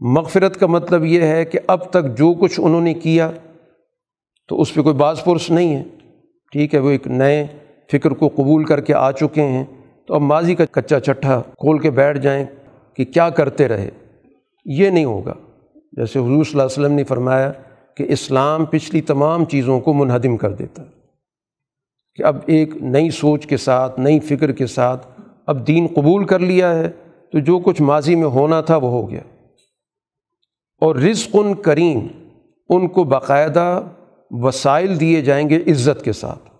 مغفرت کا مطلب یہ ہے کہ اب تک جو کچھ انہوں نے کیا تو اس پہ کوئی بعض پرس نہیں ہے۔ ٹھیک ہے، وہ ایک نئے فکر کو قبول کر کے آ چکے ہیں۔ تو اب ماضی کا کچا چٹھا کھول کے بیٹھ جائیں کہ کیا کرتے رہے۔ یہ نہیں ہوگا۔ جیسے حضور صلی اللہ علیہ وسلم نے فرمایا کہ اسلام پچھلی تمام چیزوں کو منہدم کر دیتا۔ ہے کہ اب ایک نئی سوچ کے ساتھ، نئی فکر کے ساتھ اب دین قبول کر لیا ہے تو جو کچھ ماضی میں ہونا تھا وہ ہو گیا۔ اور رزق ان کریم ان کو باقاعدہ وسائل دیے جائیں گے عزت کے ساتھ۔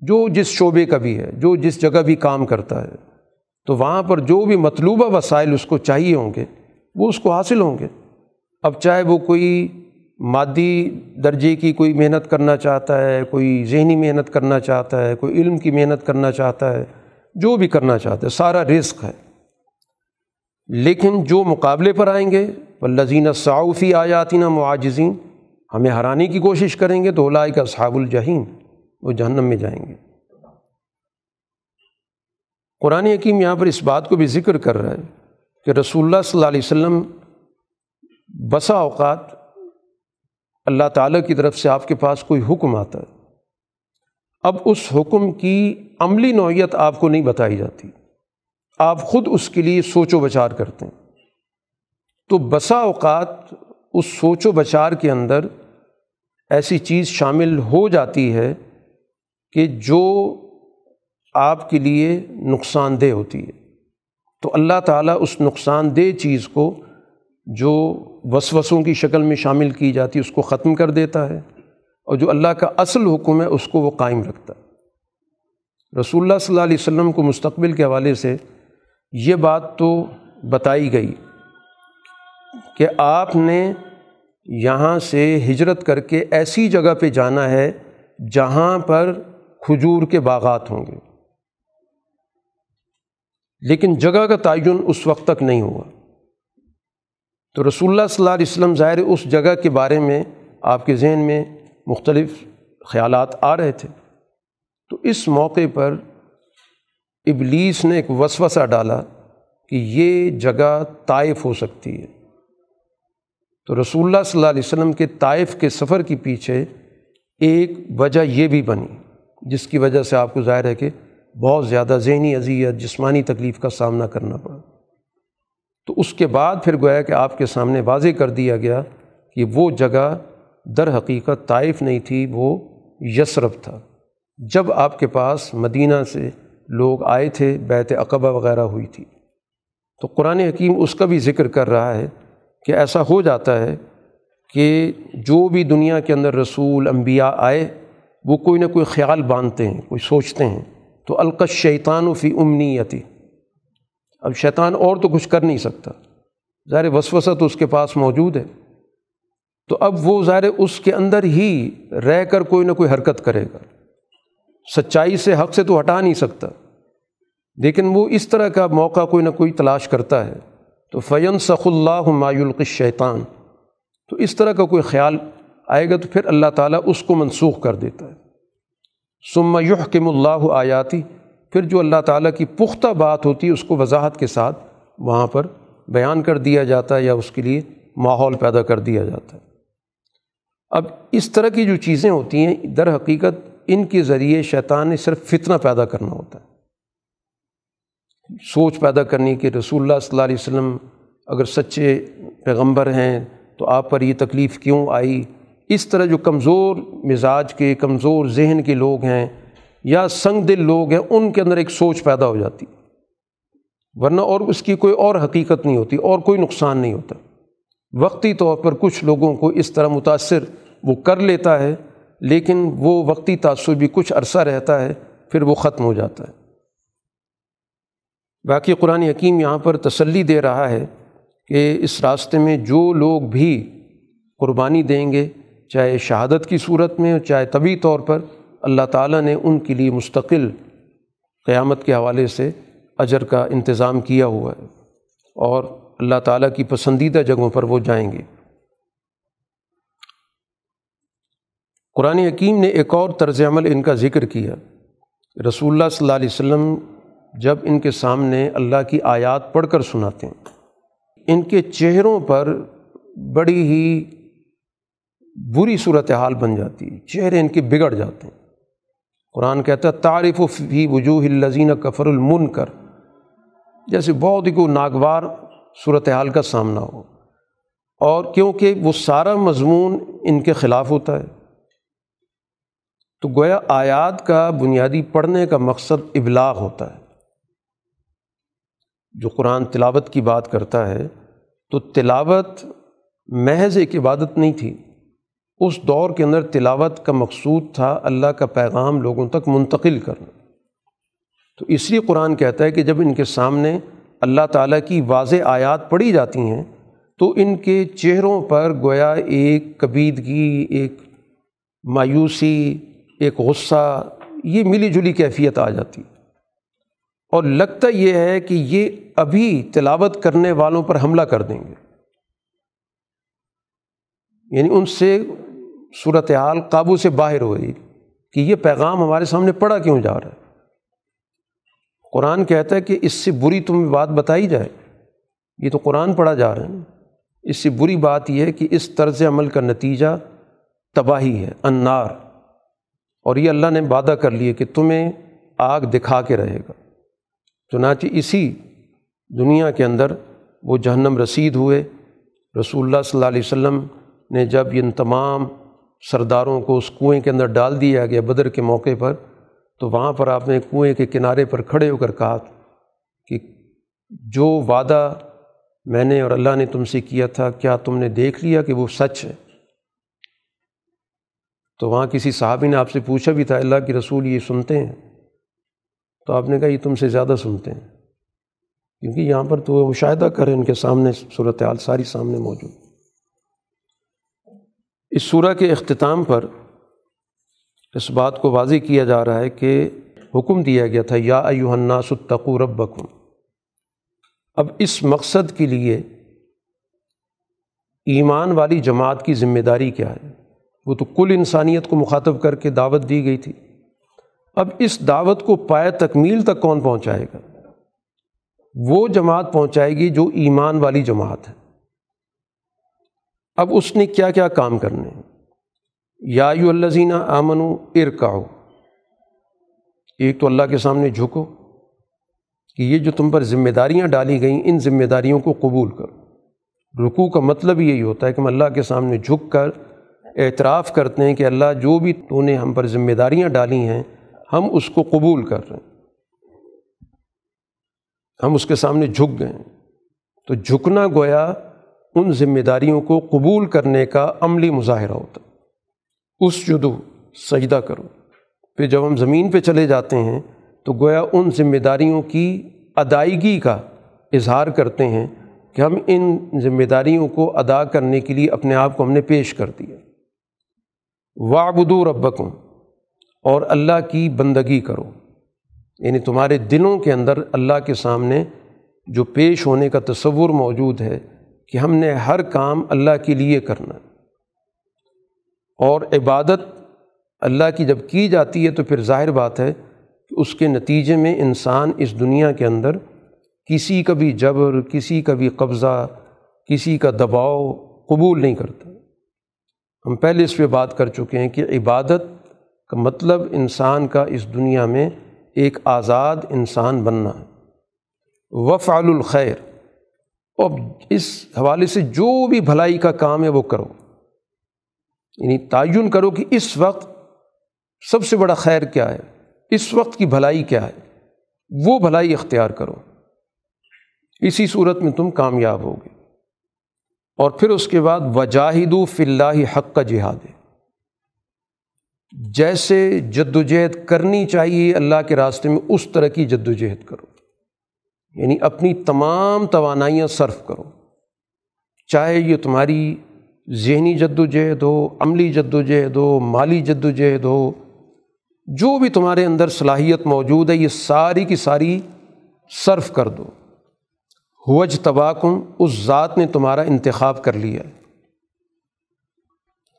جو جس شعبے کا بھی ہے، جو جس جگہ بھی کام کرتا ہے، تو وہاں پر جو بھی مطلوبہ وسائل اس کو چاہیے ہوں گے، وہ اس کو حاصل ہوں گے۔ اب چاہے وہ کوئی مادی درجے کی کوئی محنت کرنا چاہتا ہے، کوئی ذہنی محنت کرنا چاہتا ہے، کوئی علم کی محنت کرنا چاہتا ہے جو بھی کرنا چاہتا ہے سارا رزق ہے۔ لیکن جو مقابلے پر آئیں گے لذینہ صعفی آ جاتی نا معاجزین ہمیں ہرانے کی کوشش کریں گے تو اولائی کا صحاب الجہین وہ جہنم میں جائیں گے۔ قرآن حکیم یہاں پر اس بات کو بھی ذکر کر رہا ہے کہ رسول اللہ صلی اللہ علیہ وسلم بسا اوقات اللہ تعالیٰ کی طرف سے آپ کے پاس کوئی حکم آتا ہے۔ اب اس حکم کی عملی نوعیت آپ کو نہیں بتائی جاتی۔ آپ خود اس کے لیے سوچ و بچار کرتے ہیں۔ تو بسا اوقات اس سوچ و بچار کے اندر ایسی چیز شامل ہو جاتی ہے کہ جو آپ کے لیے نقصان دہ ہوتی ہے۔ تو اللہ تعالیٰ اس نقصان دہ چیز کو جو وسوسوں کی شکل میں شامل کی جاتی ہے، اس کو ختم کر دیتا ہے اور جو اللہ کا اصل حکم ہے، اس کو وہ قائم رکھتا ہے۔ رسول اللہ صلی اللہ علیہ وسلم کو مستقبل کے حوالے سے یہ بات تو بتائی گئی کہ آپ نے یہاں سے ہجرت کر کے ایسی جگہ پہ جانا ہے جہاں پر کھجور کے باغات ہوں گے۔ لیکن جگہ کا تعین اس وقت تک نہیں ہوا۔ تو رسول اللہ صلی اللہ علیہ وسلم ظاہر اس جگہ کے بارے میں آپ کے ذہن میں مختلف خیالات آ رہے تھے۔ تو اس موقع پر ابلیس نے ایک وسوسہ ڈالا کہ یہ جگہ طائف ہو سکتی ہے۔ تو رسول اللہ صلی اللہ علیہ وسلم کے طائف کے سفر کے پیچھے ایک وجہ یہ بھی بنی، جس کی وجہ سے آپ کو ظاہر ہے کہ بہت زیادہ ذہنی اذیت، جسمانی تکلیف کا سامنا کرنا پڑا۔ تو اس کے بعد پھر گویا کہ آپ کے سامنے واضح کر دیا گیا کہ وہ جگہ در حقیقت طائف نہیں تھی، وہ یسرف تھا۔ جب آپ کے پاس مدینہ سے لوگ آئے تھے، بیت عقبہ وغیرہ ہوئی تھی، تو قرآن حکیم اس کا بھی ذکر کر رہا ہے کہ ایسا ہو جاتا ہے کہ جو بھی دنیا کے اندر رسول، انبیاء آئے، وہ کوئی نہ کوئی خیال باندھتے ہیں، کوئی سوچتے ہیں۔ تو القش شیطان و فی امنیتی۔ اب شیطان اور تو کچھ کر نہیں سکتا۔ ظاہر وسوسہ تو اس کے پاس موجود ہے۔ تو اب وہ ظاہر اس کے اندر ہی رہ کر کوئی نہ کوئی حرکت کرے گا۔ سچائی سے حق سے تو ہٹا نہیں سکتا۔ لیکن وہ اس طرح کا موقع کوئی نہ کوئی تلاش کرتا ہے۔ تو فین سخ اللہ مایولق شیطان تو اس طرح کا کوئی خیال آئے گا تو پھر اللہ تعالیٰ اس کو منسوخ کر دیتا ہے۔ سما یحکم اللہ آیاتی پھر جو اللہ تعالیٰ کی پختہ بات ہوتی ہے اس کو وضاحت کے ساتھ وہاں پر بیان کر دیا جاتا ہے یا اس کے لیے ماحول پیدا کر دیا جاتا ہے۔ اب اس طرح کی جو چیزیں ہوتی ہیں، در حقیقت ان کے ذریعے شیطان نے صرف فتنہ پیدا کرنا ہوتا ہے۔ سوچ پیدا کرنی کہ رسول اللہ صلی اللہ علیہ وسلم اگر سچے پیغمبر ہیں تو آپ پر یہ تکلیف کیوں آئی؟ اس طرح جو کمزور مزاج کے، کمزور ذہن کے لوگ ہیں یا سنگ دل لوگ ہیں، ان کے اندر ایک سوچ پیدا ہو جاتی۔ ورنہ اور اس کی کوئی اور حقیقت نہیں ہوتی، اور کوئی نقصان نہیں ہوتا۔ وقتی طور پر کچھ لوگوں کو اس طرح متاثر وہ کر لیتا ہے لیکن وہ وقتی تاثر بھی کچھ عرصہ رہتا ہے، پھر وہ ختم ہو جاتا ہے۔ باقی قرآن حکیم یہاں پر تسلی دے رہا ہے کہ اس راستے میں جو لوگ بھی قربانی دیں گے، چاہے شہادت کی صورت میں، چاہے طبی طور پر، اللہ تعالیٰ نے ان کے لیے مستقل قیامت کے حوالے سے اجر کا انتظام کیا ہوا ہے اور اللہ تعالیٰ کی پسندیدہ جگہوں پر وہ جائیں گے۔ قرآن حکیم نے ایک اور طرز عمل ان کا ذکر کیا۔ رسول اللہ صلی اللہ علیہ وسلم جب ان کے سامنے اللہ کی آیات پڑھ کر سناتے ہیں، ان کے چہروں پر بڑی ہی بری صورت حال بن جاتی ہے چہرے ان کے بگڑ جاتے ہیں۔ قرآن کہتا ہے، تعریف و فی وجوہ الزین کفر المن کر جیسے بہت ہی کو ناگوار صورت حال کا سامنا ہو۔ اور کیونکہ وہ سارا مضمون ان کے خلاف ہوتا ہے۔ تو گویا آیات کا بنیادی پڑھنے کا مقصد ابلاغ ہوتا ہے۔ جو قرآن تلاوت کی بات کرتا ہے، تو تلاوت محض ایک عبادت نہیں تھی۔ اس دور کے اندر تلاوت کا مقصود تھا اللہ کا پیغام لوگوں تک منتقل کرنا۔ تو اس لیے قرآن کہتا ہے کہ جب ان کے سامنے اللہ تعالیٰ کی واضح آیات پڑھی جاتی ہیں، تو ان کے چہروں پر گویا ایک کبیدگی، ایک مایوسی ایک غصہ، یہ ملی جلی کیفیت آ جاتی۔ اور لگتا یہ ہے کہ یہ ابھی تلاوت کرنے والوں پر حملہ کر دیں گے۔ یعنی ان سے صورت حال قابو سے باہر ہو رہی کہ یہ پیغام ہمارے سامنے پڑھا کیوں جا رہا ہے؟ قرآن کہتا ہے کہ اس سے بری تمہیں بات بتائی جائے۔ یہ تو قرآن پڑھا جا رہا ہے۔ اس سے بری بات یہ ہے کہ اس طرز عمل کا نتیجہ تباہی ہے، انار۔ اور یہ اللہ نے وعدہ کر لیے کہ تمہیں آگ دکھا کے رہے گا۔ چنانچہ اسی دنیا کے اندر وہ جہنم رسید ہوئے۔ رسول اللہ صلی اللہ علیہ وسلم نے جب ان تمام سرداروں کو اس کنویں کے اندر ڈال دیا گیا بدر کے موقع پر، تو وہاں پر آپ نے کنویں کے کنارے پر کھڑے ہو کر کہا کہ جو وعدہ میں نے اور اللہ نے تم سے کیا تھا، کیا تم نے دیکھ لیا کہ وہ سچ ہے؟ تو وہاں کسی صحابی نے آپ سے پوچھا بھی تھا، اللہ کی رسول یہ سنتے ہیں؟ تو آپ نے کہا، یہ تم سے زیادہ سنتے ہیں۔ کیونکہ یہاں پر تو وہ مشاہدہ کریں ان کے سامنے صورت حال ساری سامنے موجود۔ اس صورح کے اختتام پر اس بات کو واضح کیا جا رہا ہے کہ حکم دیا گیا تھا، یا الناس اتقو ربکم۔ اب اس مقصد کے لیے ایمان والی جماعت کی ذمہ داری کیا ہے؟ وہ تو کل انسانیت کو مخاطب کر کے دعوت دی گئی تھی۔ اب اس دعوت کو پائے تکمیل تک کون پہنچائے گا؟ وہ جماعت پہنچائے گی جو ایمان والی جماعت ہے۔ اب اس نے کیا کیا کام کرنے؟ یا یو الزینہ آمن ارکاؤ ایک تو اللہ کے سامنے جھکو کہ یہ جو تم پر ذمہ داریاں ڈالی گئیں، ان ذمہ داریوں کو قبول کرو۔ رکوع کا مطلب یہی ہوتا ہے کہ ہم اللہ کے سامنے جھک کر اعتراف کرتے ہیں کہ اللہ جو بھی تو نے ہم پر ذمہ داریاں ڈالی ہیں، ہم اس کو قبول کر رہے ہیں۔ ہم اس کے سامنے جھک گئے تو جھکنا گویا ان ذمہ داریوں کو قبول کرنے کا عملی مظاہرہ ہوتا اس جدو سجدہ کرو۔ پھر جب ہم زمین پہ چلے جاتے ہیں، تو گویا ان ذمہ داریوں کی ادائیگی کا اظہار کرتے ہیں کہ ہم ان ذمہ داریوں کو ادا کرنے کے لیے اپنے آپ کو ہم نے پیش کر دیا۔ وابدو ربکم، اور اللہ کی بندگی کرو۔ یعنی تمہارے دلوں کے اندر اللہ کے سامنے جو پیش ہونے کا تصور موجود ہے کہ ہم نے ہر کام اللہ کے لیے کرنا۔ اور عبادت اللہ کی جب کی جاتی ہے تو پھر ظاہر بات ہے کہ اس کے نتیجے میں انسان اس دنیا کے اندر کسی کا بھی جبر، کسی کا بھی قبضہ، کسی کا دباؤ قبول نہیں کرتا۔ ہم پہلے اس پہ بات کر چکے ہیں کہ عبادت کا مطلب انسان کا اس دنیا میں ایک آزاد انسان بننا وفعل الخیر اور اس حوالے سے جو بھی بھلائی کا کام ہے وہ کرو۔ یعنی تعین کرو کہ اس وقت سب سے بڑا خیر کیا ہے، اس وقت کی بھلائی کیا ہے، وہ بھلائی اختیار کرو۔ اسی صورت میں تم کامیاب ہوگے۔ اور پھر اس کے بعد وجاہد و فلّہ حق کا جہاد۔ ہے جیسے جد وجہد کرنی چاہیے اللہ کے راستے میں، اس طرح کی جد وجہد کرو۔ یعنی اپنی تمام توانائیاں صرف کرو۔ چاہے یہ تمہاری ذہنی جد وجہد ہو، عملی جد وجہد ہو، مالی جد وجہد ہو، جو بھی تمہارے اندر صلاحیت موجود ہے، یہ ساری کی ساری صرف کر دو۔ ہوج تباکن، اس ذات نے تمہارا انتخاب کر لیا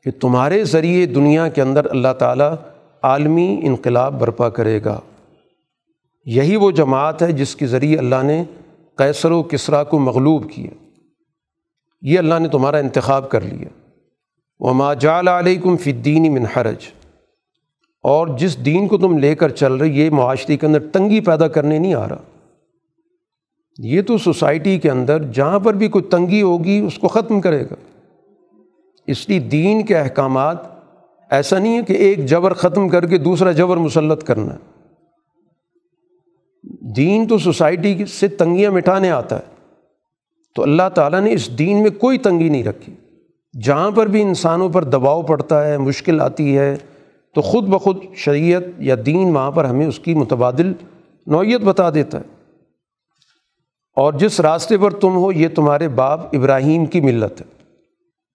کہ تمہارے ذریعے دنیا کے اندر اللہ تعالیٰ عالمی انقلاب برپا کرے گا۔ یہی وہ جماعت ہے جس کے ذریعے اللہ نے قیصر و کسرا کو مغلوب کیا۔ یہ اللہ نے تمہارا انتخاب کر لیا۔ وہ ماجال علیکم فدینی من حرج۔ اور جس دین کو تم لے کر چل رہے، یہ معاشرے کے اندر تنگی پیدا کرنے نہیں آ رہا۔ یہ تو سوسائٹی کے اندر جہاں پر بھی کوئی تنگی ہوگی اس کو ختم کرے گا۔ اس لیے دین کے احکامات ایسا نہیں ہے کہ ایک جبر ختم کر کے دوسرا جبر مسلط کرنا ہے۔ دین تو سوسائٹی سے تنگیاں مٹانے آتا ہے۔ تو اللہ تعالیٰ نے اس دین میں کوئی تنگی نہیں رکھی۔ جہاں پر بھی انسانوں پر دباؤ پڑتا ہے، مشکل آتی ہے، تو خود بخود شریعت یا دین وہاں پر ہمیں اس کی متبادل نوعیت بتا دیتا ہے۔ اور جس راستے پر تم ہو، یہ تمہارے باپ ابراہیم کی ملت ہے۔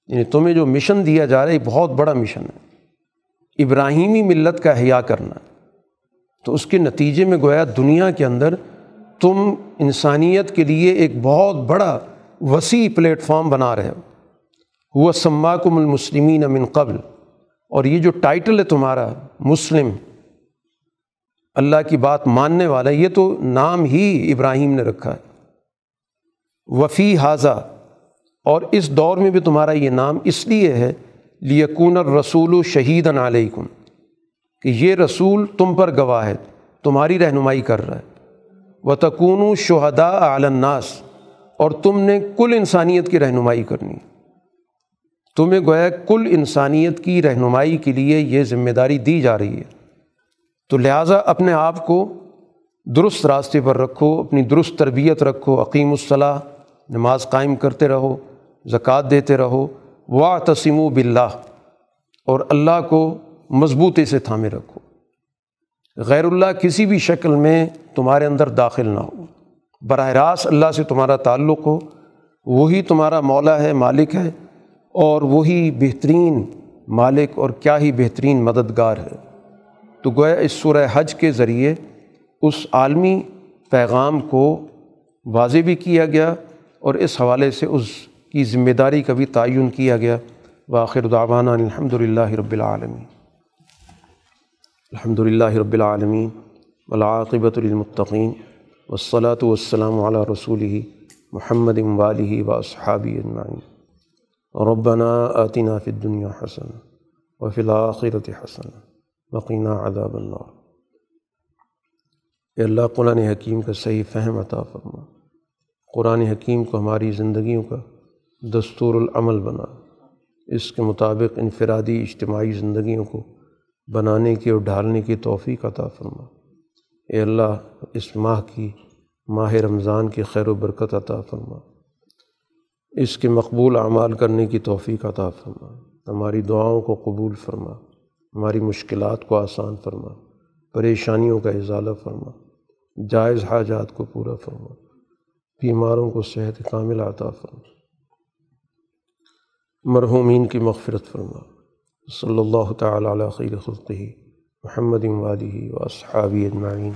یعنی تمہیں جو مشن دیا جا رہا ہے، یہ بہت بڑا مشن ہے۔ ابراہیمی ملت کا حیا کرنا۔ تو اس کے نتیجے میں گویا دنیا کے اندر تم انسانیت کے لیے ایک بہت بڑا وسیع پلیٹ فارم بنا رہے ہو۔ وہ سماکم المسلمین من قبل۔ اور یہ جو ٹائٹل ہے تمہارا، مسلم، اللہ کی بات ماننے والا، یہ تو نام ہی ابراہیم نے رکھا ہے۔ وفی حاضہ، اور اس دور میں بھی تمہارا یہ نام اس لیے ہے، لیکون الرسول و شہید علیکم، کہ یہ رسول تم پر گواہ ہے، تمہاری رہنمائی کر رہا ہے۔ و تکون شہدا عالناس اور تم نے کل انسانیت کی رہنمائی کرنی۔ تمہیں گویا کل انسانیت کی رہنمائی کے لیے یہ ذمہ داری دی جا رہی ہے۔ تو لہٰذا اپنے آپ کو درست راستے پر رکھو، اپنی درست تربیت رکھو عقیم الصلاح نماز قائم کرتے رہو، زکوٰۃ دیتے رہو وا تسیم و بلّہ اور اللہ کو مضبوطی سے تھامے رکھو۔ غیر اللہ کسی بھی شکل میں تمہارے اندر داخل نہ ہو۔ براہ راست اللہ سے تمہارا تعلق ہو، وہی تمہارا مولا ہے، مالک ہے، اور وہی بہترین مالک اور کیا ہی بہترین مددگار ہے۔ تو گویا اس سورہ حج کے ذریعے اس عالمی پیغام کو واضح بھی کیا گیا اور اس حوالے سے اس کی ذمہ داری کا بھی تعین کیا گیا۔ واخر دعوانا الحمد للہ رب العالمین۔ الحمد للہ رب العالمین ولاقبۃ المطقین والصلاة والسلام علی رسول محمد والی و صحابی اجمعین۔ ربنا آتنا فی الدنیا حسن وفی الآخرت حسن وقینا عذاب النار۔ اے اللہ قرآن حکیم کا صحیح فہم عطا فرما۔ قرآن حکیم کو ہماری زندگیوں کا دستور العمل بنا، اس کے مطابق انفرادی اجتماعی زندگیوں کو بنانے کی اور ڈھالنے کی توفیق عطا فرما۔ اے اللہ، اس ماہ کی ماہ رمضان کی خیر و برکت عطا فرما۔ اس کے مقبول اعمال کرنے کی توفیق عطا فرما۔ ہماری دعاؤں کو قبول فرما۔ ہماری مشکلات کو آسان فرما۔ پریشانیوں کا اضالہ فرما۔ جائز حاجات کو پورا فرما۔ بیماروں کو صحت کامل عطا فرما۔ مرحومین کی مغفرت فرما۔ صلی اللہ تعالیٰ علیہ خیر خلقہ محمد والی و اصحابی اجمعین۔